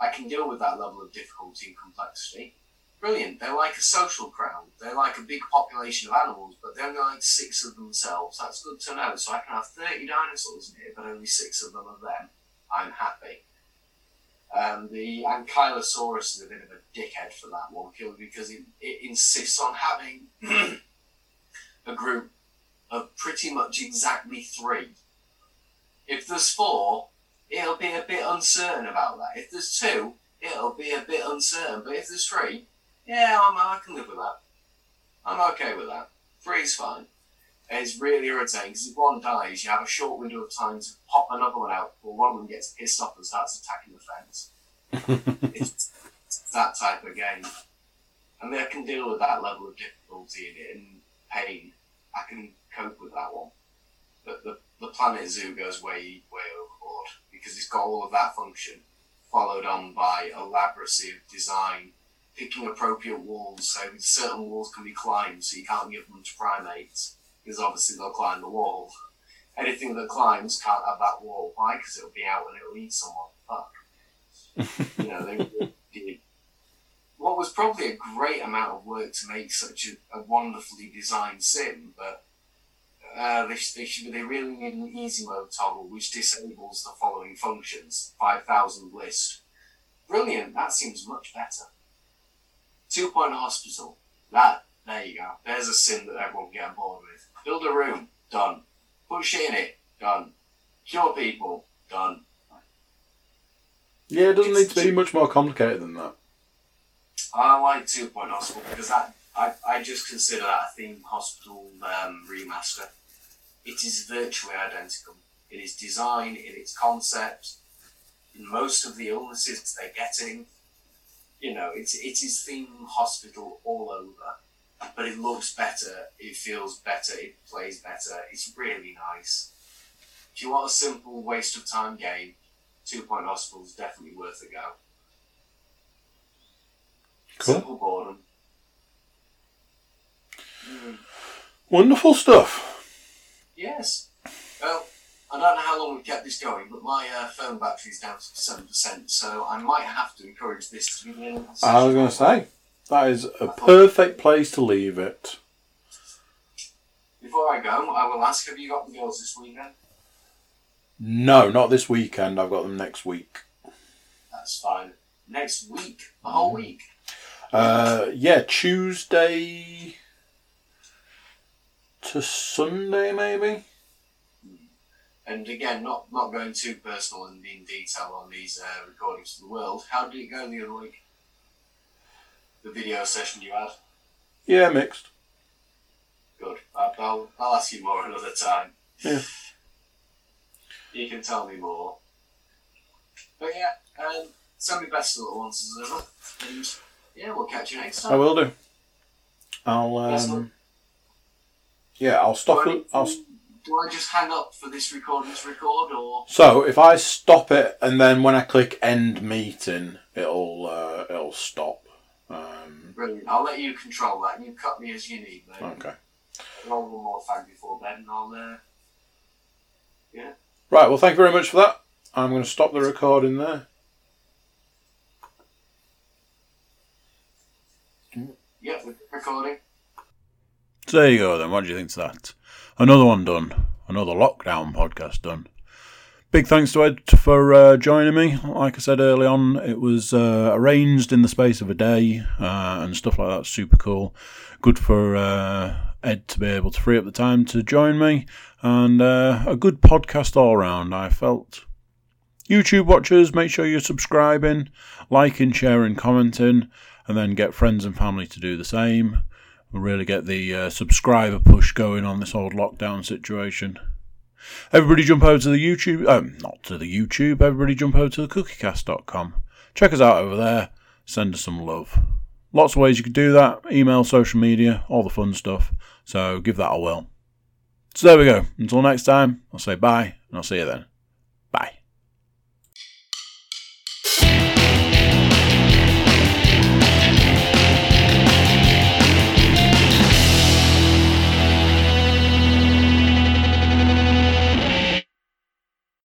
I can deal with that level of difficulty and complexity. Brilliant. They're like a social crowd. They're like a big population of animals, but they're only like six of themselves. That's good to know. So I can have 30 dinosaurs in here, but only six of them are them. I'm happy. Um, the Ankylosaurus is a bit of a dickhead for that one, because it, it insists on having <clears throat> a group of pretty much exactly three. If there's four, it'll be a bit uncertain about that. If there's two, it'll be a bit uncertain. But if there's three, yeah, I'm, I can live with that. I'm okay with that. Three's fine. It's really irritating because if one dies, you have a short window of time to pop another one out before one of them gets pissed off and starts attacking the fence. it's, <laughs> it's that type of game. And I can deal with that level of difficulty and, and pain. I can cope with that one. But the, the Planet Zoo goes way, way overboard because it's got all of that function, followed on by elaboracy of design, picking appropriate walls so certain walls can be climbed so you can't give them to primates because obviously they'll climb the wall. Anything that climbs can't have that wall. Why? Because it'll be out and it'll eat someone. Fuck. <laughs> you know, they did what was probably a great amount of work to make such a, a wonderfully designed sim, but uh, they, sh- they, should, they really need an easy mode toggle which disables the following functions 5000 list. Brilliant, that seems much better. Two point hospital. That, there you go. There's a sim that everyone can get on board with. Build a room, done. Put shit in it, done. Cure people, done. Yeah, it doesn't need to be much more complicated than that. I like Two Point Hospital because that I, I just consider that a theme hospital um, remaster. It is virtually identical in its design, in its concept, in most of the illnesses they're getting. You know, it's it is theme hospital all over, but it looks better, it feels better, it plays better. It's really nice. If you want a simple waste of time game, Two Point Hospital is definitely worth a go. Cool. Simple boredom. Mm, Wonderful stuff. Yes. Well, I don't know how long we've kept this going, but my uh, phone battery's down to seven percent, so I might have to encourage this to be the end. I was going to say, that is a perfect place to leave it. Before I go, I will ask: Have you got the girls this weekend? No, not this weekend. I've got them next week. That's fine. next week, a whole week. Uh, yeah, Tuesday to Sunday, maybe. And again, not not going too personal and in detail on these uh, recordings of the world. How did it go the other week? The video session you had. Yeah, mixed. Good. I'll, I'll, ask you more <laughs> another time. Yeah. You can tell me more. But yeah, um, send me best little ones as ever. And yeah, we'll catch you next time. I will do. I'll um, yeah, I'll stop it. I'll, do I just hang up for this recording to record, or so if I stop it and then when I click end meeting, it'll uh, it'll stop. Um, brilliant? I'll let you control that. You cut me as you need, mate. okay. Roll one more fag before bed, and I'll. Uh, yeah. Right. Well, thank you very much for that. I'm going to stop the recording there. Yeah, we're recording. So there you go then. What do you think to that? Another one done. Another lockdown podcast done. Big thanks to Ed for uh, joining me. Like I said early on, it was uh, arranged in the space of a day uh, and stuff like that. Super cool. Good for uh, Ed to be able to free up the time to join me, and uh, a good podcast all round. I felt. YouTube watchers, make sure you're subscribing, liking, sharing, commenting, and then get friends and family to do the same. Really get the uh, subscriber push going on this old lockdown situation. Everybody jump over to the YouTube, um, not to the YouTube, everybody jump over to the cookiecast.com. Check us out over there, send us some love. Lots of ways you could do that email, social media, all the fun stuff. So give that a whirl. So there we go. Until next time, I'll say bye and I'll see you then.